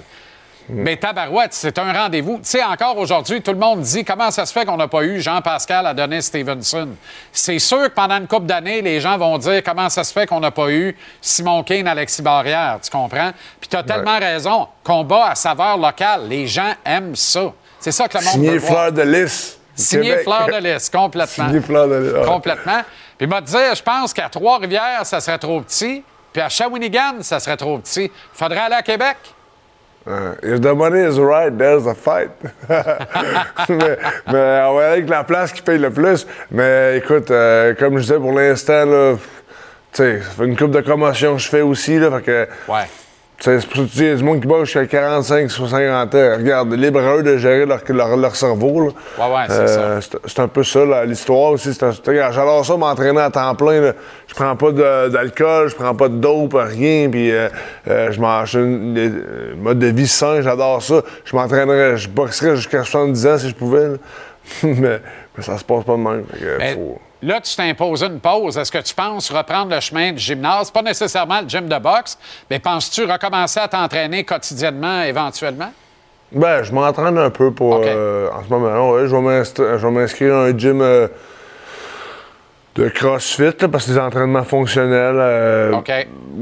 Mais tabarouette, c'est un rendez-vous. Tu sais, encore aujourd'hui, tout le monde dit comment ça se fait qu'on n'a pas eu Jean-Pascal Adonis Stevenson? C'est sûr que pendant une couple d'années, les gens vont dire comment ça se fait qu'on n'a pas eu Simon Kane, Alexis Barrière. Tu comprends? Puis tu as tellement raison. Combat à saveur locale. Les gens aiment ça. C'est ça que le monde Signé veut voir. Fleur de Lys. Signé. Fleur de Lys, complètement. Signé Fleur de Lys. ouais. Complètement. Puis, m'a dire, je pense qu'à Trois-Rivières, ça serait trop petit. Puis à Shawinigan, ça serait trop petit. Faudrait aller à Québec. Uh, if the money is right, there's a fight. mais, mais on va aller avec la place qui paye le plus. Mais écoute, euh, comme je disais pour l'instant, là, tu sais, une coupe de commotion que je fais aussi. Là, fait que, Ouais. Tu sais, c'est pour ça que tu dis, il y a du monde qui bat jusqu'à 45, 50 ans. Regarde, libre à eux de gérer leur, leur, leur cerveau. Là. Ouais, ouais, c'est Euh, c'est- C'est un peu ça, l'histoire aussi. Un- J'adore ça, m'entraîner à temps plein. là. Je prends pas d'alcool, je prends pas de dope, rien. Puis euh, euh, je mange euh, mode de vie sain, j'adore ça. Je m'entraînerais, je boxerais jusqu'à 70 ans si je pouvais. mais, mais ça se passe pas de même. Fait que Mais faut- Là, tu t'imposes une pause. Est-ce que tu penses reprendre le chemin du gymnase? Pas nécessairement le gym de boxe, mais penses-tu recommencer à t'entraîner quotidiennement éventuellement? Ben, je m'entraîne un peu pour. euh, en ce moment, ouais, je vais m'inst- je vais m'inscrire à un gym euh, de CrossFit, là, parce que les entraînements fonctionnels. euh,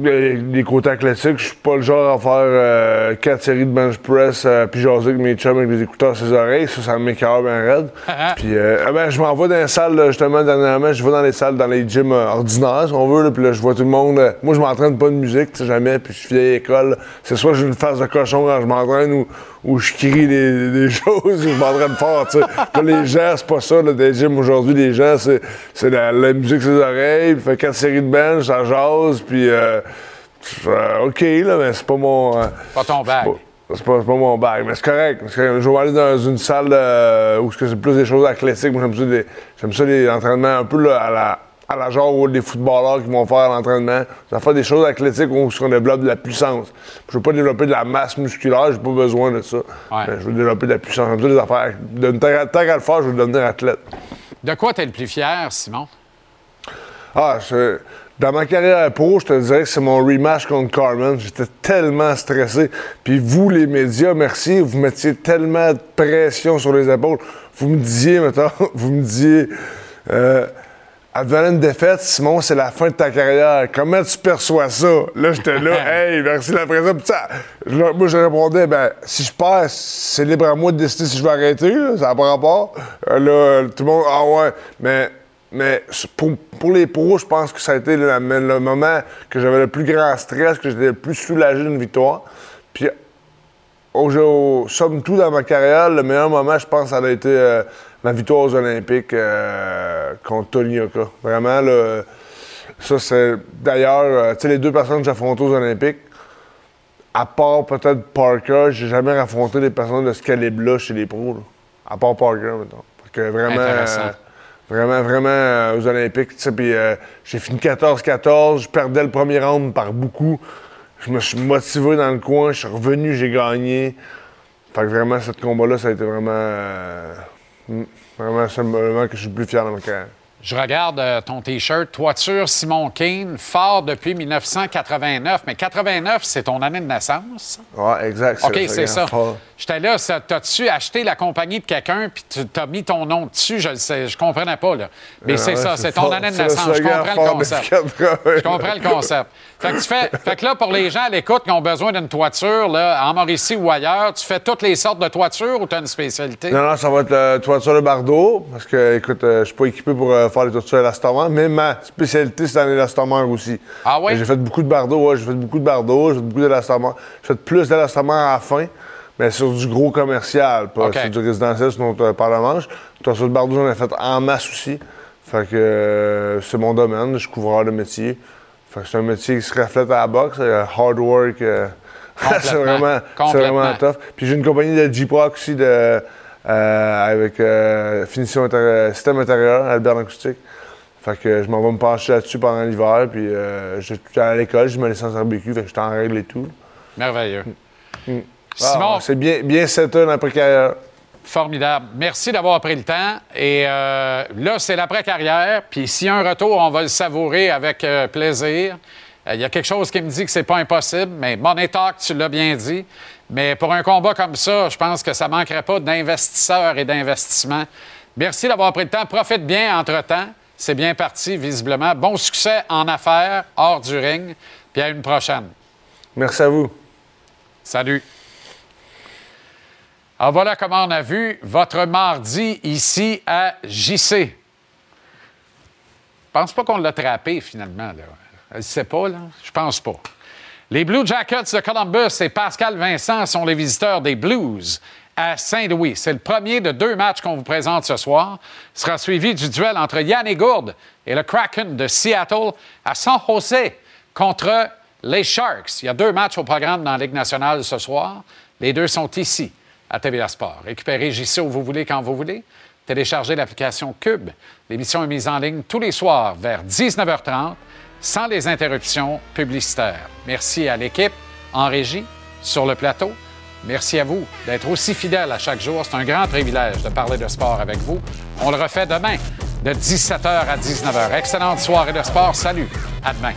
les, les côtés athlétiques, je suis pas le genre à faire euh, quatre séries de bench press euh, puis jaser avec mes chums avec des écouteurs sur les oreilles. Ça, ça m'écœure bien raide. puis, euh, ah ben, je m'en vais dans les salles, là, justement, dernièrement. Je vais dans les salles, dans les gyms euh, ordinaires, si on veut. Là, puis là, je vois tout le monde. moi, je m'entraîne pas de musique, tu sais, jamais. Puis je suis vieille école. C'est soit j'ai une face de cochon quand je m'entraîne ou, ou je crie des, des choses ou je m'entraîne fort, tu sais. Les gens, c'est pas ça, là, des gyms aujourd'hui. Les gens, c'est, c'est la, la musique sur les oreilles, puis fait quatre séries de bench, ça jase, puis... euh, euh, OK, là, mais c'est pas mon... euh, Pas ton bag. c'est pas, pas mon bag, mais c'est correct. c'est correct. Je vais aller dans une salle où c'est plus des choses athlétiques. Moi, j'aime ça, des, j'aime ça les entraînements un peu là, à, la, à la genre où les footballeurs qui vont faire l'entraînement. Ça fait des choses athlétiques où on développe de la puissance. Je veux pas développer de la masse musculaire, j'ai pas besoin de ça. Mais je veux développer de la puissance. J'aime ça des affaires. De, tant qu'à le faire, je veux devenir athlète. De quoi tu es le plus fier, Simon? Ah, je- dans ma carrière pro, je te dirais que c'est mon rematch contre Carmen. J'étais tellement stressé. Puis vous, les médias, merci, vous mettiez tellement de pression sur les épaules. Vous me disiez, mettons, vous me disiez, euh, Advenant une défaite, Simon, c'est la fin de ta carrière. Comment tu perçois ça? Là, j'étais là, hey, merci la leur- moi, je répondais, ben, si je perds, c'est libre à moi de décider si je vais arrêter, là, ça n'a pas rapport. Euh, là, tout le monde, ah ouais, mais, mais pour, les pros, je pense que ça a été le, moment que j'avais le plus grand stress, que j'étais le plus soulagé d'une victoire. Puis, au, somme tout, dans ma carrière, le meilleur moment, je pense, ça a été euh, ma victoire aux Olympiques euh, contre Tony Yoka. Vraiment, ça, c'est. D'ailleurs, euh, tu sais, les deux personnes que j'ai affrontées aux Olympiques, à part peut-être Parker, j'ai jamais affronté des personnes de ce calibre-là chez les pros. là. À part Parker, maintenant. Parce que vraiment. Vraiment, vraiment euh, aux Olympiques. Puis euh, j'ai fini 14-14. Je perdais le premier round par beaucoup. Je me suis motivé dans le coin. Je suis revenu, j'ai gagné. Fait que vraiment, ce combat-là, ça a été vraiment. euh, mm, vraiment, c'est le moment que je suis le plus fier de ma carrière. Je regarde euh, ton T-shirt, toiture Simon Kane, fort depuis 1989. Mais 89, c'est ton année de naissance? Oui, exact. OK, c'est ça. J'étais là, t'as-tu acheté la compagnie de quelqu'un puis tu as mis ton nom dessus? Je le sais, je comprenais pas, là. Mais c'est ça, c'est ton année de naissance. Je comprends le concept. Je comprends le concept. Fait que, tu fais, fait que là, pour les gens à l'écoute qui ont besoin d'une toiture, là, en Mauricie ou ailleurs, tu fais toutes les sortes de toitures ou tu as une spécialité? Non, non, ça va être la toiture de Bardeau, parce que, écoute, euh, je suis pas équipé pour euh, faire les toitures élastomères, mais ma spécialité, c'est dans l'élastomère aussi. Ah oui? J'ai fait beaucoup de Bardeau, ouais, j'ai fait beaucoup de Bardeau, j'ai fait beaucoup d'élastomère. J'ai fait plus d'élastomère à la fin. Mais sur du gros commercial, pas sur du résidentiel, sinon tu par la manche. Toi, sur le Bardeau, j'en ai fait en masse aussi. Fait que euh, c'est mon domaine, je suis couvreur de métier. Fait que c'est un métier qui se reflète à la boxe, hard work. Euh, c'est vraiment, vraiment tough. Puis j'ai une compagnie de J-Proc aussi de, euh, avec finition système intérieur, Albert Acoustique. Fait que je m'en vais me pencher là-dessus pendant l'hiver. Puis j'étais à l'école, ma licence RBQ, fait que j'étais en règle et tout. Merveilleux. Mm. Simon? Ah, c'est bien, bien seté l'après-carrière. Formidable. Merci d'avoir pris le temps. Et euh, là, c'est l'après-carrière. Puis s'il y a un retour, on va le savourer avec euh, plaisir. Euh, il y a quelque chose qui me dit que c'est pas impossible, mais Money Talk, tu l'as bien dit. Mais pour un combat comme ça, je pense que ça manquerait pas d'investisseurs et d'investissements. Merci d'avoir pris le temps. Profite bien entre-temps. C'est bien parti, visiblement. Bon succès en affaires, hors du ring. Puis à une prochaine. Merci à vous. Salut. Alors voilà comment on a vu votre mardi ici à JC. Je pense pas qu'on l'a trappé finalement. Là. Je sais pas, là. Je pense pas. Les Blue Jackets de Columbus et Pascal Vincent sont les visiteurs des Blues à Saint-Louis. C'est le premier de deux matchs qu'on vous présente ce soir. Il sera suivi du duel entre Yann Gourde et le Kraken de Seattle à San Jose contre les Sharks. Il y a deux matchs au programme dans la Ligue nationale ce soir. Les deux sont ici à TVA Sport. Récupérez JC où vous voulez, quand vous voulez. Téléchargez l'application Cube. L'émission est mise en ligne tous les soirs vers 19h30 sans les interruptions publicitaires. Merci à l'équipe en régie, sur le plateau. Merci à vous d'être aussi fidèles à chaque jour. C'est un grand privilège de parler de sport avec vous. On le refait demain de 17h à 19h. Excellente soirée de sport. Salut. À demain.